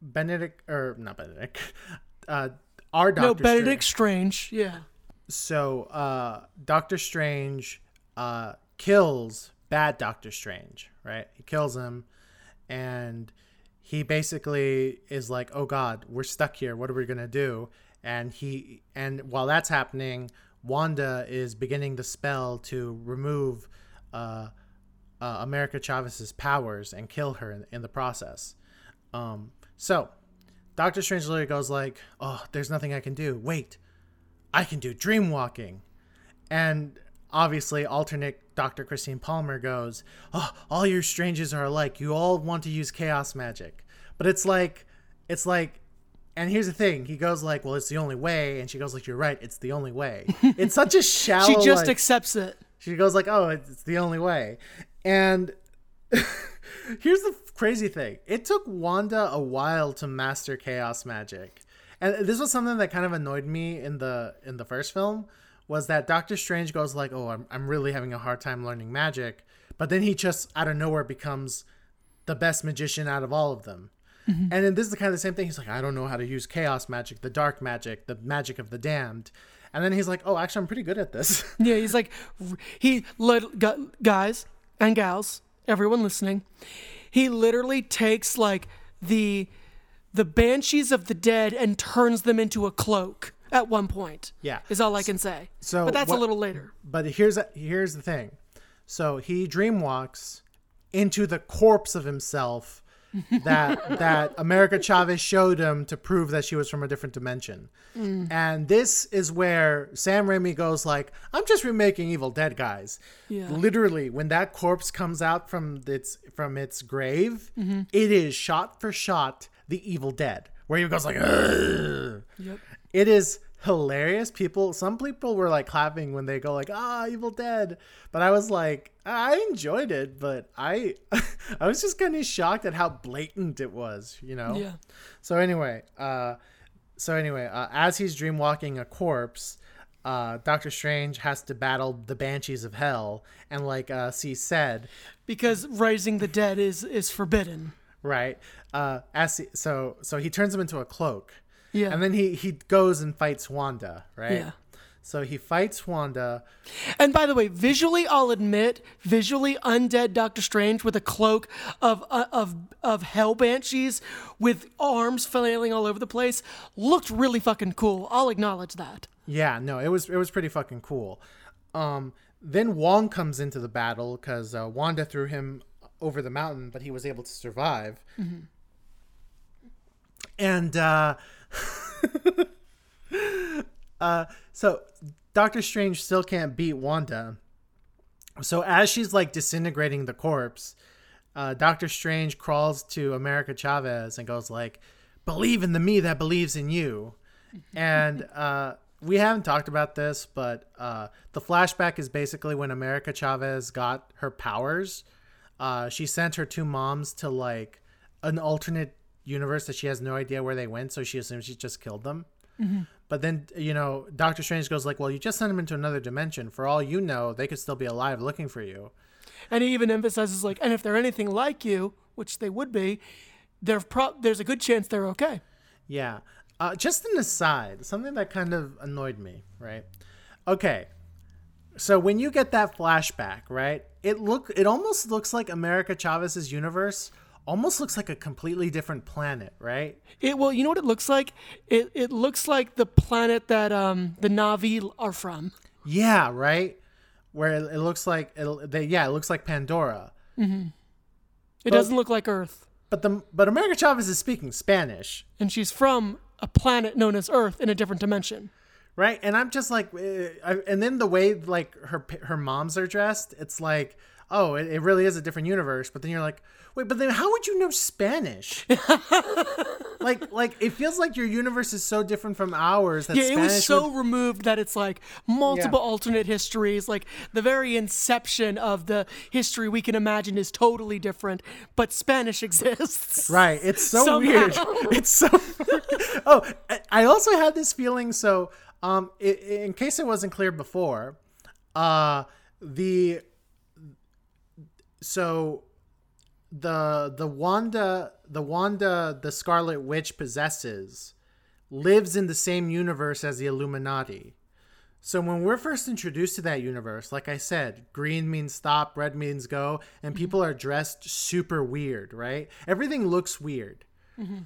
Benedict or not Benedict, uh, our Doctor
no
Strange-
benedict strange yeah
so uh Doctor Strange uh kills bad Doctor Strange, right? He kills him and he basically is like, "Oh god, we're stuck here. What are we going to do?" And he and while that's happening, Wanda is beginning the spell to remove uh, uh America Chavez's powers and kill her in, in the process. Um so Doctor Strange literally goes like, "Oh, there's nothing I can do. Wait, I can do dream walking. And obviously, alternate Dr. Christine Palmer goes, Oh, all your strangers are alike. You all want to use chaos magic. But it's like, it's like, and here's the thing. He goes like, Well, it's the only way. And she goes like, You're right. It's the only way. It's such a shallow.
she just
like-
accepts it
she goes like, "Oh, it's it's the only way." And here's the crazy thing: it took Wanda a while to master chaos magic, and this was something that kind of annoyed me in the in the first film. Was that Doctor Strange goes like, "Oh, I'm I'm really having a hard time learning magic," but then he just out of nowhere becomes the best magician out of all of them. Mm-hmm. And then this is the kind of the same thing. He's like, I don't know how to use chaos magic, the dark magic, the magic of the damned. And then he's like, Oh, actually, I'm pretty good at this.
Yeah, he's like, he, guys and gals, everyone listening, he literally takes like the, the banshees of the dead and turns them into a cloak at one point.
Yeah.
Is all I can say.
so
but that's
what-
a little later.
But here's here's the thing. So he dreamwalks into the corpse of himself that that America Chavez showed him to prove that she was from a different dimension. Mm. And this is where Sam Raimi goes like, "I'm just remaking Evil Dead, guys."
Yeah.
Literally, when that corpse comes out from its from its grave, mm-hmm. it is shot for shot the Evil Dead, where he goes like, "Ugh."
Yep.
it is hilarious people some people were like clapping when they go like ah evil dead but i was like i enjoyed it but i i was just kind of shocked at how blatant it was you know
Yeah.
so anyway uh so anyway uh, as he's dreamwalking a corpse uh doctor strange has to battle the banshees of hell and like uh c said
Because raising the dead is is forbidden.
right? Uh, as he, so so he turns him into a cloak,
Yeah.
and then he he goes and fights Wanda, right?
Yeah.
So he fights Wanda.
And by the way, visually, I'll admit, visually, undead Doctor Strange with a cloak of uh, of of hell banshees with arms flailing all over the place looked really fucking cool. I'll acknowledge that.
Yeah, no, it was it was pretty fucking cool. Um, then Wong comes into the battle because uh, Wanda threw him over the mountain, but he was able to survive. And uh, uh, so Doctor Strange still can't beat Wanda. So as she's like disintegrating the corpse, uh, Doctor Strange crawls to America Chavez and goes like, "Believe in the me that believes in you." and uh, we haven't talked about this, but uh, the flashback is basically when America Chavez got her powers. Uh, she sent her two moms to like an alternate universe that she has no idea where they went, so she assumes she just killed them. But then, you know, Doctor Strange goes like, "Well, you just sent them into another dimension. For all you know, they could still be alive looking for you."
And he even emphasizes like, and if they're anything like you, which they would be, they're pro- there's a good chance they're okay.
Yeah. Uh, just an aside, something that kind of annoyed me, right? Okay. So when you get that flashback, right? It look it almost looks like America Chavez's universe almost looks like a completely different planet, right?
It well, you know what it looks like? It it looks like the planet that um the Na'vi are from.
Yeah, right? Where it, it looks like it, they, yeah, it looks like Pandora.
It doesn't look like Earth.
But the but America Chavez is speaking Spanish.
And she's from a planet known as Earth in a different dimension.
right and i'm just like eh, I, and then the way like her her moms are dressed it's like oh it, it really is a different universe but then you're like wait but then how would you know spanish like like it feels like your universe is so different from ours that
Yeah, it was so
would-
removed that it's like multiple
Yeah.
alternate histories. Like the very inception of the history we can imagine is totally different, but Spanish exists.
right it's so
Somehow.
weird it's so oh I- also had this feeling so um in case it wasn't clear before uh the so the the Wanda the Wanda the Scarlet Witch possesses lives in the same universe as the Illuminati. So when we're first introduced to that universe, like I said, green means stop, red means go, and mm-hmm. people are dressed super weird, right? Everything looks weird. Mm-hmm.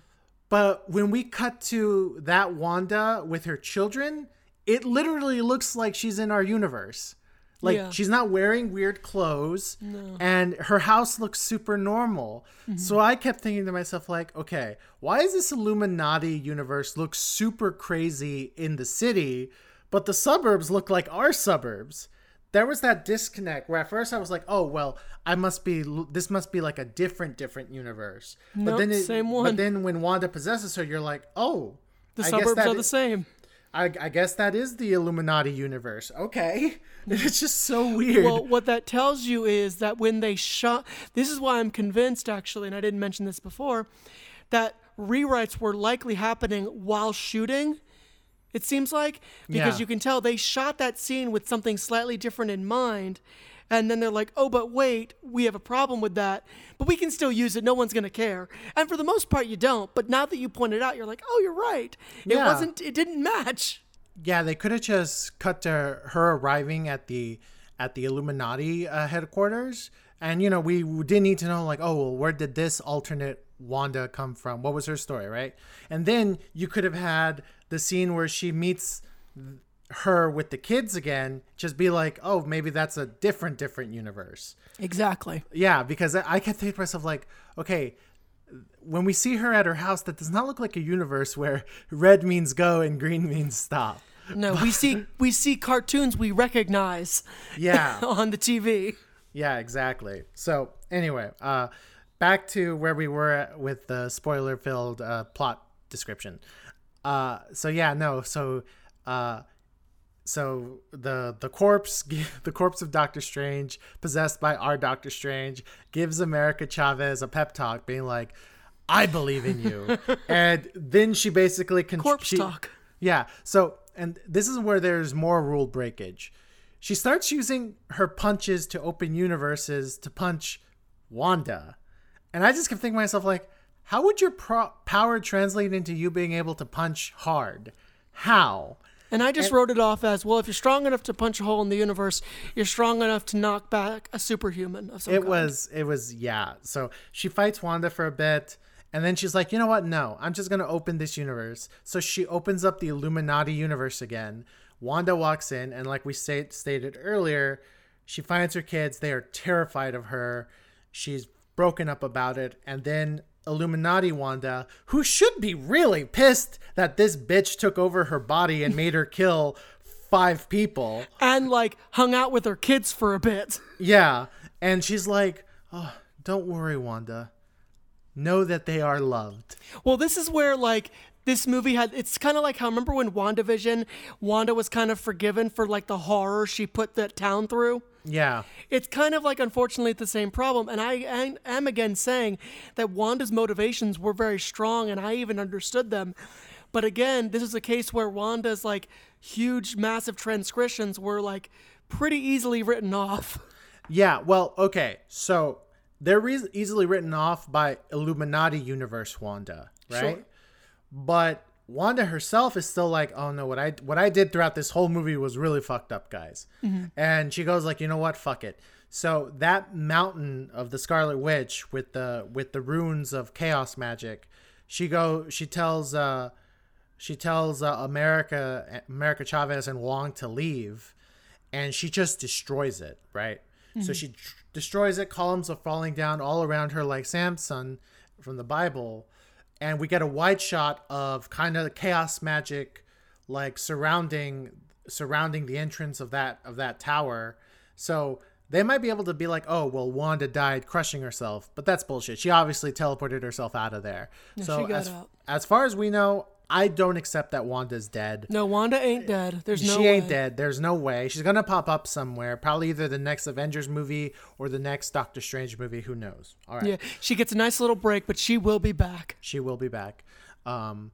But when we cut to that Wanda with her children, it literally looks like she's in our universe. Like
Yeah.
she's not wearing weird clothes and her house looks super normal. Mm-hmm. So I kept thinking to myself like, okay, why is this Illuminati universe look super crazy in the city, but the suburbs look like our suburbs? There was that disconnect where at first I was like, "Oh, well, I must be this must be like a different different universe." But
Nope,
then it,
same
But then when Wanda possesses her, you're like, "Oh,
The
I
suburbs are the same.
I, I guess that is the Illuminati universe. Okay. It's just so weird.
Well, what that tells you is that when they shot, this is why I'm convinced actually, and I didn't mention this before, that rewrites were likely happening while shooting. It seems like because
Yeah.
you can tell they shot that scene with something slightly different in mind. And then they're like, oh, but wait, we have a problem with that, but we can still use it. No one's going to care. And for the most part, you don't. But now that you pointed it out, you're like, oh, you're right. It
Yeah.
wasn't, it didn't match.
yeah, they could have just cut to her arriving at the at the Illuminati uh, headquarters, and you know we didn't need to know like, oh, well, where did this alternate Wanda come from? What was her story, right? And then you could have had the scene where she meets her with the kids again. Just be like, oh, maybe that's a different different universe.
Exactly.
Yeah, because I kept thinking to myself like, okay, when we see her at her house, that does not look like a universe where red means go and green means stop.
No, we see we see cartoons we recognize
Yeah,
on the TV.
yeah, exactly. So anyway, uh, back to where we were with the spoiler-filled uh, plot description. Uh, so yeah, no, so uh, so the the corpse the corpse of Doctor Strange possessed by our Doctor Strange gives America Chavez a pep talk being like I believe in you. and then she basically con-
Corpse
she-
talk.
Yeah. So and this is where there's more rule breakage. She starts using her punches to open universes to punch Wanda. And I just kept thinking to myself, like, how would your pro- power translate into you being able to punch hard? How?
And I just wrote it off as well. If you're strong enough to punch a hole in the universe, you're strong enough to knock back a superhuman of some kind.
It
kind.
was, it was, yeah. So she fights Wanda for a bit, and then she's like, you know what? No, I'm just gonna open this universe. So she opens up the Illuminati universe again. Wanda walks in, and like we state, stated earlier, she finds her kids. They are terrified of her. She's broken up about it, and then Illuminati Wanda, who should be really pissed that this bitch took over her body and made her kill five people.
and like hung out with her kids for a bit.
Yeah. And she's like, oh, don't worry, Wanda. Know that they are loved.
Well, this is where like this movie had it's kind of like how remember when WandaVision, Wanda was kind of forgiven for like the horror she put that town through.
Yeah.
It's kind of like unfortunately the same problem, and I, am again saying that Wanda's motivations were very strong, and I even understood them. But again, this is a case where Wanda's like huge, massive transgressions were like pretty easily written off.
Yeah. Well, okay. So they're re- easily written off by Illuminati Universe Wanda, right?
Sure.
But Wanda herself is still like, oh no, what I what I did throughout this whole movie was really fucked up, guys. And she goes like, you know what, fuck it. So that mountain of the Scarlet Witch with the with the runes of chaos magic, she go she tells uh she tells uh, America America Chavez and Wong to leave, and she just destroys it. Right. So she tr- destroys it. Columns are falling down all around her like Samson from the Bible, and we get a wide shot of kind of chaos magic, like surrounding surrounding the entrance of that of that tower. So they might be able to be like, oh, well, Wanda died crushing herself, but that's bullshit. She obviously teleported herself out of there. so
she got
as,
out.
as far as we know, I don't accept that Wanda's dead.
No, Wanda ain't dead. There's no
she ain't
way.
dead. There's no way. She's gonna pop up somewhere. Probably either the next Avengers movie or the next Doctor Strange movie. Who knows? All right.
Yeah, she gets a nice little break, but she will be back.
She will be back. Um,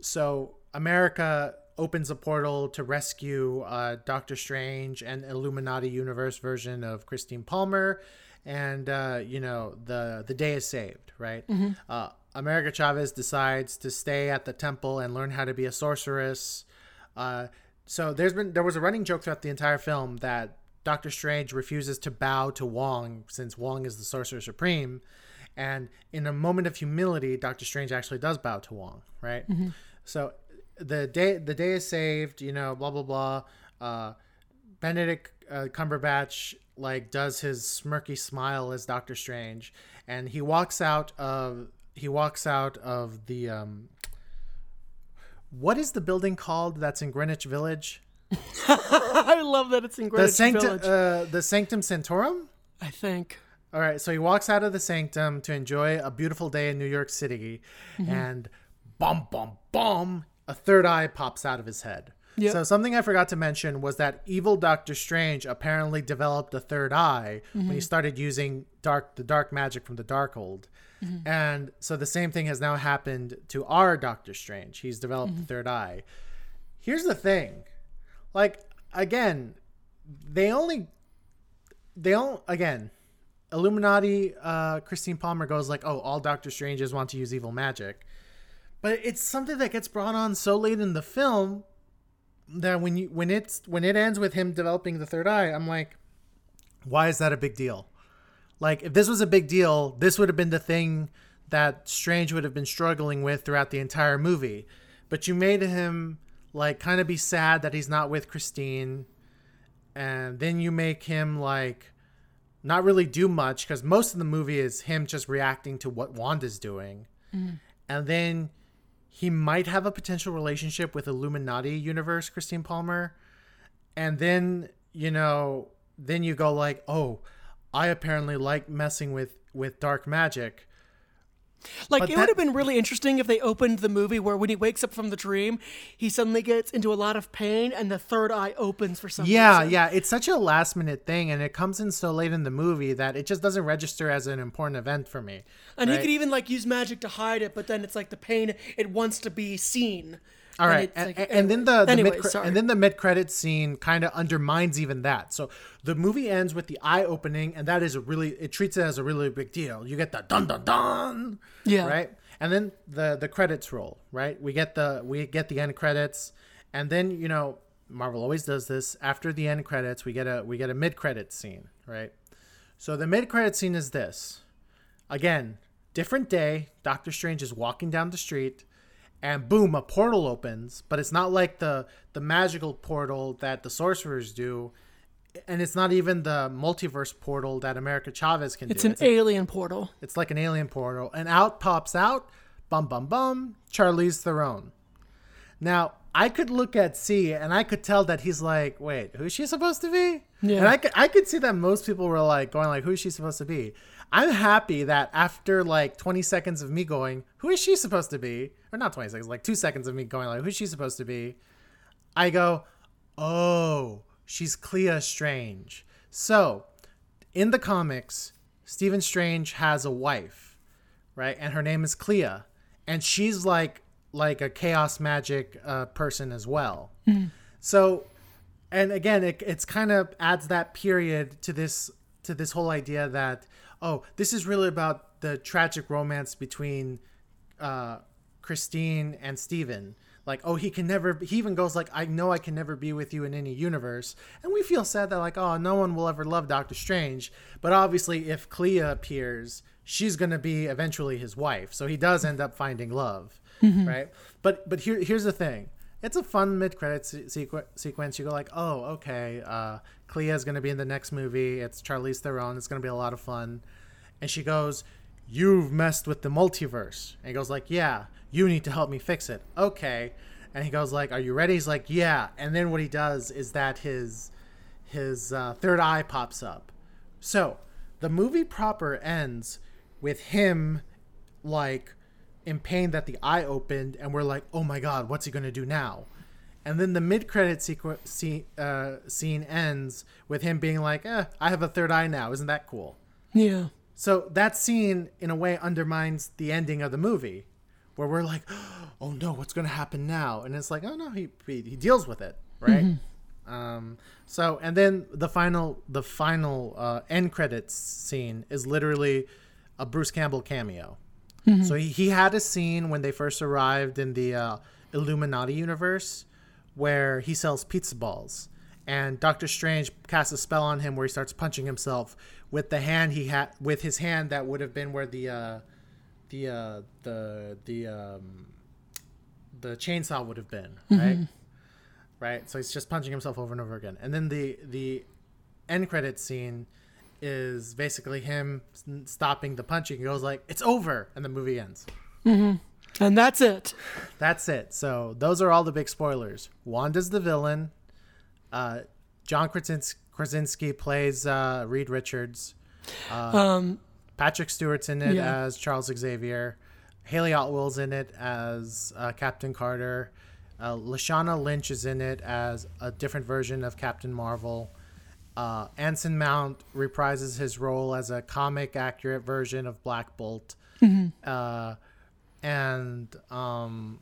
so America opens a portal to rescue uh, Doctor Strange and Illuminati universe version of Christine Palmer, and uh, you know the the day is saved. Right. Uh, America Chavez decides to stay at the temple and learn how to be a sorceress. Uh, so there's been there was a running joke throughout the entire film that Doctor Strange refuses to bow to Wong since Wong is the sorcerer supreme. And in a moment of humility, Doctor Strange actually does bow to Wong, right? So the day the day is saved, you know, blah blah blah. Uh, Benedict uh, Cumberbatch like does his smirky smile as Doctor Strange, and he walks out of he walks out of the um. What is the building called that's in Greenwich Village?
I love that it's in
The
Greenwich
Sanctum,
Village.
uh, the Sanctum Sanctorum.
I think.
All right, so he walks out of the sanctum to enjoy a beautiful day in New York City,
Mm-hmm.
and bum bum bum, a third eye pops out of his head.
Yep.
So something I forgot to mention was that evil Doctor Strange apparently developed a third eye when
Mm-hmm.
he started using dark the dark magic from the Darkhold.
Mm-hmm.
And so the same thing has now happened to our Doctor Strange. He's developed
Mm-hmm.
the third eye. Here's the thing. Like again, they only they don't again illuminati uh christine palmer goes like oh all doctor stranges want to use evil magic but it's something that gets brought on so late in the film that when you when it's when it ends with him developing the third eye i'm like why is that a big deal like if this was a big deal this would have been the thing that strange would have been struggling with throughout the entire movie. But you made him like kind of be sad that he's not with christine. And then you make him like not really do much because most of the movie is him just reacting to what Wanda's doing, mm-hmm. and then he might have a potential relationship with Illuminati universe Christine Palmer, and then you know then you go like oh I apparently like messing with with dark magic.
Like
But
it
that-
would have been really interesting if they opened the movie where when he wakes up from the dream, he suddenly gets into a lot of pain and the third eye opens for some
Yeah,
reason.
yeah, it's such a last minute thing, and it comes in so late in the movie that it just doesn't register as an important event for me.
And he could even like use magic to hide it, but then it's like the pain it wants to be seen.
All
it's
and,
like-
and- and then the, the
anyway,
mid
sorry.
and then the mid credit scene kind of undermines even that. So the movie ends with the eye opening, and that is a really it treats it as a really big deal. You get the dun dun dun,
Yeah.
right, and then the the credits roll, right. We get the we get the end credits, and then you know Marvel always does this. After the end credits, we get a we get a mid credit scene, right. So the mid credit scene is this. Again, different day. Doctor Strange is walking down the street, and boom, a portal opens. But it's not like the the magical portal that the sorcerers do, and it's not even the multiverse portal that America Chavez can do.
It's
do.
an alien portal.
It's like an alien portal, and out pops out, bum bum bum, Charlize Theron. Now I could look at C and I could tell that he's like, wait, who's she supposed to be?
Yeah.
And I could I could see that most people were like going like, who's she supposed to be? I'm happy that after like 20 seconds of me going, who is she supposed to be? Or not 20 seconds, like two seconds of me going like, who's she supposed to be? I go, oh, she's Clea Strange. So, in the comics, Stephen Strange has a wife, right? And her name is Clea, and she's like like a chaos magic uh, person as well. So, and again, it it's kind of adds that period to this to this whole idea that oh, this is really about the tragic romance between uh, Christine and Stephen. Like, oh, he can never. He even goes like, "I know I can never be with you in any universe," and we feel sad that like, oh, no one will ever love Doctor Strange. But obviously, if Clea appears, she's gonna be eventually his wife. So he does end up finding love, right? But but here here's the thing. It's a fun mid credit sequ- sequence. You go like, oh, okay, uh, Clea is gonna be in the next movie. It's Charlize Theron. It's gonna be a lot of fun. And she goes, "You've messed with the multiverse." And he goes like, "Yeah, you need to help me fix it." Okay. And he goes like, "Are you ready?" He's like, "Yeah." And then what he does is that his his uh, third eye pops up. So the movie proper ends with him like in pain that the eye opened, and we're like, "Oh my god, what's he gonna do now?" And then the mid-credit sequ- scene, uh, scene ends with him being like, "Eh, I have a third eye now. Isn't that cool?"
Yeah.
So that scene, in a way, undermines the ending of the movie, where we're like, "Oh no, what's going to happen now?" And it's like, "Oh no, he he, he deals with it, right?" Um, so, and then the final the final uh, end credits scene is literally a Bruce Campbell cameo. So he, he had a scene when they first arrived in the uh, Illuminati universe where he sells pizza balls. And Doctor Strange casts a spell on him where he starts punching himself with the hand he had with his hand that would have been where the uh, the uh, the the um, the chainsaw would have been, right? Right. So he's just punching himself over and over again. And then the the end credit scene is basically him stopping the punching. He goes like, "It's over," and the movie ends.
And that's it.
That's it. So those are all the big spoilers. Wanda's the villain. Uh, John Krasinski, Krasinski plays uh, Reed Richards.
Um,
Patrick Stewart's in it
Yeah.
as Charles Xavier. Hayley Atwell's in it as uh, Captain Carter. Uh, Lashana Lynch is in it as a different version of Captain Marvel. Uh, Anson Mount reprises his role as a comic accurate version of Black Bolt. Uh, and um,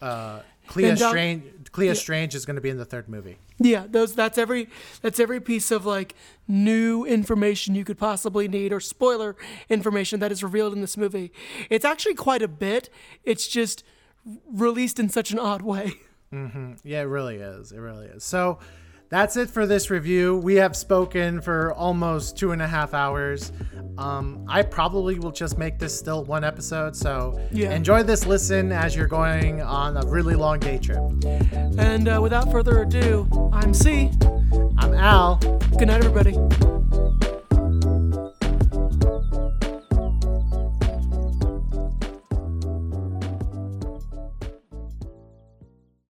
uh, Clea Strange, Clea Strange is going to be in the third movie.
yeah, those that's every that's every piece of like new information you could possibly need or spoiler information that is revealed in this movie. It's actually quite a bit. It's just released in such an odd way. Mm-hmm.
Yeah, it really is. It really is. So that's it for this review. We have spoken for almost two and a half hours. Um, I probably will just make this still one episode. So
Yeah.
enjoy this listen as you're going on a really long day trip.
And uh, without further ado, I'm C.
I'm Al.
Good night, everybody.